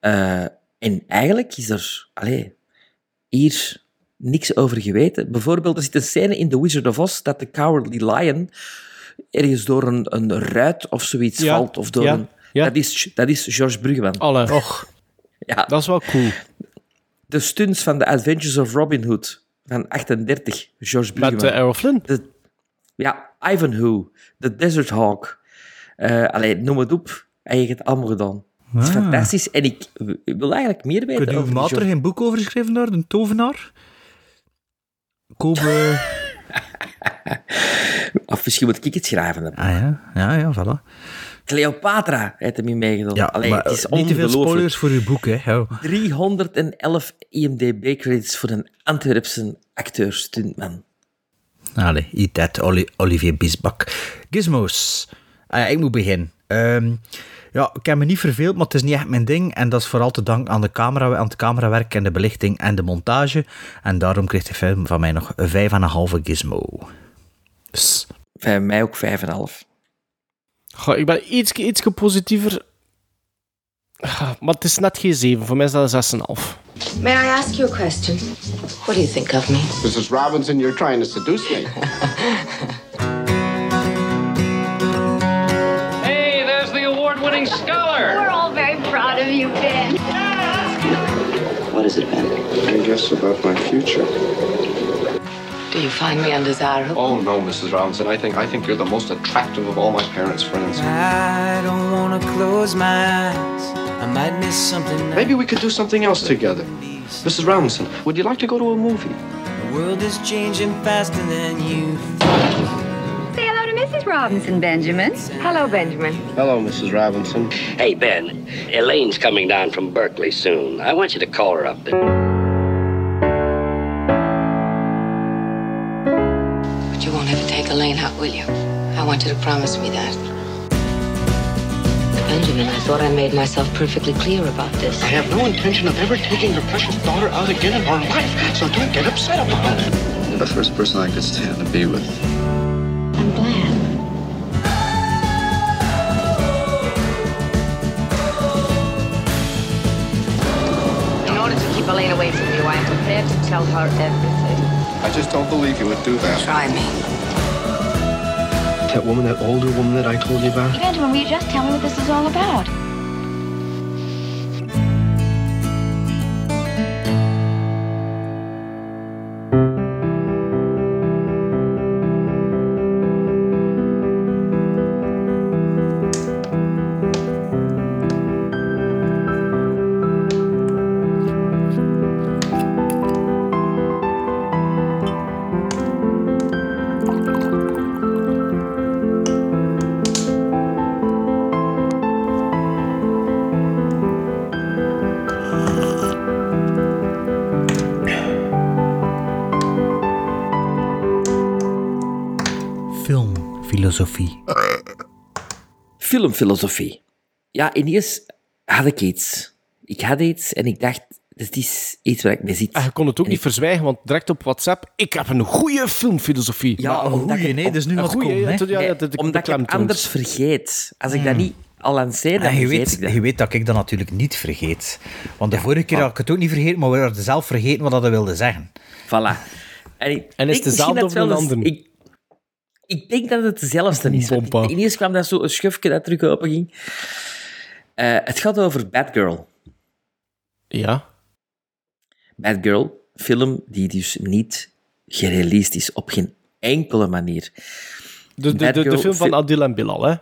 Eh, en eigenlijk is er allee, hier niks over geweten. Bijvoorbeeld, er zit een scène in The Wizard of Oz dat de Cowardly Lion ergens door een, een ruit of zoiets Ja, valt. Of door ja, een, ja. Dat, is, dat is George Bruggeman. Alle. Och, Ja, dat is wel cool. de stunts van The Adventures of Robin Hood van 38, George Bruggeman. Met uh, Errol Flynn. De, ja, Ivanhoe, The Desert Hawk. Eh allee, noem het op. Hij heeft het allemaal gedaan. Het is Ah. fantastisch. En ik wil eigenlijk meer weten Kun je over er geen boek over geschreven daar? Een tovenaar? Kobe... Of misschien moet ik het schrijven. dan. ah ja, ja, ja, voilà. Cleopatra heeft hem in meegedaan. Ja, Allee, maar het is eh, niet te veel spoilers voor je boek, hè. Hou. 311 IMDb-credits voor een Antwerpse acteur, stuntman. Allee, eat that, Oli- Olivier Bisbak. Gizmos. Ah ja, ik moet beginnen. Ehm, ja, ik heb me niet verveeld, maar het is niet echt mijn ding. En dat is vooral te danken aan, de camera, aan het camerawerk en de belichting en de montage. En daarom kreeg de film van mij nog 5,5 gizmo. Bij mij ook 5,5. Goh, ik ben iets, iets positiever. Ah, Maar het is net geen 7. Voor mij is dat een 6,5. May I ask you a question? What do you think of me? Mrs. Robinson, you're trying to seduce me. Hey, there's the award-winning scholar. We're all very proud of you, Ben. What is it, Ben? I guess about my future. Do you find me undesirable? Oh no, Mrs. Robinson. I think I think you're the most attractive of all my parents' friends. I don't wanna close my eyes. I might miss something. Maybe we could do something else together. Mrs. Robinson, would you like to go to a movie? The world is changing faster than you. Say hello to Mrs. Robinson, Benjamin. Hello, Benjamin. Hello, Mrs. Robinson. Hey, Ben. Elaine's coming down from Berkeley soon. I want you to call her up. Won't ever take Elaine out, will you? I want you to promise me that. Benjamin, I thought I made myself perfectly clear about this. I have no intention of ever taking your precious daughter out again in our life, so don't get upset about it. You're the first person I could stand to be with. I'm glad. In order to keep Elaine away from you, I am prepared to tell her everything. I just don't believe you would do that. Try me. That woman, that older woman that I told you about? Benjamin, will you just tell me what this is all about? Filmfilosofie. Ja, ineens had ik iets. Ik had iets en ik dacht, dit is iets waar ik mee zit. En je kon het ook niet verzwijgen, want direct op WhatsApp, ik heb een goede filmfilosofie. Ja, een omdat goeie, ik- nee, dat is nu Een wat goeie, hè. ja, dat ik omdat ik het anders vergeet. Als ik dat Hmm. niet al lanceer, dan En je vergeet weet, ik dat. je weet dat ik dat natuurlijk niet vergeet. Want de vorige keer had ik het ook niet vergeten, maar we hadden zelf vergeten wat dat wilde zeggen. Voilà. En, ik, En is het dezelfde of een ander? Ik, denk dat het dezelfde is. Ineens kwam dat zo een schufje dat terug open ging. Eh, het gaat over Batgirl. Ja. Batgirl, film die dus niet gereleased is op geen enkele manier. De, de, de, film van Adil en Bilal, hè?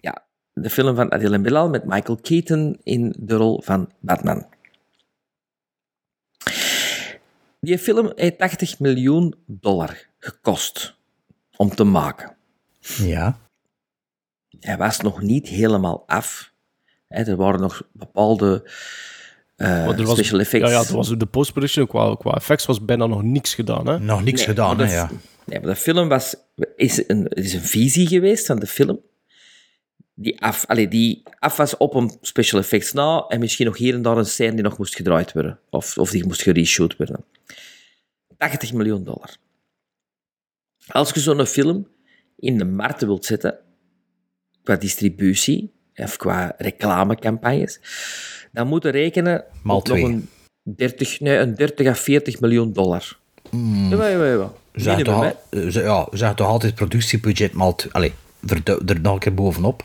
Ja, de film van Adil en Bilal met Michael Keaton in de rol van Batman. Die film heeft 80 miljoen dollar gekost om te maken. Ja. Hij was nog niet helemaal af. Hè, er waren nog bepaalde eh, was, special effects. Ja, ja, was, de post-production qua, qua effects was bijna nog niks gedaan, hè? Nog niks Nee, gedaan, maar hè, dat- ja. Nee, maar de film was, is een, het is een visie geweest van de film. Die af, allee, die af was op een special effects na. En misschien nog hier en daar een scène die nog moest gedraaid worden. Of, of die moest gereshoot worden. 80 miljoen dollar. Als je zo'n film in de markt wilt zetten, qua distributie of qua reclamecampagnes, dan moet je rekenen Maal op nog een 30, nee, een 30 à 40 miljoen dollar. Mm. Jawel, jawel, jawel. Zeg Minimum, toch, al- eh, ze- ja, zeg toch altijd productiebudget maal... Allee, er, er nog een keer bovenop.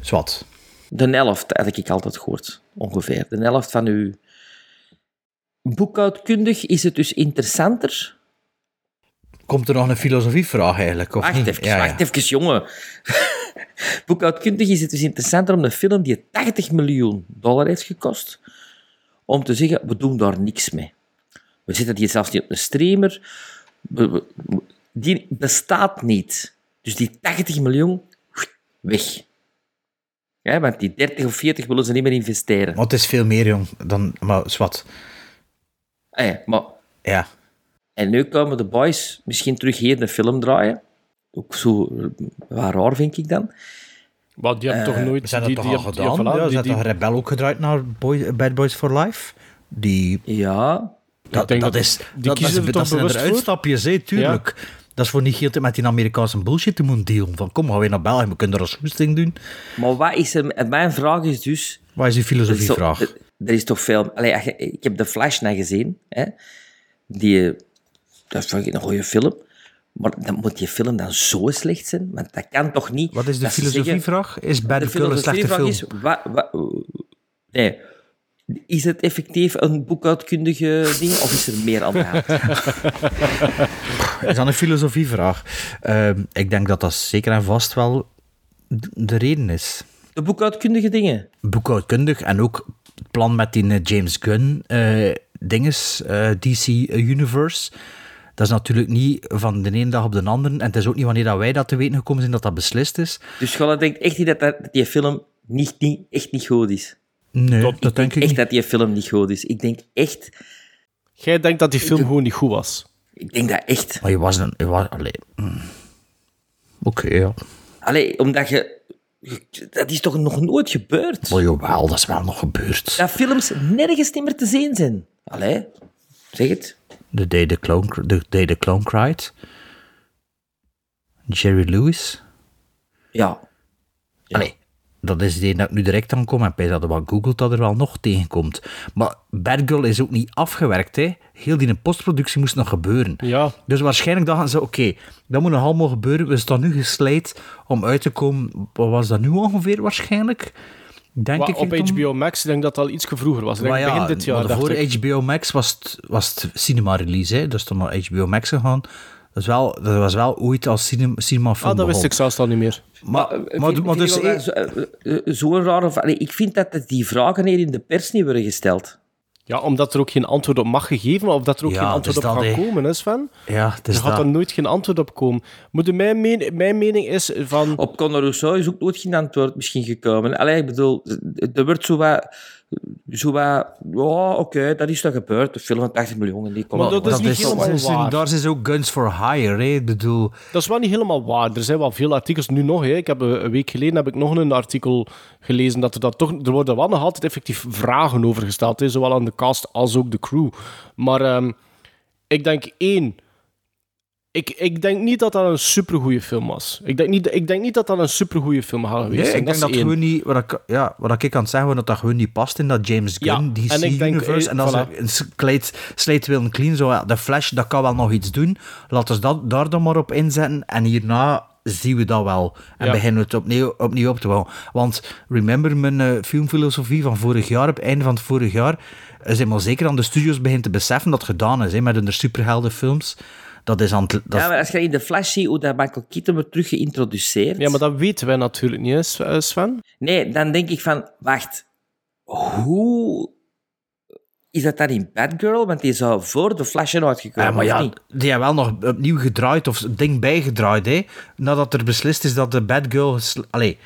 Zwat. De helft had ik altijd gehoord, ongeveer. De helft van uw... Boekhoudkundig is het dus interessanter. Komt er nog een filosofievraag eigenlijk? Of Wacht niet? even, Ja, ja. wacht even, jongen. Boekhoudkundig is het dus interessanter om een film die 80 miljoen dollar heeft gekost, om te zeggen, we doen daar niks mee. We zetten die zelfs niet op een streamer. We- we- we- Die bestaat niet. Dus die 80 miljoen, weg. Ja, want die 30 of 40 willen ze niet meer investeren. Maar het is veel meer, jong, dan... Maar zwart. Ah ja, maar... Ja. En nu komen de boys misschien terug hier een film draaien. Ook zo eh, wat raar, vind ik dan. Maar die hebben Eh, toch nooit... Ze hebben die, dat toch al die- die- gedaan? ja, die- hebben die- toch Rebel ook gedraaid naar Boy- Bad Boys for Life? Die... Ja. Dat, denk dat dat- is... die dat, kiezen dat, dat zijn er uitstapjes, tuurlijk. Dat is voor niet heel te met die Amerikaanse bullshit te moeten dealen. Van, kom, gaan we naar België, we kunnen er als goesting doen. Maar wat is er... Mijn vraag is dus... Wat is die filosofievraag? Er, is toch veel... Allee, je- ik heb de Flash naar gezien. Hè? Die, dat vond ik een goede film. Maar dan moet die film dan zo slecht zijn? Want dat kan toch niet... Wat is de filosofievraag? Is Bad de Girl een slechte film? filosofievraag is... Wat, wat, nee. Is het effectief een boekhoudkundige ding of is er meer aan de hand? is dat een filosofievraag? Ehm, ik denk dat dat zeker en vast wel de reden is. De boekhoudkundige dingen? Boekhoudkundig en ook plan met die eh, James Gunn eh, dinges, eh, DC Universe. Dat is natuurlijk niet van de ene dag op de andere. En het is ook niet wanneer dat wij dat te weten gekomen zijn dat dat beslist is. Dus Golla denkt echt niet dat, dat die film niet, niet, echt niet goed is. Nee, dat, denk ik Echt niet. dat die film niet goed is. Ik denk echt... Jij denkt dat die film gewoon niet goed was? Ik denk dat echt. Maar je was een... Je was, allee, mm. Oké, ja. Allee, omdat je... Dat is toch nog nooit gebeurd? Maar jawel, dat is wel nog gebeurd. Dat films nergens niet meer te zien zijn. Allee, zeg het. The Day the Clone, the Day the Clone Cried. Jerry Lewis. Ja. Allee, dat is die dat ik nu direct aan kom. En bij dat wat googelt, dat er wel nog tegenkomt. Maar Bad Girl is ook niet afgewerkt, hè. Heel die postproductie moest nog gebeuren. Ja. Dus waarschijnlijk dachten ze, oké, dat moet nog allemaal gebeuren. We staan nu gesleid om uit te komen. Wat was dat nu ongeveer waarschijnlijk? Denk Wat, ik. op? HBO Max, ik denk dat dat al iets vroeger was. Denk ja, begin dit jaar, voor. HBO Max was het, was het cinema release, hè. Dat is dan naar HBO Max gegaan. Dat, is wel, dat was wel ooit als cinema, cinema film Ah, dat wist ik zelfs al niet meer. Maar, maar, vind- maar vind dus... wel eh, zo- eh, eh, Zo'n rare... Allee, ik vind dat die vragen hier in de pers niet worden gesteld. Ja, omdat er ook geen antwoord op mag gegeven, of dat er ook Ja, geen antwoord is op hè. komen, hè Sven? Ja, het is er gaat dat. er nooit geen antwoord op komen. Moet mijn, men- mijn mening is van... Op Conor Rousseau is ook nooit geen antwoord misschien gekomen. Allee, ik bedoel, er wordt zo wat... Zo wat... Ja, oké, dat is toch gebeurd. De film van 80 miljoen en die komt... Maar dat is niet helemaal dat is- waar. Daar is ook Guns for Hire, hè. Ik bedoel... Dat is wel niet helemaal waar. Er zijn wel veel artikels nu nog. Hè. Ik heb een een week geleden heb ik nog een artikel gelezen dat er dat toch. Er worden wel nog altijd effectief vragen over gesteld, hè. zowel aan de cast als ook de crew. Maar ehm, ik denk één. Ik, ik denk niet dat dat een supergoeie film was. Ik denk niet, ik denk niet dat dat een supergoeie film had geweest. Nee, zijn. ik denk dat, gewoon niet, wat ik, ja, wat ik aan het zeggen dat dat gewoon niet past in dat James Ja, Gunn DC en ik denk, universe. eh, En als voilà. een slate, wil clean, zo, ja, de Flash, dat kan wel nog iets doen. Laten we dat daar dan maar op inzetten. En hierna zien we dat wel. En Ja. beginnen we het opnieuw, opnieuw op te bouwen. Want remember mijn eh, filmfilosofie van vorig jaar, op het einde van het vorig jaar, is helemaal zeker aan de studios begint te beseffen dat het gedaan is, hè, met hun superheldenfilms. Dat is aan het... Dat Ja, maar als je in de Flash ziet hoe dat Michael Keaton wordt terug geïntroduceerd... Ja, maar dat weten wij natuurlijk niet, hè, eh, Sven. Nee, dan denk ik van, wacht, hoe is dat dan in Batgirl? Want die zou voor de Flash zijn uitgekomen, Ja, maar ja, niet? die hebben wel nog opnieuw gedraaid of het ding bijgedraaid, hè. Nadat er beslist is dat de bad girl... gesl- Allee,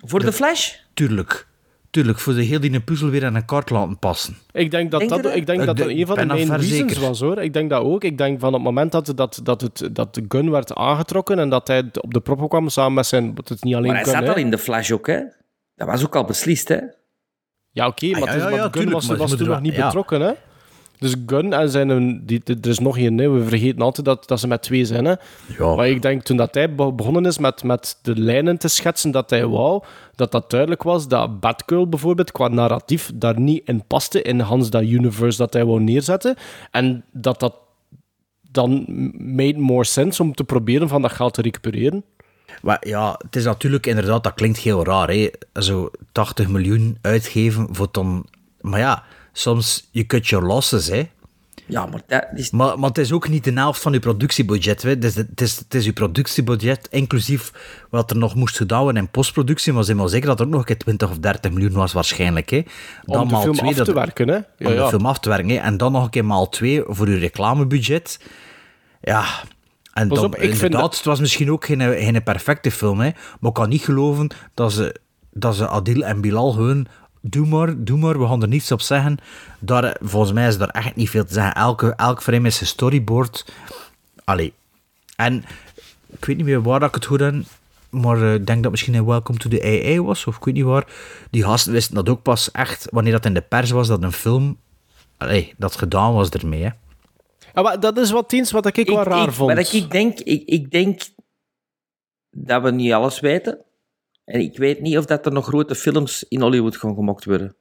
Voor de Flash? tuurlijk. Tuurlijk, voor de heel die puzzel weer aan een kaart laten passen. Ik denk dat Denk dat, ik denk dat de- dat een van de main reasons zeker. was, hoor. Ik denk dat ook. Ik denk van op het moment dat, dat, dat, het, dat de gun werd aangetrokken en dat hij op de proppen kwam samen met zijn... Het is niet alleen Maar hij gun, zat hè. al in de Flash ook, hè? Dat was ook al beslist, hè? Ja, oké, maar, Ah, is- ja, maar ja, de gun tuurlijk, was, maar was toen nog niet betrokken, hè. Dus Gun en zijn... een- Die, er is nog geen, hè. we vergeten altijd dat, dat ze met twee zijn. Hè. Ja. Maar ik denk toen dat hij be- begonnen is met, met de lijnen te schetsen, dat hij wou, dat dat duidelijk was dat Batgirl bijvoorbeeld qua narratief daar niet in paste in Hans dat universe dat hij wou neerzetten. En dat dat dan made more sense om te proberen van dat geld te recupereren. Maar ja, het is natuurlijk inderdaad, dat klinkt heel raar, hè. Zo 80 miljoen uitgeven voor dan... Maar ja, soms, je cut your losses, hè. Ja, maar dat is... Maar, maar het is ook niet de helft van je productiebudget. Hè. Het, is, het, is, het is je productiebudget, inclusief wat er nog moest gedaan worden in postproductie. Maar zijn wel zeker dat er ook nog een keer 20 of 30 miljoen was waarschijnlijk. Hè. Om de film af te werken, hè. Ja, om de ja. film af te werken. Hè. En dan nog een keer maal twee voor je reclamebudget. Ja... En Pas dan, op, ik vind inderdaad, dat- het was misschien ook geen, geen perfecte film, hè, maar ik kan niet geloven dat ze, dat ze Adil en Bilal gewoon... Doe maar, doe maar, we gaan er niets op zeggen. Daar, volgens mij is er echt niet veel te zeggen. Elke, elk frame is een storyboard. Allee. En ik weet niet meer waar dat ik het goed heb, maar eh, ik denk dat misschien in Welcome to the AA was, of ik weet niet waar. Die gasten wisten dat ook pas echt, wanneer dat in de pers was, dat een film... Allee, dat gedaan was ermee, hè. Ja, maar dat is wat eens wat ik, wel raar ik, vond. Wat ik denk, ik, ik denk dat we niet alles weten. En ik weet niet of dat er nog grote films in Hollywood gaan gemaakt worden.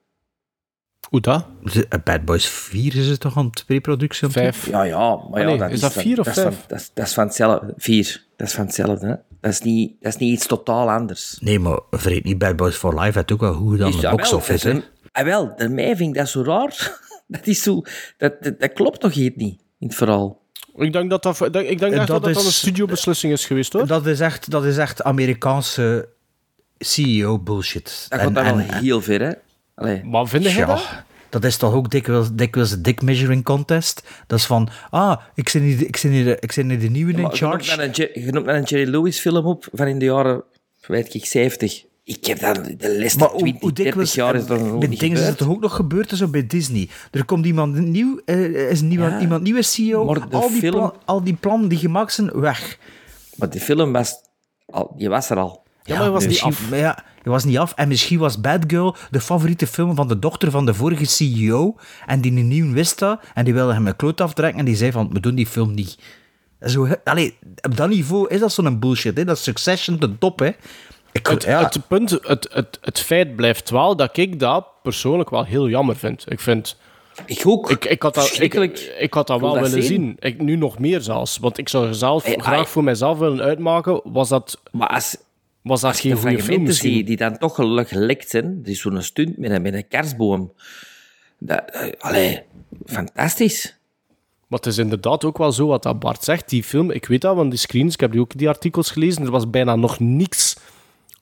Hoe dat? Eh, Bad Boys 4 is het toch aan het pre-productie? aan het doen? Vijf. Ja, ja, maar ja, dat is dat van- vier of dat is van- vijf? dat, is, dat is van hetzelfde. Vier. Dat is van hetzelfde. Hè? Dat, is niet, dat is niet iets totaal anders. Nee, maar vergeet niet, Bad Boys for Life heeft ook wel goed aan Is de dat box wel, office, dat hè. is een- Ah, wel, daarmee vind ik dat zo raar. dat, is zo, dat, dat, dat klopt nog niet in het verhaal. Ik denk dat dat, ik denk echt dat dat dan een studiobeslissing is geweest, hoor. Dat is echt, dat is echt Amerikaanse CEO-bullshit. Dat gaat dan wel heel ver, hè? Allee. Maar vind jij dat? Ja, dat is toch ook dikwijls, dikwijls een dick measuring contest. Dat is van, ah, ik ben hier, de- ik ben hier, de- ik ben hier de nieuwe in je charge. Je noemt dan een Jerry Lewis film op van in de jaren, weet ik, 70. Ik heb dan de laatste Maar hoe, 20, hoe 30 dikwijls, jaar is dat nog met dingen is het toch ook nog gebeurd, zo bij Disney. Er komt iemand nieuw, eh, is iemand, Ja. iemand nieuwe CEO, Maar de al die, film- plan- al die plannen die gemaakt zijn, weg. Maar die film was, al, die was er al. Ja, maar hij was niet af. Ja, hij was niet af. En misschien was Bad Girl de favoriete film van de dochter van de vorige CEO. En die een nieuw wist dat. En die wilde hem een kloot aftrekken. En die zei van, we doen die film niet. Zo, allee, op dat niveau is dat zo'n bullshit. Hè? Dat is Succession de top, hè. Ik, Het, ja, het, punt, het, het, het feit blijft wel dat ik dat persoonlijk wel heel jammer vind. Ik vind... Ik ook. Ik, ik had dat, ik, ik had dat wel dat willen zien. zien. Ik, nu nog meer zelfs. Want ik zou zelf Hey, graag voor mijzelf willen uitmaken. Was dat, Maar als, was dat je geen de goede film misschien? die dan toch gel- gelekt zijn, is zo'n stunt met een, met een kerstboom. Dat, eh, allee, fantastisch. Maar het is inderdaad ook wel zo wat dat Bart zegt. Die film, ik weet dat, want die screens, ik heb die ook die artikels gelezen. Er was bijna nog niks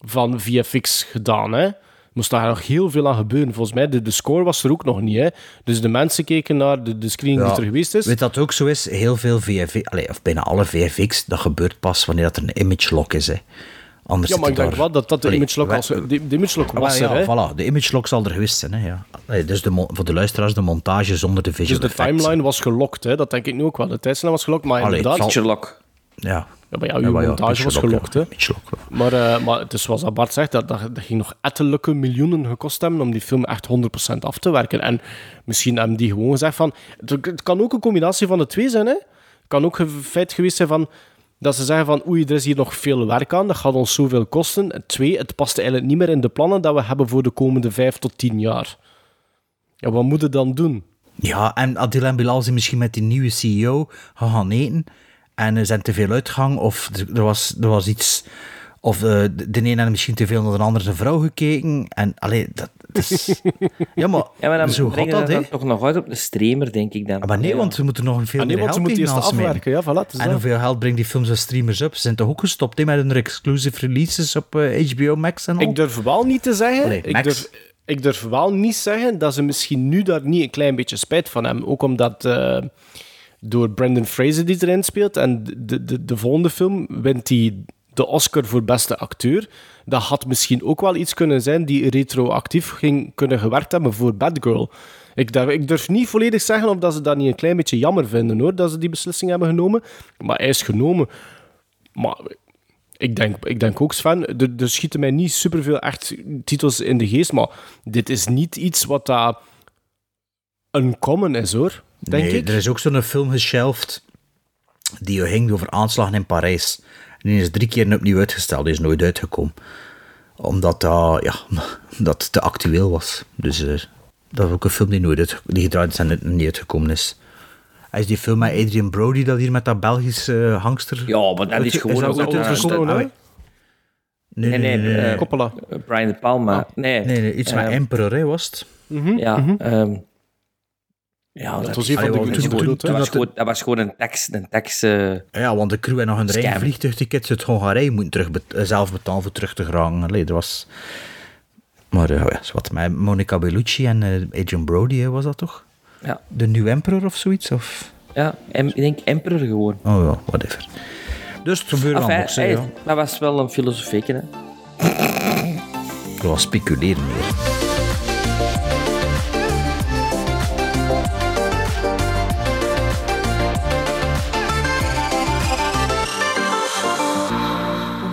van VFX gedaan. Hè. Er moest daar nog heel veel aan gebeuren. Volgens mij, de, de score was er ook nog niet. Hè. Dus de mensen keken naar de, de Ja, die er geweest is. Weet dat ook zo is? Heel veel VFX, allee, of bijna alle VFX, dat gebeurt pas wanneer dat er een image lock is. Hè. Anders Ja, maar ik denk wel dat dat de image lock was. De, de image lock Ah, was wel, er, hè. ja, voilà. De image lock zal er geweest zijn. Hè, ja. Allee, dus de voor de luisteraars de montage zonder de Dus visual de effects. timeline was gelokt, hè. dat denk ik nu ook wel. De tijdslijn was gelokt, maar Allee, inderdaad... Sherlock. Ja. Ja, maar ja, Ja, uw maar ja, montage was lock, gelokt, ja. hè. Lock, ja. Maar, eh, maar het is zoals Bart zegt, dat, dat, dat ging nog ettelijke miljoenen gekost hebben om die film echt 100% af te werken. En misschien hebben die gewoon gezegd van... Het, het kan ook een combinatie van de twee zijn, hè. Het kan ook een feit geweest zijn van... Dat ze zeggen van, oei, er is hier nog veel werk aan, dat gaat ons zoveel kosten. En twee, het past eigenlijk niet meer in de plannen dat we hebben voor de komende vijf tot tien jaar. Ja, wat moet je dan doen? Ja, en Adil en Bilal zijn misschien met die nieuwe CEO gaan eten. En er zijn te veel uitgang, of er was, er was iets... Of eh, de, de ene had misschien te veel naar de andere vrouw gekeken. En allee, dat, dat is... Ja, maar, Ja, maar dan zo gaat dat, hè. toch nog uit op de streamer, denk ik dan. Maar nee, Ja. want ze moeten nog een veel Ah, nee, meer want ze geld moeten eerst tegenaan afwerken. Ja, voilà, En dat. hoeveel geld brengt die films als streamers op? Ze zijn toch ook gestopt hè, met hun exclusive releases op eh, HBO Max en al? Ik durf wel niet te zeggen. Allee, ik, durf, ik durf wel niet zeggen dat ze misschien nu daar niet een klein beetje spijt van hebben. Ook omdat eh, door Brendan Fraser die erin speelt en de, de, de volgende film wint hij de Oscar voor beste acteur. Dat had misschien ook wel iets kunnen zijn die retroactief ging kunnen gewerkt hebben voor Bad Girl. Ik durf, ik durf niet volledig zeggen of dat ze dat niet een klein beetje jammer vinden hoor, dat ze die beslissing hebben genomen. Maar hij is genomen. Maar ik denk, ik denk ook, Sven, er, er schieten mij niet superveel echt titels in de geest, maar dit is niet iets wat een common is, hoor. Denk nee, ik. er is ook zo'n film geshelft die ging over aanslagen in Parijs. En die is drie keer opnieuw uitgesteld, die is nooit uitgekomen. Omdat dat, ja, dat te actueel was. Dus eh, dat is ook een film die nooit uit, die gedraaid is en niet uitgekomen is. Hij is die film met Adrian Brody, dat hier met dat Belgische eh, hangster... Ja, maar dat is gewoon dat ook Ah, Nee, nee, nee. nee, eh, Coppola. Brian De Palma. nee, nee, nee, iets met Emperor, hè, was het? Ja, Mhm. ehm, ja, dat, was een van de dat, was Toen dat gewoon, dat was gewoon een tekst. Een tekst eh, Ja, want de crew en nog hun eigen Scam. vliegtuigtickets uit Hongarije moeten terug bet- eh, zelf betalen voor terug te geraken. Allee, dat was... Maar eh, ja, is wat met Monica Bellucci en eh, Adrian Brody, was dat toch? Ja. De New Emperor of zoiets? Of... ja, em- ik denk Emperor gewoon. Oh ja, whatever. Dus het gebeurt wel Enfin, nog, ja. Dat was wel een filosofieke, hè. Dat was speculeren meer.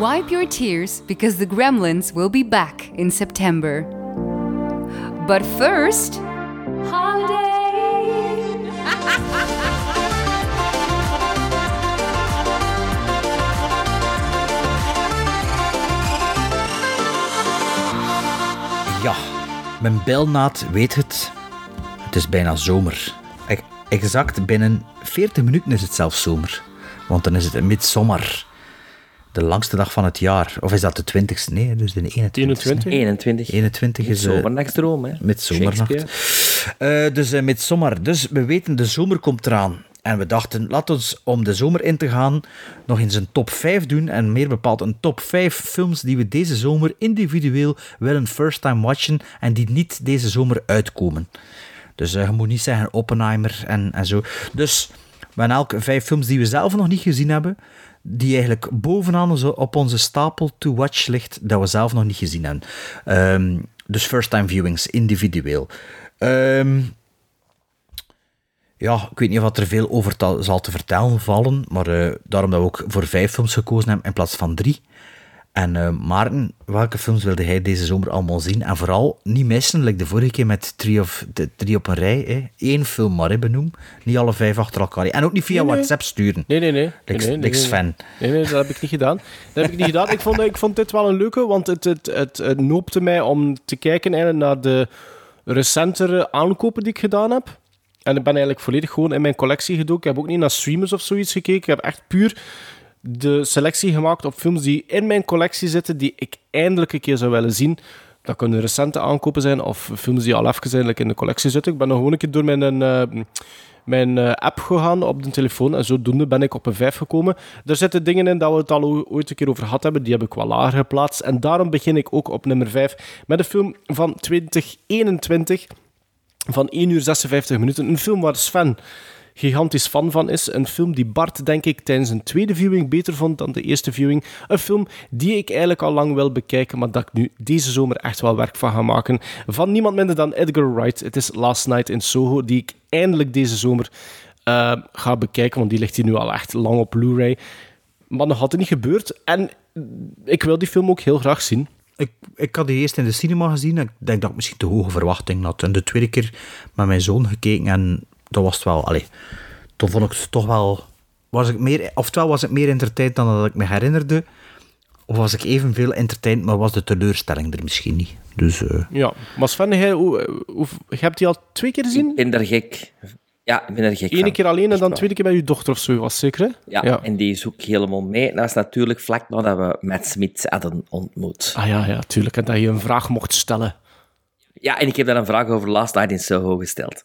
Wipe your tears because the Gremlins will be back in September. But first, holiday! Ja, mijn belnaad weet het. Het is bijna zomer. Exact binnen 40 minuten is het zelfs zomer. Want dan is het midzomer. De langste dag van het jaar. Of is dat de 20ste? Nee, dus de 21ste. 21. 21. 21 is... eh, Zomernachtsdroom, hè. Met zomernacht. Eh, dus uh, met zomer. Dus we weten, de zomer komt eraan. En we dachten, laat ons om de zomer in te gaan nog eens een top 5 doen. En meer bepaald een top 5 films die we deze zomer individueel willen first time watchen. En die niet deze zomer uitkomen. Dus uh, je moet niet zeggen Oppenheimer en, en zo. Dus we hebben elk vijf films die we zelf nog niet gezien hebben. Die eigenlijk bovenaan op onze stapel to watch ligt. Dat we zelf nog niet gezien hebben. Um, dus first time viewings, individueel. Um, ja, ik weet niet of er veel over zal te vertellen vallen, maar uh, daarom dat we ook voor vijf films gekozen hebben in plaats van drie. En uh, Maarten, welke films wilde hij deze zomer allemaal zien? En vooral niet missen, like de vorige keer met drie, of, de, drie op een rij. Hè. Eén film maar, hè, benoem. Niet alle vijf achter elkaar. En ook niet via Nee, nee. WhatsApp sturen. Nee, nee, nee. Niks, nee, niks fan. Nee, nee, dat heb ik niet gedaan. Dat heb ik niet gedaan. Ik vond, ik vond dit wel een leuke, want het, het, het, het noopte mij om te kijken eigenlijk naar de recentere aankopen die ik gedaan heb. En ik ben eigenlijk volledig gewoon in mijn collectie gedoken. Ik heb ook niet naar streamers of zoiets gekeken. Ik heb echt puur de selectie gemaakt op films die in mijn collectie zitten, die ik eindelijk een keer zou willen zien. Dat kunnen recente aankopen zijn of films die al even in de collectie zitten. Ik ben nog gewoon een keer door mijn, uh, mijn uh, app gegaan op de telefoon en zodoende ben ik op een 5 gekomen. Er zitten dingen in dat we het al ooit een keer over gehad hebben, die heb ik wel lager geplaatst. En daarom begin ik ook op nummer 5 met een film van 2021 van 1 uur 56 minuten. Een film waar Sven gigantisch fan van is. Een film die Bart, denk ik, tijdens een tweede viewing beter vond dan de eerste viewing. Een film die ik eigenlijk al lang wil bekijken, maar dat ik nu deze zomer echt wel werk van ga maken. Van niemand minder dan Edgar Wright. Het is Last Night in Soho, die ik eindelijk deze zomer uh, ga bekijken, want die ligt hier nu al echt lang op Blu-ray. Maar nog had het niet gebeurd. En ik wil die film ook heel graag zien. Ik, ik had die eerst in de cinema gezien en ik denk dat ik misschien te hoge verwachtingen had. En de tweede keer met mijn zoon gekeken en dat was het wel... Allee, toen vond ik het toch wel was ik meer, oftewel was ik meer entertained dan dat ik me herinnerde, of was ik evenveel entertained, maar was de teleurstelling er misschien niet. Dus, eh, Ja, maar Sven, jij, hoe, hoe, je hebt die al twee keer gezien? Ik ben daar gek. Ja, ik ben er gek van. keer alleen en dan tweede keer bij je dochter of zo, was zeker, hè? Ja, en die is ook helemaal mee. Dat is natuurlijk vlak nadat we Matt Smith hadden ontmoet. Ah ja, ja, tuurlijk. En dat je een vraag mocht stellen. Ja, en ik heb daar een vraag over Last Night in Soho gesteld.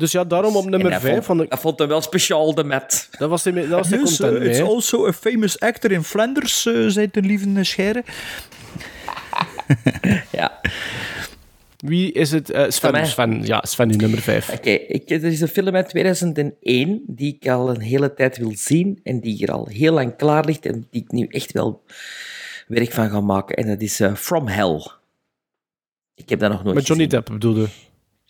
Dus ja, daarom op nummer En dat 5 vond, van de... dat vond hij wel speciaal, de Matt. Dat was hij, dat was hij Yes, content uh, mee, it's also a famous actor in Flanders, uh, zei de lieve Scheire. Ja. Wie is het? Eh, Van Sven? Sven, ja, Sven, die nummer 5. Oké, ik- er is een film uit 2001 die ik al een hele tijd wil zien en die hier al heel lang klaar ligt en die ik nu echt wel werk van ga maken. En dat is eh, From Hell. Ik heb dat nog nooit Met Johnny gezien. Depp bedoelde.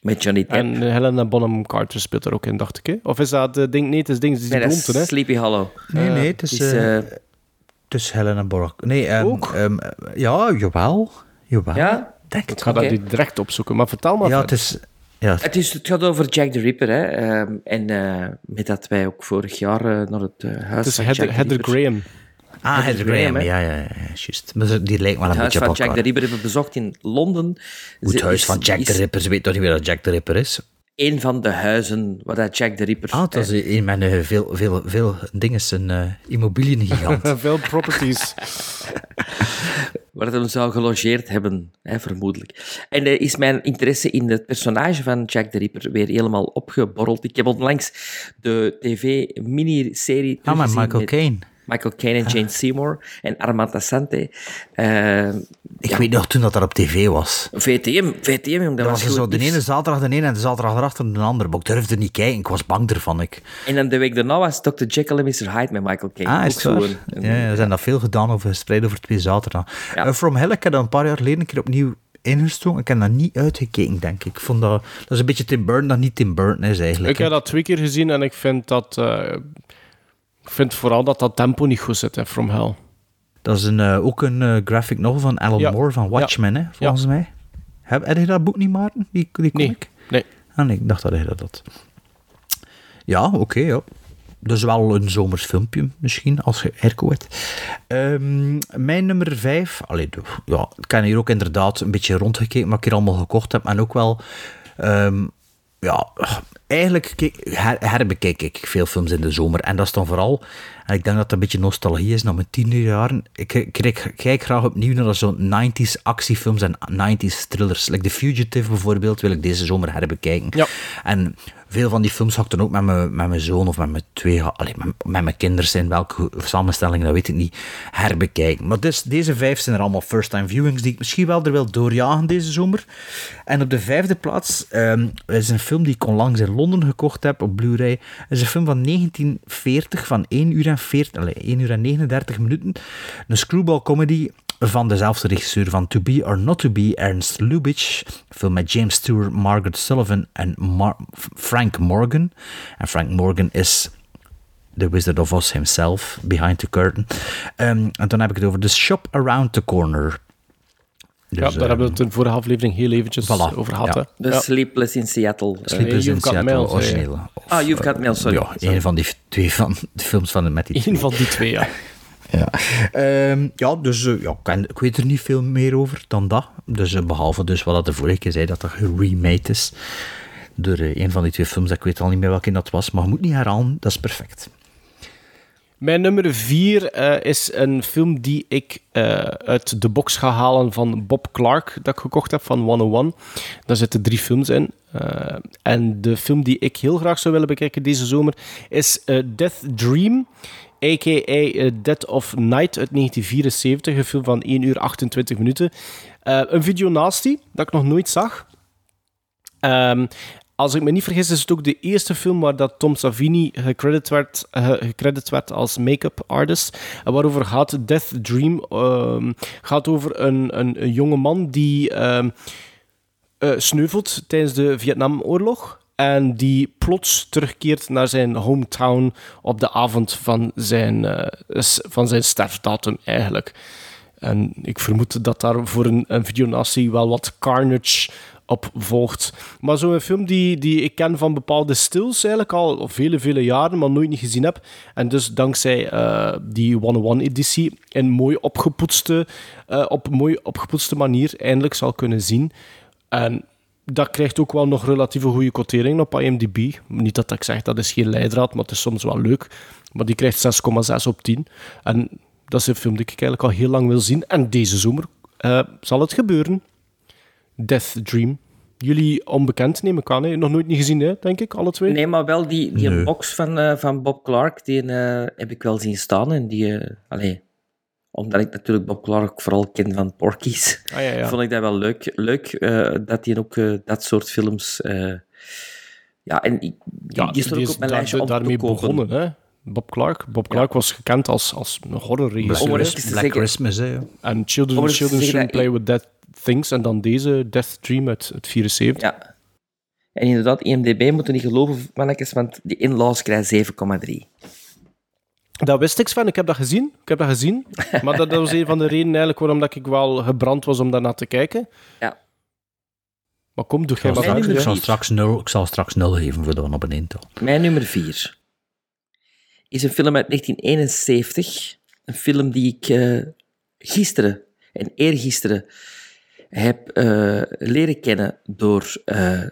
Met Johnny Depp. En eh, Helena Bonham Carter speelt er ook in, dacht ik. Hè? Of is dat eh, ding? Nee, het is ding, het is die Nee, dat blonde, hè? Sleepy Hollow. Nee, nee, het is, eh, het is Helena Bork. Nee, ehm, ehm, ja, jawel. Jawel. Ja? Denk Ik ga dat Oké. niet direct opzoeken, maar vertel maar. Ja, het is... Ja, Het, is, het gaat over Jack the Ripper. Hè. ehm, en eh, met dat wij ook vorig jaar naar het eh, huis Het is van Heather, Jack the Heather Graham. Ah, Heather Heather Graham, Graham, hè? ja, ja, ja, juist. Maar die lijkt wel Het een huis beetje van op Jack the elkaar. Ripper hebben we bezocht in Londen. Ze huis is- van Jack is the Ripper. Ze weet toch niet wie dat Jack the Ripper is? Een van de huizen waar dat Jack the Ripper... Ah, dat is een eh, veel, veel, veel dingen, een eh immobiliëngigant. Veel properties. waar we zou gelogeerd hebben, hè, vermoedelijk. En eh, is mijn interesse in het personage van Jack the Ripper weer helemaal opgeborreld. Ik heb onlangs de tv-miniserie Ah, maar Michael met Caine. Michael Caine en Jane Seymour en Armand Assante. Eh, Ik weet nog toen dat dat op tv was. VTM, VTM, jong, dat, Dat was was zo de nieuws. ene zaterdag de ene en de zaterdag erachter de andere. Maar ik durfde niet kijken, ik was bang ervan. Ik. En dan de week daarna was Dr. Jekyll en Mr. Hyde met Michael Caine. Ah, is een- Ja, ja, er zijn dat veel gedaan, over, gespreid over twee zaterdag. Eh, From Hell, ik heb dat een paar jaar geleden een keer opnieuw ingestoken. Ik heb dat niet uitgekeken, denk ik. Ik vond dat... Dat is een beetje Tim Burton dat niet Tim Burton is, eigenlijk. Ik heb dat twee keer gezien en ik vind dat... eh, vind vooral dat dat tempo niet goed zit, hè, From Hell. Dat is een, eh, ook een eh, graphic novel van Alan Ja. Moore van Watchmen, hè, volgens mij. Heb, heb je dat boek niet, Maarten? Die, die Nee. comic? Nee. Ah, nee, ik dacht dat hij dat had. Ja, oké, ja. Dus wel een zomers filmpje, misschien, als je Herco weet. Ehm, mijn nummer vijf... Allee, de- ja, ik heb hier ook inderdaad een beetje rondgekeken wat ik hier allemaal gekocht heb. En ook wel... ehm, ja, eigenlijk her, herbekijk ik veel films in de zomer. En dat is dan vooral... En ik denk dat dat een beetje nostalgie is naar mijn tienerjaren. Ik, ik, ik kijk graag opnieuw naar zo'n 90s actiefilms en 90s thrillers. Like The Fugitive bijvoorbeeld wil ik deze zomer herbekijken. Ja. En veel van die films ga ik dan ook met mijn, met mijn zoon of met mijn twee... Allee, met, met mijn kinderen zijn, welke samenstelling, dat weet ik niet, herbekijken. Maar dus, deze vijf zijn er allemaal first-time viewings die ik misschien wel er wil doorjagen deze zomer. En op de vijfde plaats ehm, is een film die ik onlangs in Londen gekocht heb op Blu-ray. Is een film van 1940 van 1 uur en, 40, allee, 1 uur en 39 minuten. Een screwball comedy van dezelfde regisseur van To Be or Not To Be, Ernst Lubitsch. Een film met James Stewart, Margaret Sullivan en Mar- Frank Morgan. En Frank Morgan is The Wizard of Oz himself, behind the curtain. Ehm, en dan heb ik het over The Shop Around the Corner. Dus, ja, daar ehm, hebben we het in de vorige aflevering heel eventjes Voilà, over gehad. ja. hè. The Sleepless in Seattle. eh, Sleepless in You've Got Seattle, Mail, je. originele. Ah, You've Got Mail, sorry. Ja, een van die twee van de films van de met die Eén van die twee, ja. Ja, Ehm, ja dus eh, ja, ik, weet er niet veel meer over dan dat. Dus, eh, behalve dus wat dat de vorige keer zei, dat dat geremade is. Door eh, een van die twee films, ik weet al niet meer welke dat was. Maar je moet niet herhalen, dat is perfect. Mijn nummer vier is een film die ik uit de box ga halen van Bob Clark, dat ik gekocht heb van 101. Daar zitten drie films in. En de film die ik heel graag zou willen bekijken deze zomer is Death Dream, a.k.a. eh, Dead of Night uit 1974. Een film van 1 uur 28 minuten. Eh, een video nasty, dat ik nog nooit zag. Ehm, als ik me niet vergis, is het ook de eerste film waar dat Tom Savini gecredit werd, eh, werd als make-up artist. En waarover gaat Death Dream? ehm, gaat over een, een, jonge man die eh, sneuvelt tijdens de Vietnamoorlog. En die plots terugkeert naar zijn hometown op de avond van zijn, eh, van zijn sterfdatum eigenlijk. En ik vermoed dat daar voor een, een videonatie wel wat carnage op volgt. Maar zo'n film die, die ik ken van bepaalde stils eigenlijk al vele, vele jaren, maar nooit niet gezien heb. En dus dankzij eh, die 101-editie in mooi opgepoetste, eh, op mooi opgepoetste manier eindelijk zal kunnen zien. En dat krijgt ook wel nog relatieve goede quoteringen op IMDb. Niet dat ik zeg dat is geen leidraad, maar het is soms wel leuk. Maar die krijgt 6,6 op 10. En dat is een film die ik eigenlijk al heel lang wil zien. En deze zomer eh, zal het gebeuren. Death Dream. Jullie onbekend, neem ik aan. Hè? Nog nooit niet gezien, hè? denk ik, alle twee? Nee, maar wel die, die Nee. box van, eh, van Bob Clark, die eh, heb ik wel zien staan. En die, allee, omdat ik natuurlijk Bob Clark vooral ken van Porky's, Ah, ja, ja. vond ik dat wel leuk, leuk eh, dat hij ook eh, dat soort films... eh, ja, en ik, die, Ja, die stond ook is op mijn daar- lijstje om daarmee te kopen. begonnen, hè? Bob Clark. Bob Clark was gekend als, als een Black, horrorregisseur. Te Black zeggen- Christmas, hè. En Children, Children Shouldn't Play With Dead Things. En dan deze, Death Dream uit, uit 74. Ja. En inderdaad, IMDb moeten niet geloven, mannetjes, want die in-laws krijgen 7,3. Dat wist ik van, ik heb dat gezien. Ik heb dat gezien. Maar dat, dat was een van de redenen eigenlijk waarom dat ik wel gebrand was om daarna te kijken. Ja. Maar kom, doe jij Mijn verder. ik, nummer zal straks nul, ik zal straks nul geven voor dan op een intal. Mijn nummer 4 is een film uit 1971. Een film die ik eh, gisteren en eergisteren heb eh, leren kennen door eh,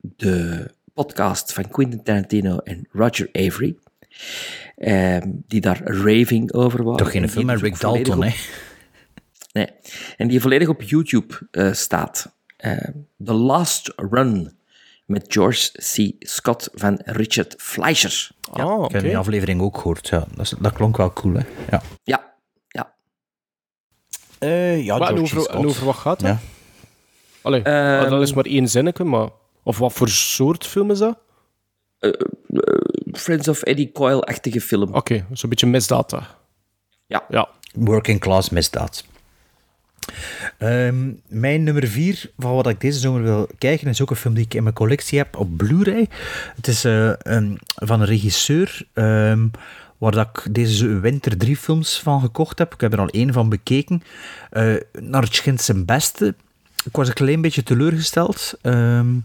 de podcast van Quentin Tarantino en Roger Avery. Ehm, die daar raving over waren. Toch geen En film met dus Rick Dalton, op- hè? Nee. En die volledig op YouTube eh, staat. Eh, The Last Run met George C. Scott van Richard Fleischer. Ah, Ik oké. heb die aflevering ook gehoord. Ja, dat, is- dat klonk wel cool, hè? Ja. Ja, ja. Eh, ja, George over, Scott. en over wat gaat het? Ja. Allee, Ehm, dat is maar één zinnetje, maar... Of wat voor soort film is dat? Friends of Eddie Coyle-achtige film. Oké, zo'n beetje misdata. Ja. Ja. Working class misdaad. Ehm, mijn nummer vier van wat ik deze zomer wil kijken is ook een film die ik in mijn collectie heb op Blu-ray. Het is eh, van een regisseur ehm, waar dat ik deze winter drie films van gekocht heb. Ik heb er al één van bekeken. Eh, naar het schijnt zijn beste. Ik was een klein beetje teleurgesteld. Ehm,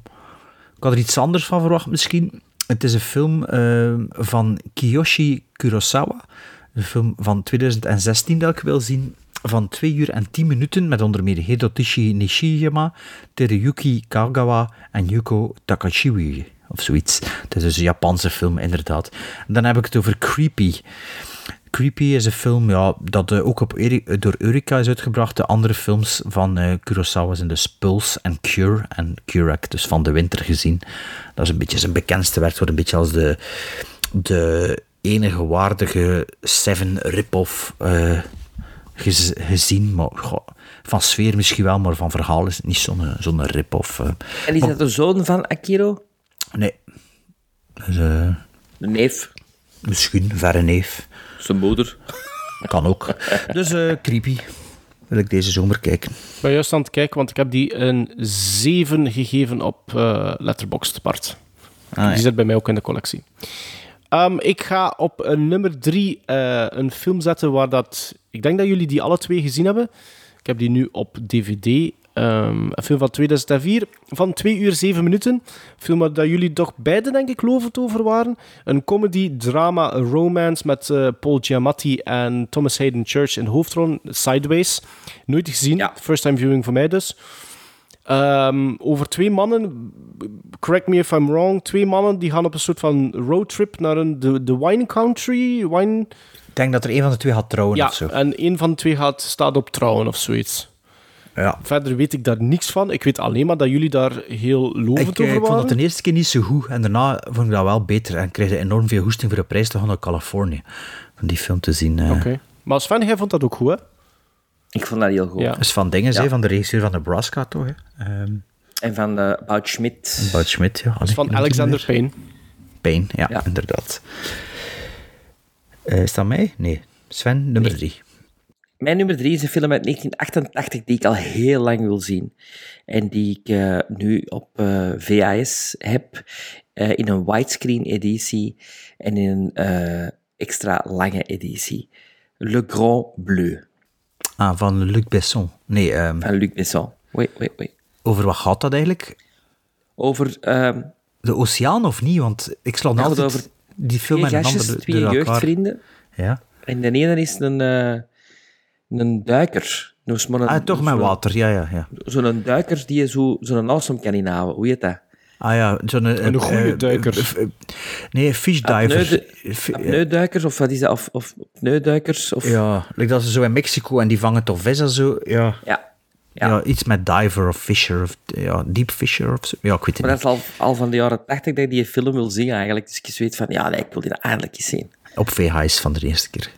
ik had er iets anders van verwacht misschien. Het is een film ehm, van Kiyoshi Kurosawa. Een film van 2016 dat ik wil zien. Van 2 uur en 10 minuten met onder meer Hirotoshi Nishiyama, Teruyuki Kagawa en Yuko Takashiwi. Of zoiets. Het is dus een Japanse film, inderdaad. En dan heb ik het over Creepy. Creepy is een film ja, dat eh, ook op door Eureka is uitgebracht. De andere films van eh, Kurosawa zijn dus Pulse en Cure. En ik dus van de winter gezien. Dat is een beetje zijn bekendste werk. wordt een beetje als de, de enige waardige Seven rip-off eh, gez- gezien. Maar, goh, van sfeer misschien wel, maar van verhaal is het niet zo'n zo'n rip-off. En is dat de zoon van Akiro? Nee. Dus, De neef? misschien, verre neef. Zijn moeder? Kan ook. Dus eh, creepy. Wil ik deze zomer kijken. Ik ben juist aan het kijken, want ik heb die een 7 gegeven op eh Letterboxd, Bart. Ah, ja. Die zit bij mij ook in de collectie. Ehm, ik ga op een nummer 3 een film zetten waar dat... Ik denk dat jullie die alle twee gezien hebben. Ik heb die nu op DVD. Ehm, een film van 2004, van 2 uur 7 minuten. Een film waar dat jullie toch beide, denk ik, lovend over waren. Een comedy, drama, romance met eh, Paul Giamatti en Thomas Hayden Church in de hoofdrol. Sideways. Nooit gezien. First time viewing voor mij dus. Ehm, over twee mannen, correct me if I'm wrong, twee mannen die gaan op een soort van roadtrip naar een, de, de wine country. Wine... Ik denk dat er een van de twee gaat trouwen Ja, of zo. en een van de twee gaat, staat op trouwen of zoiets. Ja. Verder weet ik daar niks van. Ik weet alleen maar dat jullie daar heel lovend Ik, eh, over ik vond waren. dat de eerste keer niet zo goed. En daarna vond ik dat wel beter. En kreeg ik enorm veel hoesting voor de prijs te gaan naar Californië. Om die film te zien. eh. Oké. Maar Sven, jij vond dat ook goed, hè? Ik vond dat heel goed. Ja. Dat is van dingen, Ja. hè, van de regisseur van Nebraska, toch? Hè? Ehm En van uh, Bout Schmidt. Bud Schmidt, ja. Dat is van Alexander Payne. Payne, ja, inderdaad. Eh, is dat mij? Nee. Sven, nummer drie. Mijn nummer drie is een film uit 1988 die ik al heel lang wil zien. En die ik eh, nu op eh, VHS heb. eh, in een widescreen editie en in een extra lange editie. Le Grand Bleu Ah, van Luc Besson. Nee, ehm van Luc Besson. Wait, wait, wait. over wat gaat dat eigenlijk? Over... ehm, De oceaan of niet? Want ik sla altijd over die film twee met een gastjes, ander twee jeugdvrienden. Ja. En de ene is een, een duiker. Dus maar een- Ah, toch met zo'n- water, ja, ja. ja. Zo'n duiker die zo- zo'n awesome kan inhouden. Hoe heet dat? Ah ja, zo'n... Een goede eh, duiker. eh, eh, nee, fish diver. Fi- eh, Apneuduikers, of wat is dat? Of, of pneuduikers? Of... Ja, like dat ze zo in Mexico en die vangen toch vis en zo. Ja. Ja. Ja. iets met diver of fisher of ja, deep fisher of zo. Ja, ik weet het Maar niet. dat is al, al van de jaren tachtig dat ik die film wil zien eigenlijk. Dus ik weet van, ja, nee, ik wil die eindelijk eens zien. Op VHS van de eerste keer.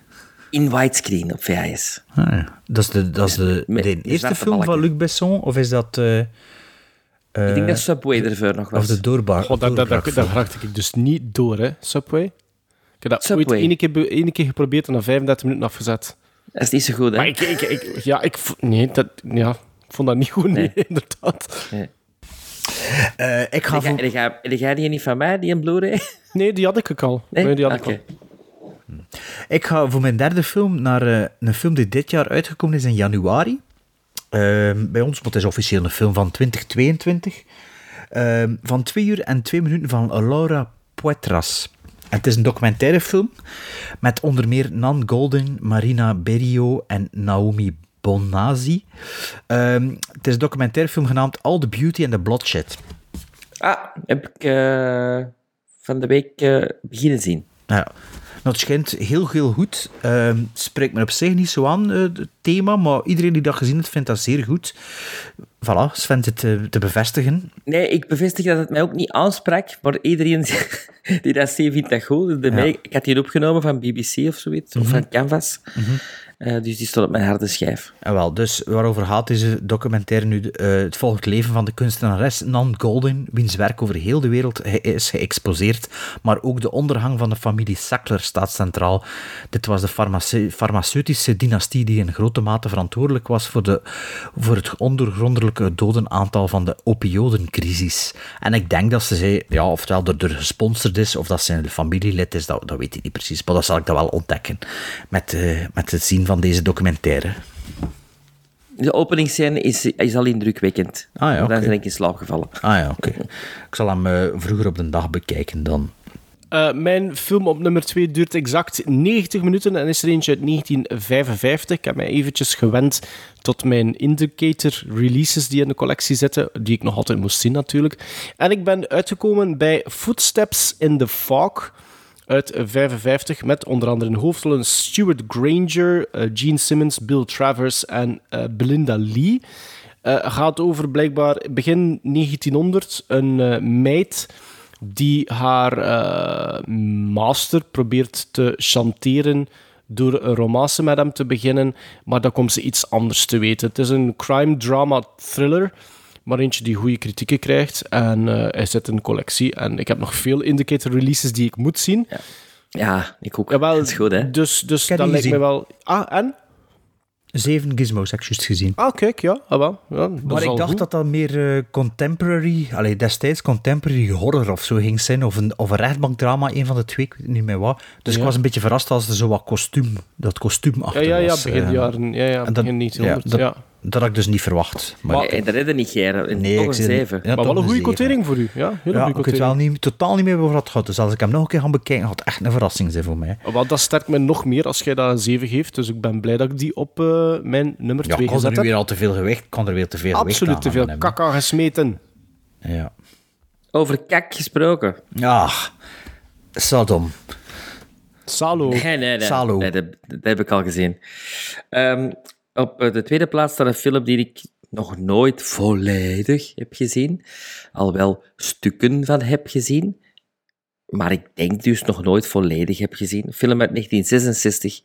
In widescreen op VHS. Ah, ja. Dat is de, dat is de, Met- de met eerste film van. Luc Besson? Of is dat... eh, ik denk eh, dat Subway ervoor nog was. Of de doorbaar. God, dat, dat, dat, daar raakte ik dus niet door, hè, Subway. Ik heb dat Subway. ooit één keer, één keer geprobeerd en na 35 minuten afgezet. Dat is niet zo goed, hè? Maar ik, ik, ik- ja, ik, nee, dat, ja, ik vond dat niet goed, nee, inderdaad. Nee. Eh, ik ga ga die niet van mij, die een Blu-ray? Nee, die had ik ook al. Nee? die had ik al. Ik ga voor mijn derde film naar eh, een film die dit jaar uitgekomen is in januari. Ehm, bij ons, want het is officieel een film van 2022. Ehm, van 2 uur en 2 minuten van Laura Poitras. En het is een documentaire film met onder meer Nan Golden, Marina Berio en Naomi Bonazi. Ehm, het is een documentaire film genaamd All the Beauty and the Bloodshed. Ah, heb ik eh, van de week eh, beginnen zien. Nou, ja. Het schijnt heel, heel goed. Ehm spreekt me op zich niet zo aan, eh, het thema, maar iedereen die dat gezien heeft, vindt dat zeer goed. Voilà, Sven zit te, te bevestigen. Nee, ik bevestig dat het mij ook niet aansprak, maar iedereen die dat ziet, vindt dat goed. Bij Ja. mij, ik had die opgenomen van BBC of zoiets, of van Canvas. Eh, dus die stond op mijn harde schijf. En wel, dus waarover gaat deze documentaire nu? Eh, het volgt het leven van de kunstenares Nan Golden, wiens werk over heel de wereld is geëxposeerd, maar ook de ondergang van de familie Sackler staat centraal. Dit was de farmace- farmaceutische dynastie die in grote mate verantwoordelijk was voor, de, voor het ondoorgrondelijke dodenaantal van de opioidencrisis. En ik denk dat ze zei, ja, oftewel door, door gesponsord is, of dat ze een familielid is, dat, dat weet ik niet precies, maar dat zal ik dat wel ontdekken met, eh, met het zien van deze documentaire. De openingsscène is, is al indrukwekkend. Ah ja, Dan oké. ben ik in slaap gevallen. Ah ja, oké. Ik zal hem eh, vroeger op de dag bekijken dan. Eh, mijn film op nummer 2 duurt exact 90 minuten en is er eentje uit 1955. Ik heb mij eventjes gewend tot mijn indicator releases die in de collectie zitten, die ik nog altijd moest zien natuurlijk. En ik ben uitgekomen bij Footsteps in the Fog uit 55 met onder andere in hoofdrollen Stuart Granger, eh, Gene Simmons, Bill Travers en eh, Belinda Lee. Eh, gaat over blijkbaar begin 1900 een meid die haar master probeert te chanteren door een romance met hem te beginnen, maar dan komt ze iets anders te weten. Het is een crime drama thriller, maar eentje die goede kritieken krijgt en eh, hij zit in een collectie en ik heb nog veel indicator releases die ik moet zien. Ja, ik ook. Jawel, dat is goed, hè? Dus, dus dat die lijkt me wel... Ah, en? Zeven gizmos heb ik juist gezien. Ah, kijk, ja. Ah, wel. ja dat Maar ik dacht goed. dat dat meer eh, contemporary, allee, destijds contemporary horror of zo ging zijn, of een, of een rechtbankdrama, een van de twee, ik weet niet meer wat. Dus Ja. ik was een beetje verrast als er zo wat kostuum, dat kostuum achter Ja, ja, ja, was. begin eh. jaren. Ja, ja, en dat- begin 1900. ja, Ja, dat, dat had ik dus niet verwacht. Maar, Maar, en dat redde niet, Gerard. Nee, Toch ik een zie- 7. ja, maar wel een goede zeven. quotering voor u. Ja, hele Ja, ik weet wel niet, totaal niet meer over wat het gaat. Dus als ik hem nog een keer ga bekijken, gaat het echt een verrassing zijn voor mij. Wel, dat sterkt me nog meer als jij dat een 7 geeft. Dus ik ben blij dat ik die op eh, mijn nummer Ja, 2 ik kon er gezet nu heb. weer al te veel gewicht, ik kon er weer te veel gewicht Absoluut aan te veel hebben. kak aan gesmeten. Ja. Over kak gesproken. Ja, Sodom. Salo. Nee, nee, nee. Salo. Nee, dat, dat heb ik al gezien. Ehm, op eh, de tweede plaats staat een film die ik nog nooit volledig heb gezien. Al wel stukken van heb gezien. Maar ik denk dus nog nooit volledig heb gezien. Een film uit 1966.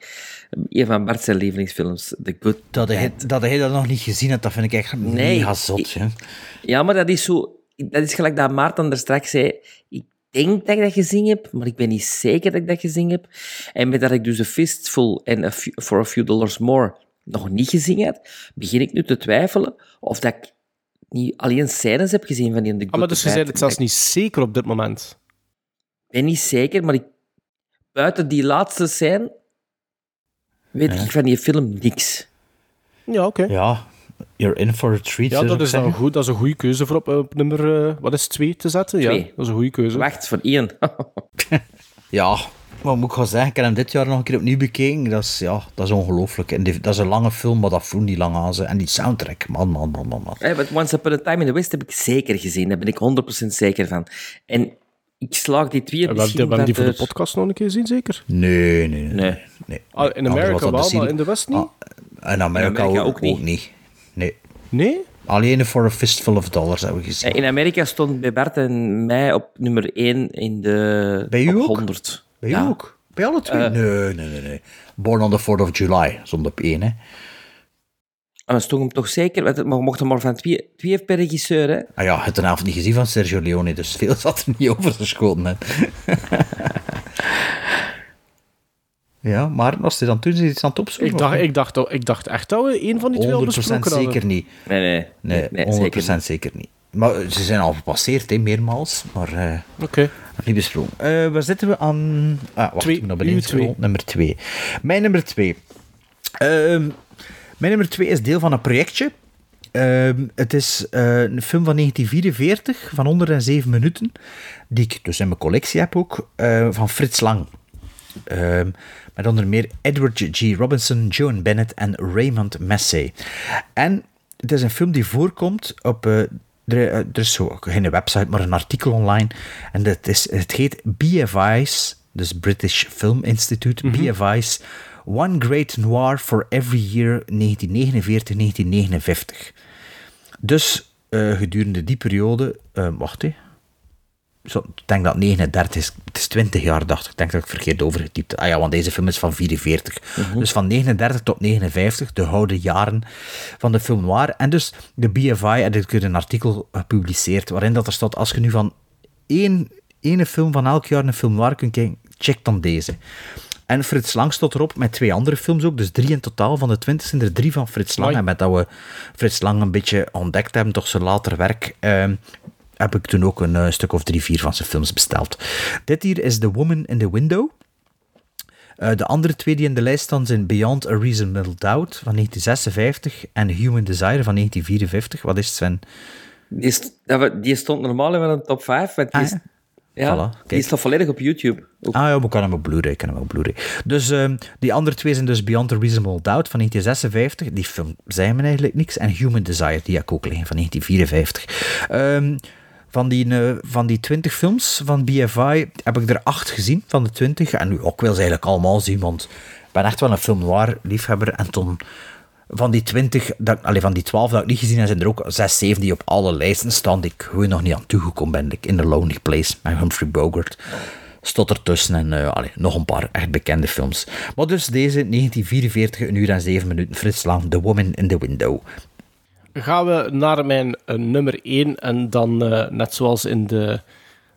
Een van Bart's lievelingsfilms. The Good Dat hij, dat hij dat nog niet gezien hebt, dat vind ik echt Nee, mega zot. hè. Ja, maar dat is zo... Dat is gelijk dat Maarten er straks zei. Ik denk dat ik dat gezien heb, maar ik ben niet zeker dat ik dat gezien heb. En met dat ik dus A Fistful en a For a Few Dollars More nog niet gezien heb, begin ik nu te twijfelen of dat ik niet alleen scènes heb gezien van die in The Good Ah, maar dus je zei het zelfs niet zeker op dit moment. Ik ben niet zeker, maar ik, buiten die laatste scène weet ik van die film niks. Ja, oké. Ja, You're in for a treat. Ja, dat is, dan goed, dat is een goede keuze voor op, op nummer, eh, wat is twee te zetten. Ja, Twee. dat is een goede keuze. Wacht, voor één. Ja, wat moet ik gaan zeggen? Ik heb hem dit jaar nog een keer opnieuw bekeken. Dat is, ja, dat is ongelooflijk. En die- dat is een lange film, maar dat voelt niet lang aan ze. En die soundtrack, man, man, man, man. man. Hey, but Once Upon a Time in the West heb ik zeker gezien. Daar ben ik 100% zeker van. En ik slaag die twee We hebben misschien we hebben die van voor de de- podcast nog een keer gezien, zeker? Nee, nee, nee. Nee. nee. Ah, in Amerika wel, maar in de West niet? Ah, in Amerika, Amerika ook, ook niet. ook niet. Nee. Nee? Alleen voor een fistful of dollars hebben we gezien. In Amerika stond bij Bart en mij op nummer 1 in de Bij u top ook? 100. Bij ook? Bij alle twee? Eh. nee, nee, nee, nee. Born on the 4th of July, stond op één, hè. En dan stond hem toch zeker, want we mochten maar van twee, twee per regisseur, hè? Ah ja, het een avond niet gezien van Sergio Leone, dus veel zat er niet over geschoten. Hè. ja, maar als hij dan toen iets aan het opzoeken Ik dacht, ik, dacht, ik dacht echt dat we een van die twee al 100% besproken hadden. zeker niet. Nee, nee. Nee, nee, 100% zeker zeker niet. Maar ze zijn al gepasseerd, hè, meermaals. Maar eh Oké. Niet besproken. Eh, waar zitten we aan? Ah, wacht, Twee. ik naar beneden twee. Nummer 2. Mijn nummer 2. mijn nummer 2 is deel van een projectje. Ehm, het is eh, een film van 1944 van 107 minuten, die ik dus in mijn collectie heb ook, eh, van Frits Lang. Ehm, met onder meer Edward G. Robinson, Joan Bennett en Raymond Massey. En het is een film die voorkomt op... er, eh, er is zo, geen website, maar een artikel online. En het, is, het heet BFI's, dus British Film Institute, BFI's One Great Noir for Every Year 1949-1959. Dus eh, gedurende die periode... eh, wacht, hè. Zo, ik denk dat 39 is. Het is 20 jaar, dacht ik. Ik denk dat ik verkeerd overgetypt. Ah ja, want deze film is van 44. Dus van 39 tot 59, de gouden jaren van de film noir. En dus de BFI had ik een artikel gepubliceerd waarin dat er staat, als je nu van één, ene film van elk jaar een film noir kunt kijken, check dan deze. En Frits Lang stond erop met twee andere films ook, dus drie in totaal. Van de twintig zijn er drie van Frits Lang. En met dat we Frits Lang een beetje ontdekt hebben, toch zijn later werk, ehm, heb ik toen ook een eh, stuk of drie, vier van zijn films besteld. Dit hier is The Woman in the Window. Eh, de andere twee die in de lijst staan zijn Beyond a Reasonable Doubt van 1956 en Human Desire van 1954. Wat is het, Sven? Die, st- dat we- die stond normaal in een top 5, want die, Ah, is, ja. ja, Voilà, die staat volledig op YouTube. Ook. Ah ja, ik kan hem op Blu-ray, hem Blu-ray. Dus ehm, die andere twee zijn dus Beyond a Reasonable Doubt van 1956. Die film zei me eigenlijk niks. En Human Desire, die heb ik ook liggen van 1954. Ehm, van die, eh, van die 20 films van BFI heb ik er acht gezien van de 20. En nu ook wil ze eigenlijk allemaal zien, want ik ben echt wel een film noir liefhebber. En toen van die 20, dat, van die 12 dat ik niet gezien heb, zijn er ook 6, 7 die op alle lijsten staan die ik gewoon nog niet aan toegekomen ben. Like In the Lonely Place met Humphrey Bogart stond ertussen en eh, nog een paar echt bekende films. Maar dus deze 1944, een uur en 7 minuten, Frits Lang, The Woman in the Window. Gaan we naar mijn eh, nummer 1 en dan eh, net zoals in de.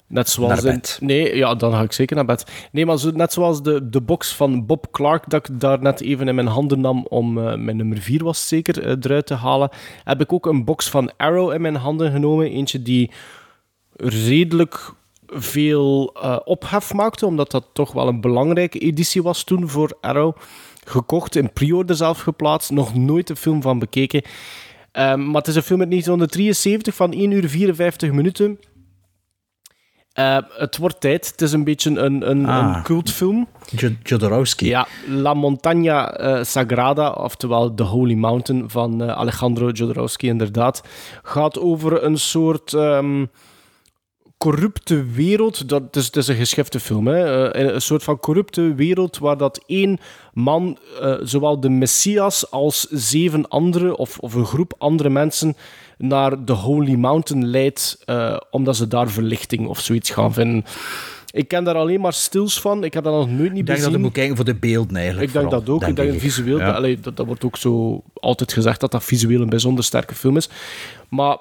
Net zoals in- nee, ja, dan ga ik zeker naar bed. Nee, maar zo, net zoals de, de box van Bob Clark, dat ik daar net even in mijn handen nam om eh, mijn nummer 4 was zeker eruit te halen, heb ik ook een box van Arrow in mijn handen genomen. Eentje die redelijk veel ophef maakte, omdat dat toch wel een belangrijke editie was toen voor Arrow. Gekocht, in pre-order zelf geplaatst, nog nooit een film van bekeken. Ehm, maar het is een film uit 1973 van 1 uur 54 minuten. Eh, het wordt tijd. Het is een beetje een, een, Ah. een cultfilm. Jo- Jodorowsky. Ja, La Montaña eh, Sagrada, oftewel The Holy Mountain van eh, Alejandro Jodorowsky, inderdaad. Gaat over een soort ehm, corrupte wereld. Dat, het, is, het is een geschifte film, hè? Eh, een soort van corrupte wereld waar dat één man, eh, zowel de Messias als zeven andere, of, of een groep andere mensen, naar de Holy Mountain leidt, eh, omdat ze daar verlichting of zoiets gaan vinden. Ik ken daar alleen maar stils van. Ik heb dat nog nooit niet Ik denk dat bezien. je moet kijken voor de beelden eigenlijk. Ik denk vooral, dat ook. ik denk ik. visueel, Ja. dat, allee, dat, dat wordt ook zo altijd gezegd dat dat visueel een bijzonder sterke film is. Maar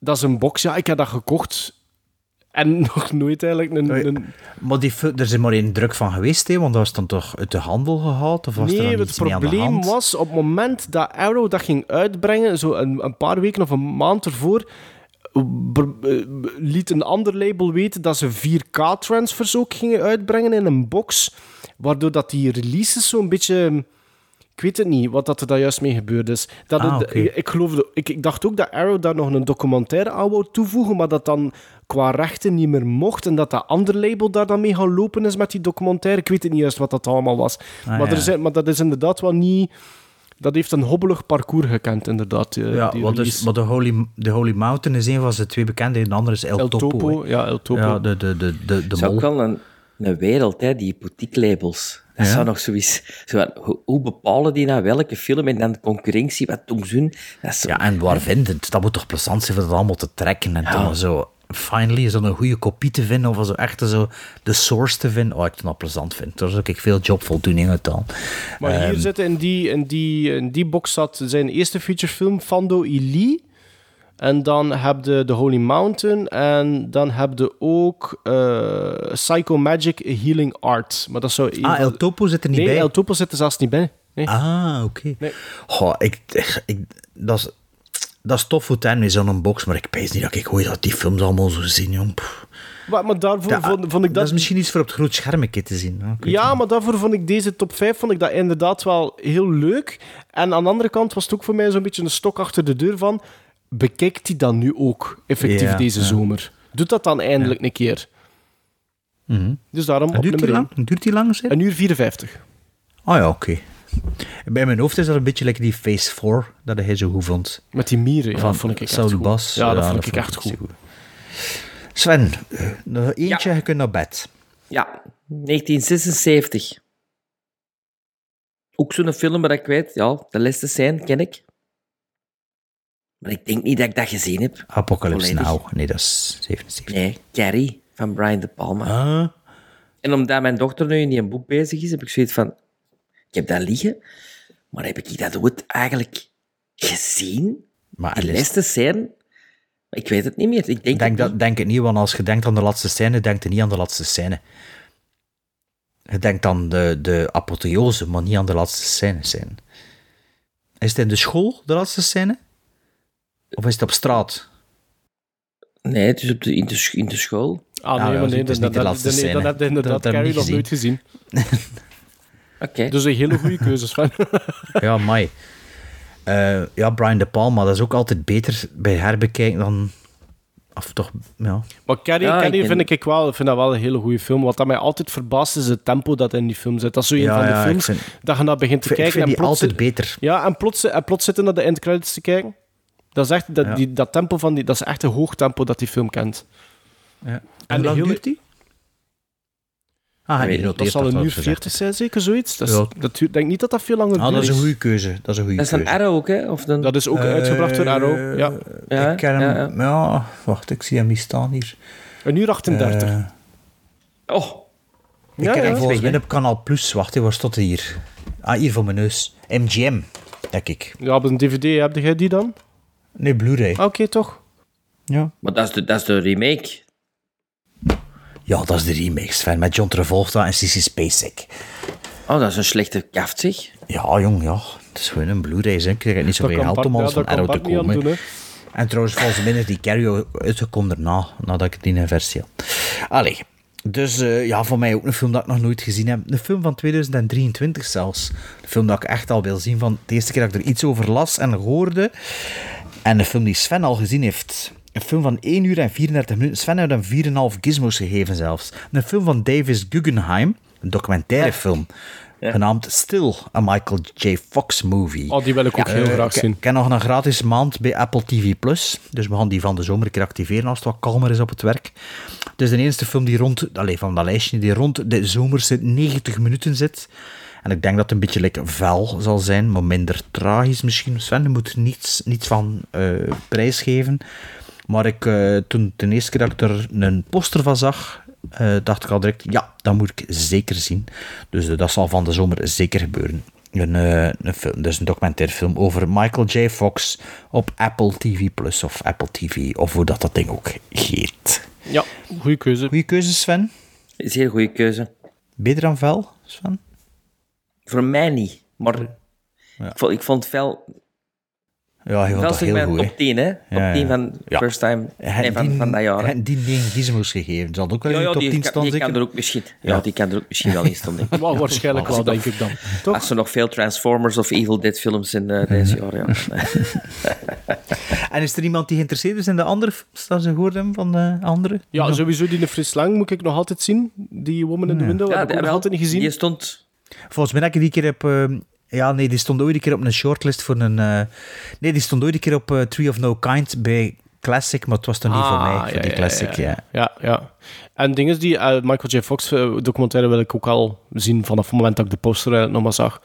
dat is een box, ja, ik heb dat gekocht. En nog nooit eigenlijk een... een... Maar die, er is er maar één druk van geweest, hè, want dat was dan toch uit de handel gehaald? Of was er Nee, dan het probleem was, op het moment dat Arrow dat ging uitbrengen, zo een, een paar weken of een maand ervoor, eh, liet een ander label weten dat ze 4K-transfers ook gingen uitbrengen in een box, waardoor dat die releases zo'n beetje ik weet het niet, wat dat er daar juist mee gebeurd is. Dat Ah, het- ik, ik, geloofde, ik, ik dacht ook dat Arrow daar nog een documentaire aan wou toevoegen, maar dat dan qua rechten niet meer mocht en dat dat andere label daar dan mee gaan lopen is met die documentaire. Ik weet het niet juist wat dat allemaal was. Ah, maar, ja. er zijn, maar dat is inderdaad wel niet... Dat heeft een hobbelig parcours gekend, inderdaad. eh, Ja, die is, release. maar de Holy, de Holy Mountain is een van zijn twee bekende, en de andere is El, El Topo. Ja, El Topo. Ja, de, de, de, de, de is ook mol. wel een, een wereld, hè, die boutique-labels. Dat Ja. zou nog zoiets... Zo, hoe, hoe bepalen die nou welke film en dan de concurrentie? Wat doen ze hun? Dat is zo- Ja, en waar vindt het? Dat moet toch plezant zijn voor dat allemaal te trekken en dan zo... Finally is dat een goede kopie te vinden of zo echt zo de source te vinden. Oh, ik dat plezant vind. Daar zou ik veel jobvoldoening uit dan. Maar hier Ehm, zitten in die, in, die, in die box zat zijn eerste featurefilm, Fando Ili. En dan heb je The Holy Mountain. En dan heb je ook eh, Psycho Magic Healing Art. Maar dat zou Ah, El de- Topo zit er niet nee, bij. El Topo zit er zelfs niet bij. Nee. Ah, oké. Goh, ik, ik, dat, is, dat is tof voor ten met zo'n box, maar ik weet niet dat ik ooit dat die films allemaal zo zien, jong. Maar, maar daarvoor vond, vond ik dat dat... is misschien iets voor op het groot scherm een keer te zien. hè. Ja, maar daarvoor vond ik deze top 5 vond ik dat inderdaad wel heel leuk. En aan de andere kant was het ook voor mij zo'n beetje een stok achter de deur van... Bekijk die dan nu ook effectief Ja, deze ja. zomer? Doe dat dan eindelijk een keer. Mhm. Dus daarom En op duurt die nummer lang? Duurt die lang? Zeg? Een uur 54. Oh ja, oké. Bij mijn hoofd is dat een beetje like die Phase 4, dat hij zo goed vond. Met die mieren, ja, Van vond ik echt Saul goed. Bas. Ja, dat vond ik echt niet zo goed. Sven, eh, nog eentje, je kunt naar bed. Ja, 1976. Ook zo'n film waar ik weet, ja, de laatste scène ken ik. Maar ik denk niet dat ik dat gezien heb. Apocalypse Volledig. Now. Nee, dat is 77. Nee, Carrie van Brian De Palma. Ah. En omdat mijn dochter nu in die boek bezig is, heb ik zoiets van... Ik heb dat liggen, maar heb ik dat ooit eigenlijk gezien? Maar Alice- laatste scène? Ik weet het niet meer. Ik denk, Denk, het niet. dat, denk het niet, want als je denkt aan de laatste scène, denkt je niet aan de laatste scène. Je denkt aan de, de apotheose, maar niet aan de laatste scène. scène. Is het in de school, de laatste scène? Of is het op straat? Nee, het is op de, in, de, in de school. Ah, nee, Ah, ja, maar nee, het is dan, niet de dan, laatste dan, dan, scène. heb je inderdaad Dat heb ik Carrie nog nooit gezien. Oké. Dus een hele goede keuzes van. Ja, mai. Eh, ja, Brian De Palma, dat is ook altijd beter bij herbekijken dan... Of toch, ja. Maar Carrie, Ja, Carrie ik vind, ik, ik wel, vind dat wel een hele goede film. Wat dat mij altijd verbaast is het tempo dat in die film zit. Dat is zo een Ja, van de films vind- dat je naar begint te Ik kijken. ik vind en die plots altijd beter. Ja, en plots, en plots zitten naar de endcredits te kijken. Dat is echt, dat, Ja. die, dat tempo van die, dat is echt een hoog tempo dat die film kent. Ja. En, En hoe lang duurt die? Ah, niet. Dat zal een uur 40 zijn, zeker zoiets. Dat is, Ja. dat duurt- denk niet dat dat veel langer Ah, dat duurt. is een goede keuze. Dat is een goede Dat is een. Arrow ook, hè? Of een... Dat is ook uitgebracht door Arrow. Ja. Ja, ik ken hem... ja, wacht, ik zie hem niet staan hier. Een uur 38. Eh, Oh, ik Ja, ken hem volgens mij op Kanaal Plus. Wacht, waar stond hij hier? Ah, hier voor mijn neus. MGM, denk ik. ja, op een DVD heb jij die dan? Nee, Blu-ray. Oké, toch? Ja. maar dat is de, dat is de remake. ja, dat is de remake, Sven, met John Travolta en Sissy Spacek. Oh, dat is een slechte kaft, zeg. Ja, jong, ja. Het is gewoon een Blu-ray, zeg. Ik krijg niet zoveel kan geld om ja, alles van Arrow te komen. doen. En trouwens, volgens mij is die Carrie uitgekomen daarna, nadat ik die in versie had. Allee. Dus eh, ja, voor mij ook een film dat ik nog nooit gezien heb. Een film van 2023 zelfs. Een film dat ik echt al wil zien van de eerste keer dat ik er iets over las en hoorde. En een film die Sven al gezien heeft. Een film van 1 uur en 34 minuten. Sven heeft hem 4,5 gizmos gegeven zelfs. Een film van Davis Guggenheim. Een documentaire film. Genaamd Still, a Michael J. Fox movie. Oh, die wil ik ook heel graag zien. Ik heb nog een gratis maand bij Apple TV+. Plus. Dus we gaan die van de zomer een keer activeren als het wat kalmer is op het werk. Het is de enige film die rond, allez, van dat lijstje, die rond de zomerse 90 minuten zit. En ik denk dat het een beetje like vuil zal zijn, maar minder tragisch misschien. Sven je moet er niets, niets van eh prijs geven. Maar ik, eh, toen de eerste keer dat ik er een poster van zag, eh, dacht ik al direct, ja, dat moet ik zeker zien. Dus eh, dat zal van de zomer zeker gebeuren. Een, eh, een film, dus een documentaire film over Michael J. Fox op Apple TV Plus of Apple TV, of hoe dat, dat ding ook heet. Ja, goede keuze. Goeie keuze, Sven. Zeer goede keuze. Beter dan vuil, Sven? Voor mij niet, maar Ja. ik, vond, ik vond wel... Ja, je vond dat dat is heel mijn goed, hè? top 10, hè? Top Ja, 10 ja. van Ja. First Time Hij nee, van, die, van dat jaar. hij die 9 gizmos gegeven. Zal ook wel Ja, in de ja, top die, 10 kan, staan, die zeker? kan er ook misschien, ja, Ja. die kan er ook misschien wel in staan, denk ik. Waarschijnlijk wel, denk ik dan. Toch? Als er nog veel Transformers of Evil Dead films in eh, deze jaar, ja. En is er iemand die geïnteresseerd is in de andere films dat ze gehoord hebben van de andere? Ja, sowieso die in Fris Lang moet ik nog altijd zien. Die Woman in the Window, heb ik nog altijd niet gezien. Die stond... Volgens mij heb ik die keer op... ja, nee, die stond ooit een keer op een shortlist voor een... eh, nee, die stond ooit een keer op eh, Tree of No Kind bij Classic, maar het was toch niet voor mij, voor die Classic, ja. Ah, ja. ja, ja. En dingen die eh, Michael J. Fox documentaire wil ik ook al zien vanaf het moment dat ik de poster nog maar zag.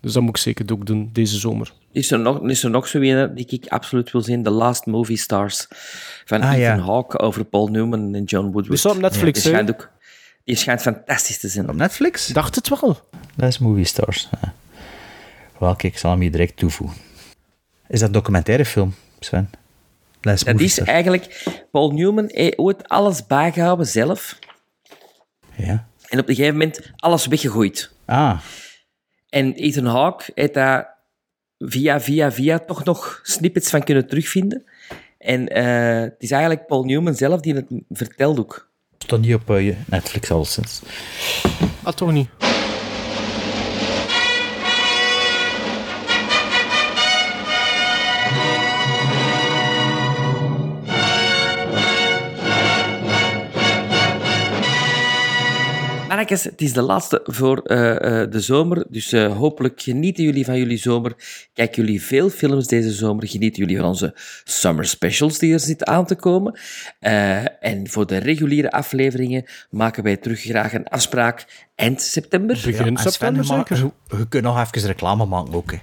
Dus dat moet ik zeker ook doen deze zomer. Is er nog, is er nog zo een die ik absoluut wil zien? The Last Movie Stars. Van Ah, Ethan ja. Hawke over Paul Newman en John Woodward. Die staat op Netflix, hè? Die schijnt fantastisch te zijn. Op Netflix? Dacht het wel. Dat is Movie Stars. Ja. Welke, ik zal hem hier direct toevoegen. Is dat een documentaire film, Sven? Dat is Dat is Stars. eigenlijk... Paul Newman heeft ooit alles bijgehouden zelf. Ja. En op een gegeven moment alles weggegooid. Ah, En Ethan Hawke heeft daar via, via, via toch nog snippets van kunnen terugvinden. En eh, het is eigenlijk Paul Newman zelf die het vertelt ook. Stond niet op eh, Netflix al sinds. Ah, toch niet. Mannetjes, het is de laatste voor eh, eh, de zomer, dus eh, hopelijk genieten jullie van jullie zomer. Kijken jullie veel films deze zomer. Genieten jullie van onze summer specials die er zitten aan te komen. Eh, en voor de reguliere afleveringen maken wij terug graag een afspraak eind september. Begin Sven, september zeker. Je kunt nog even reclame maken ook, hè.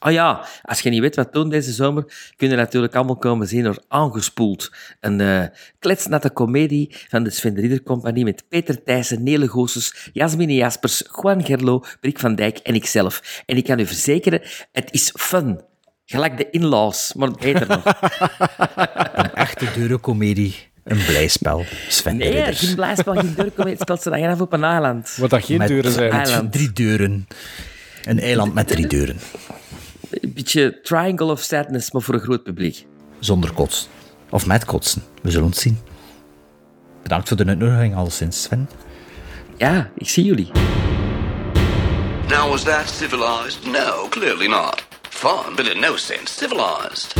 Oh ja, als je niet weet wat doen deze zomer, kun je natuurlijk allemaal komen zien door Aangespoeld. Een eh kletsnatte komedie van de Sven de Ridder Compagnie met Peter Thijssen, Nele Goossens, Jasmine Jaspers, Juan Gerlo, Brik van Dijk en ikzelf. En ik kan u verzekeren, het is fun. Gelijk de in-laws, maar beter nog. Een echte deurencomedie. Een blijspel. Sven Nee, Ridder. geen blijspel, geen deur, het speelt ze dan af op een eiland. Wat dat geen Met- deuren zijn. Met drie deuren. Een eiland met drie deuren. Een beetje Triangle of Sadness, maar voor een groot publiek. Zonder kotsen. Of met kotsen. We zullen het zien. Bedankt voor de uitnodiging, alleszins, Sven. Ja, ik zie jullie. Now, was that civilized? No, clearly not. Fun, but in no sense civilized.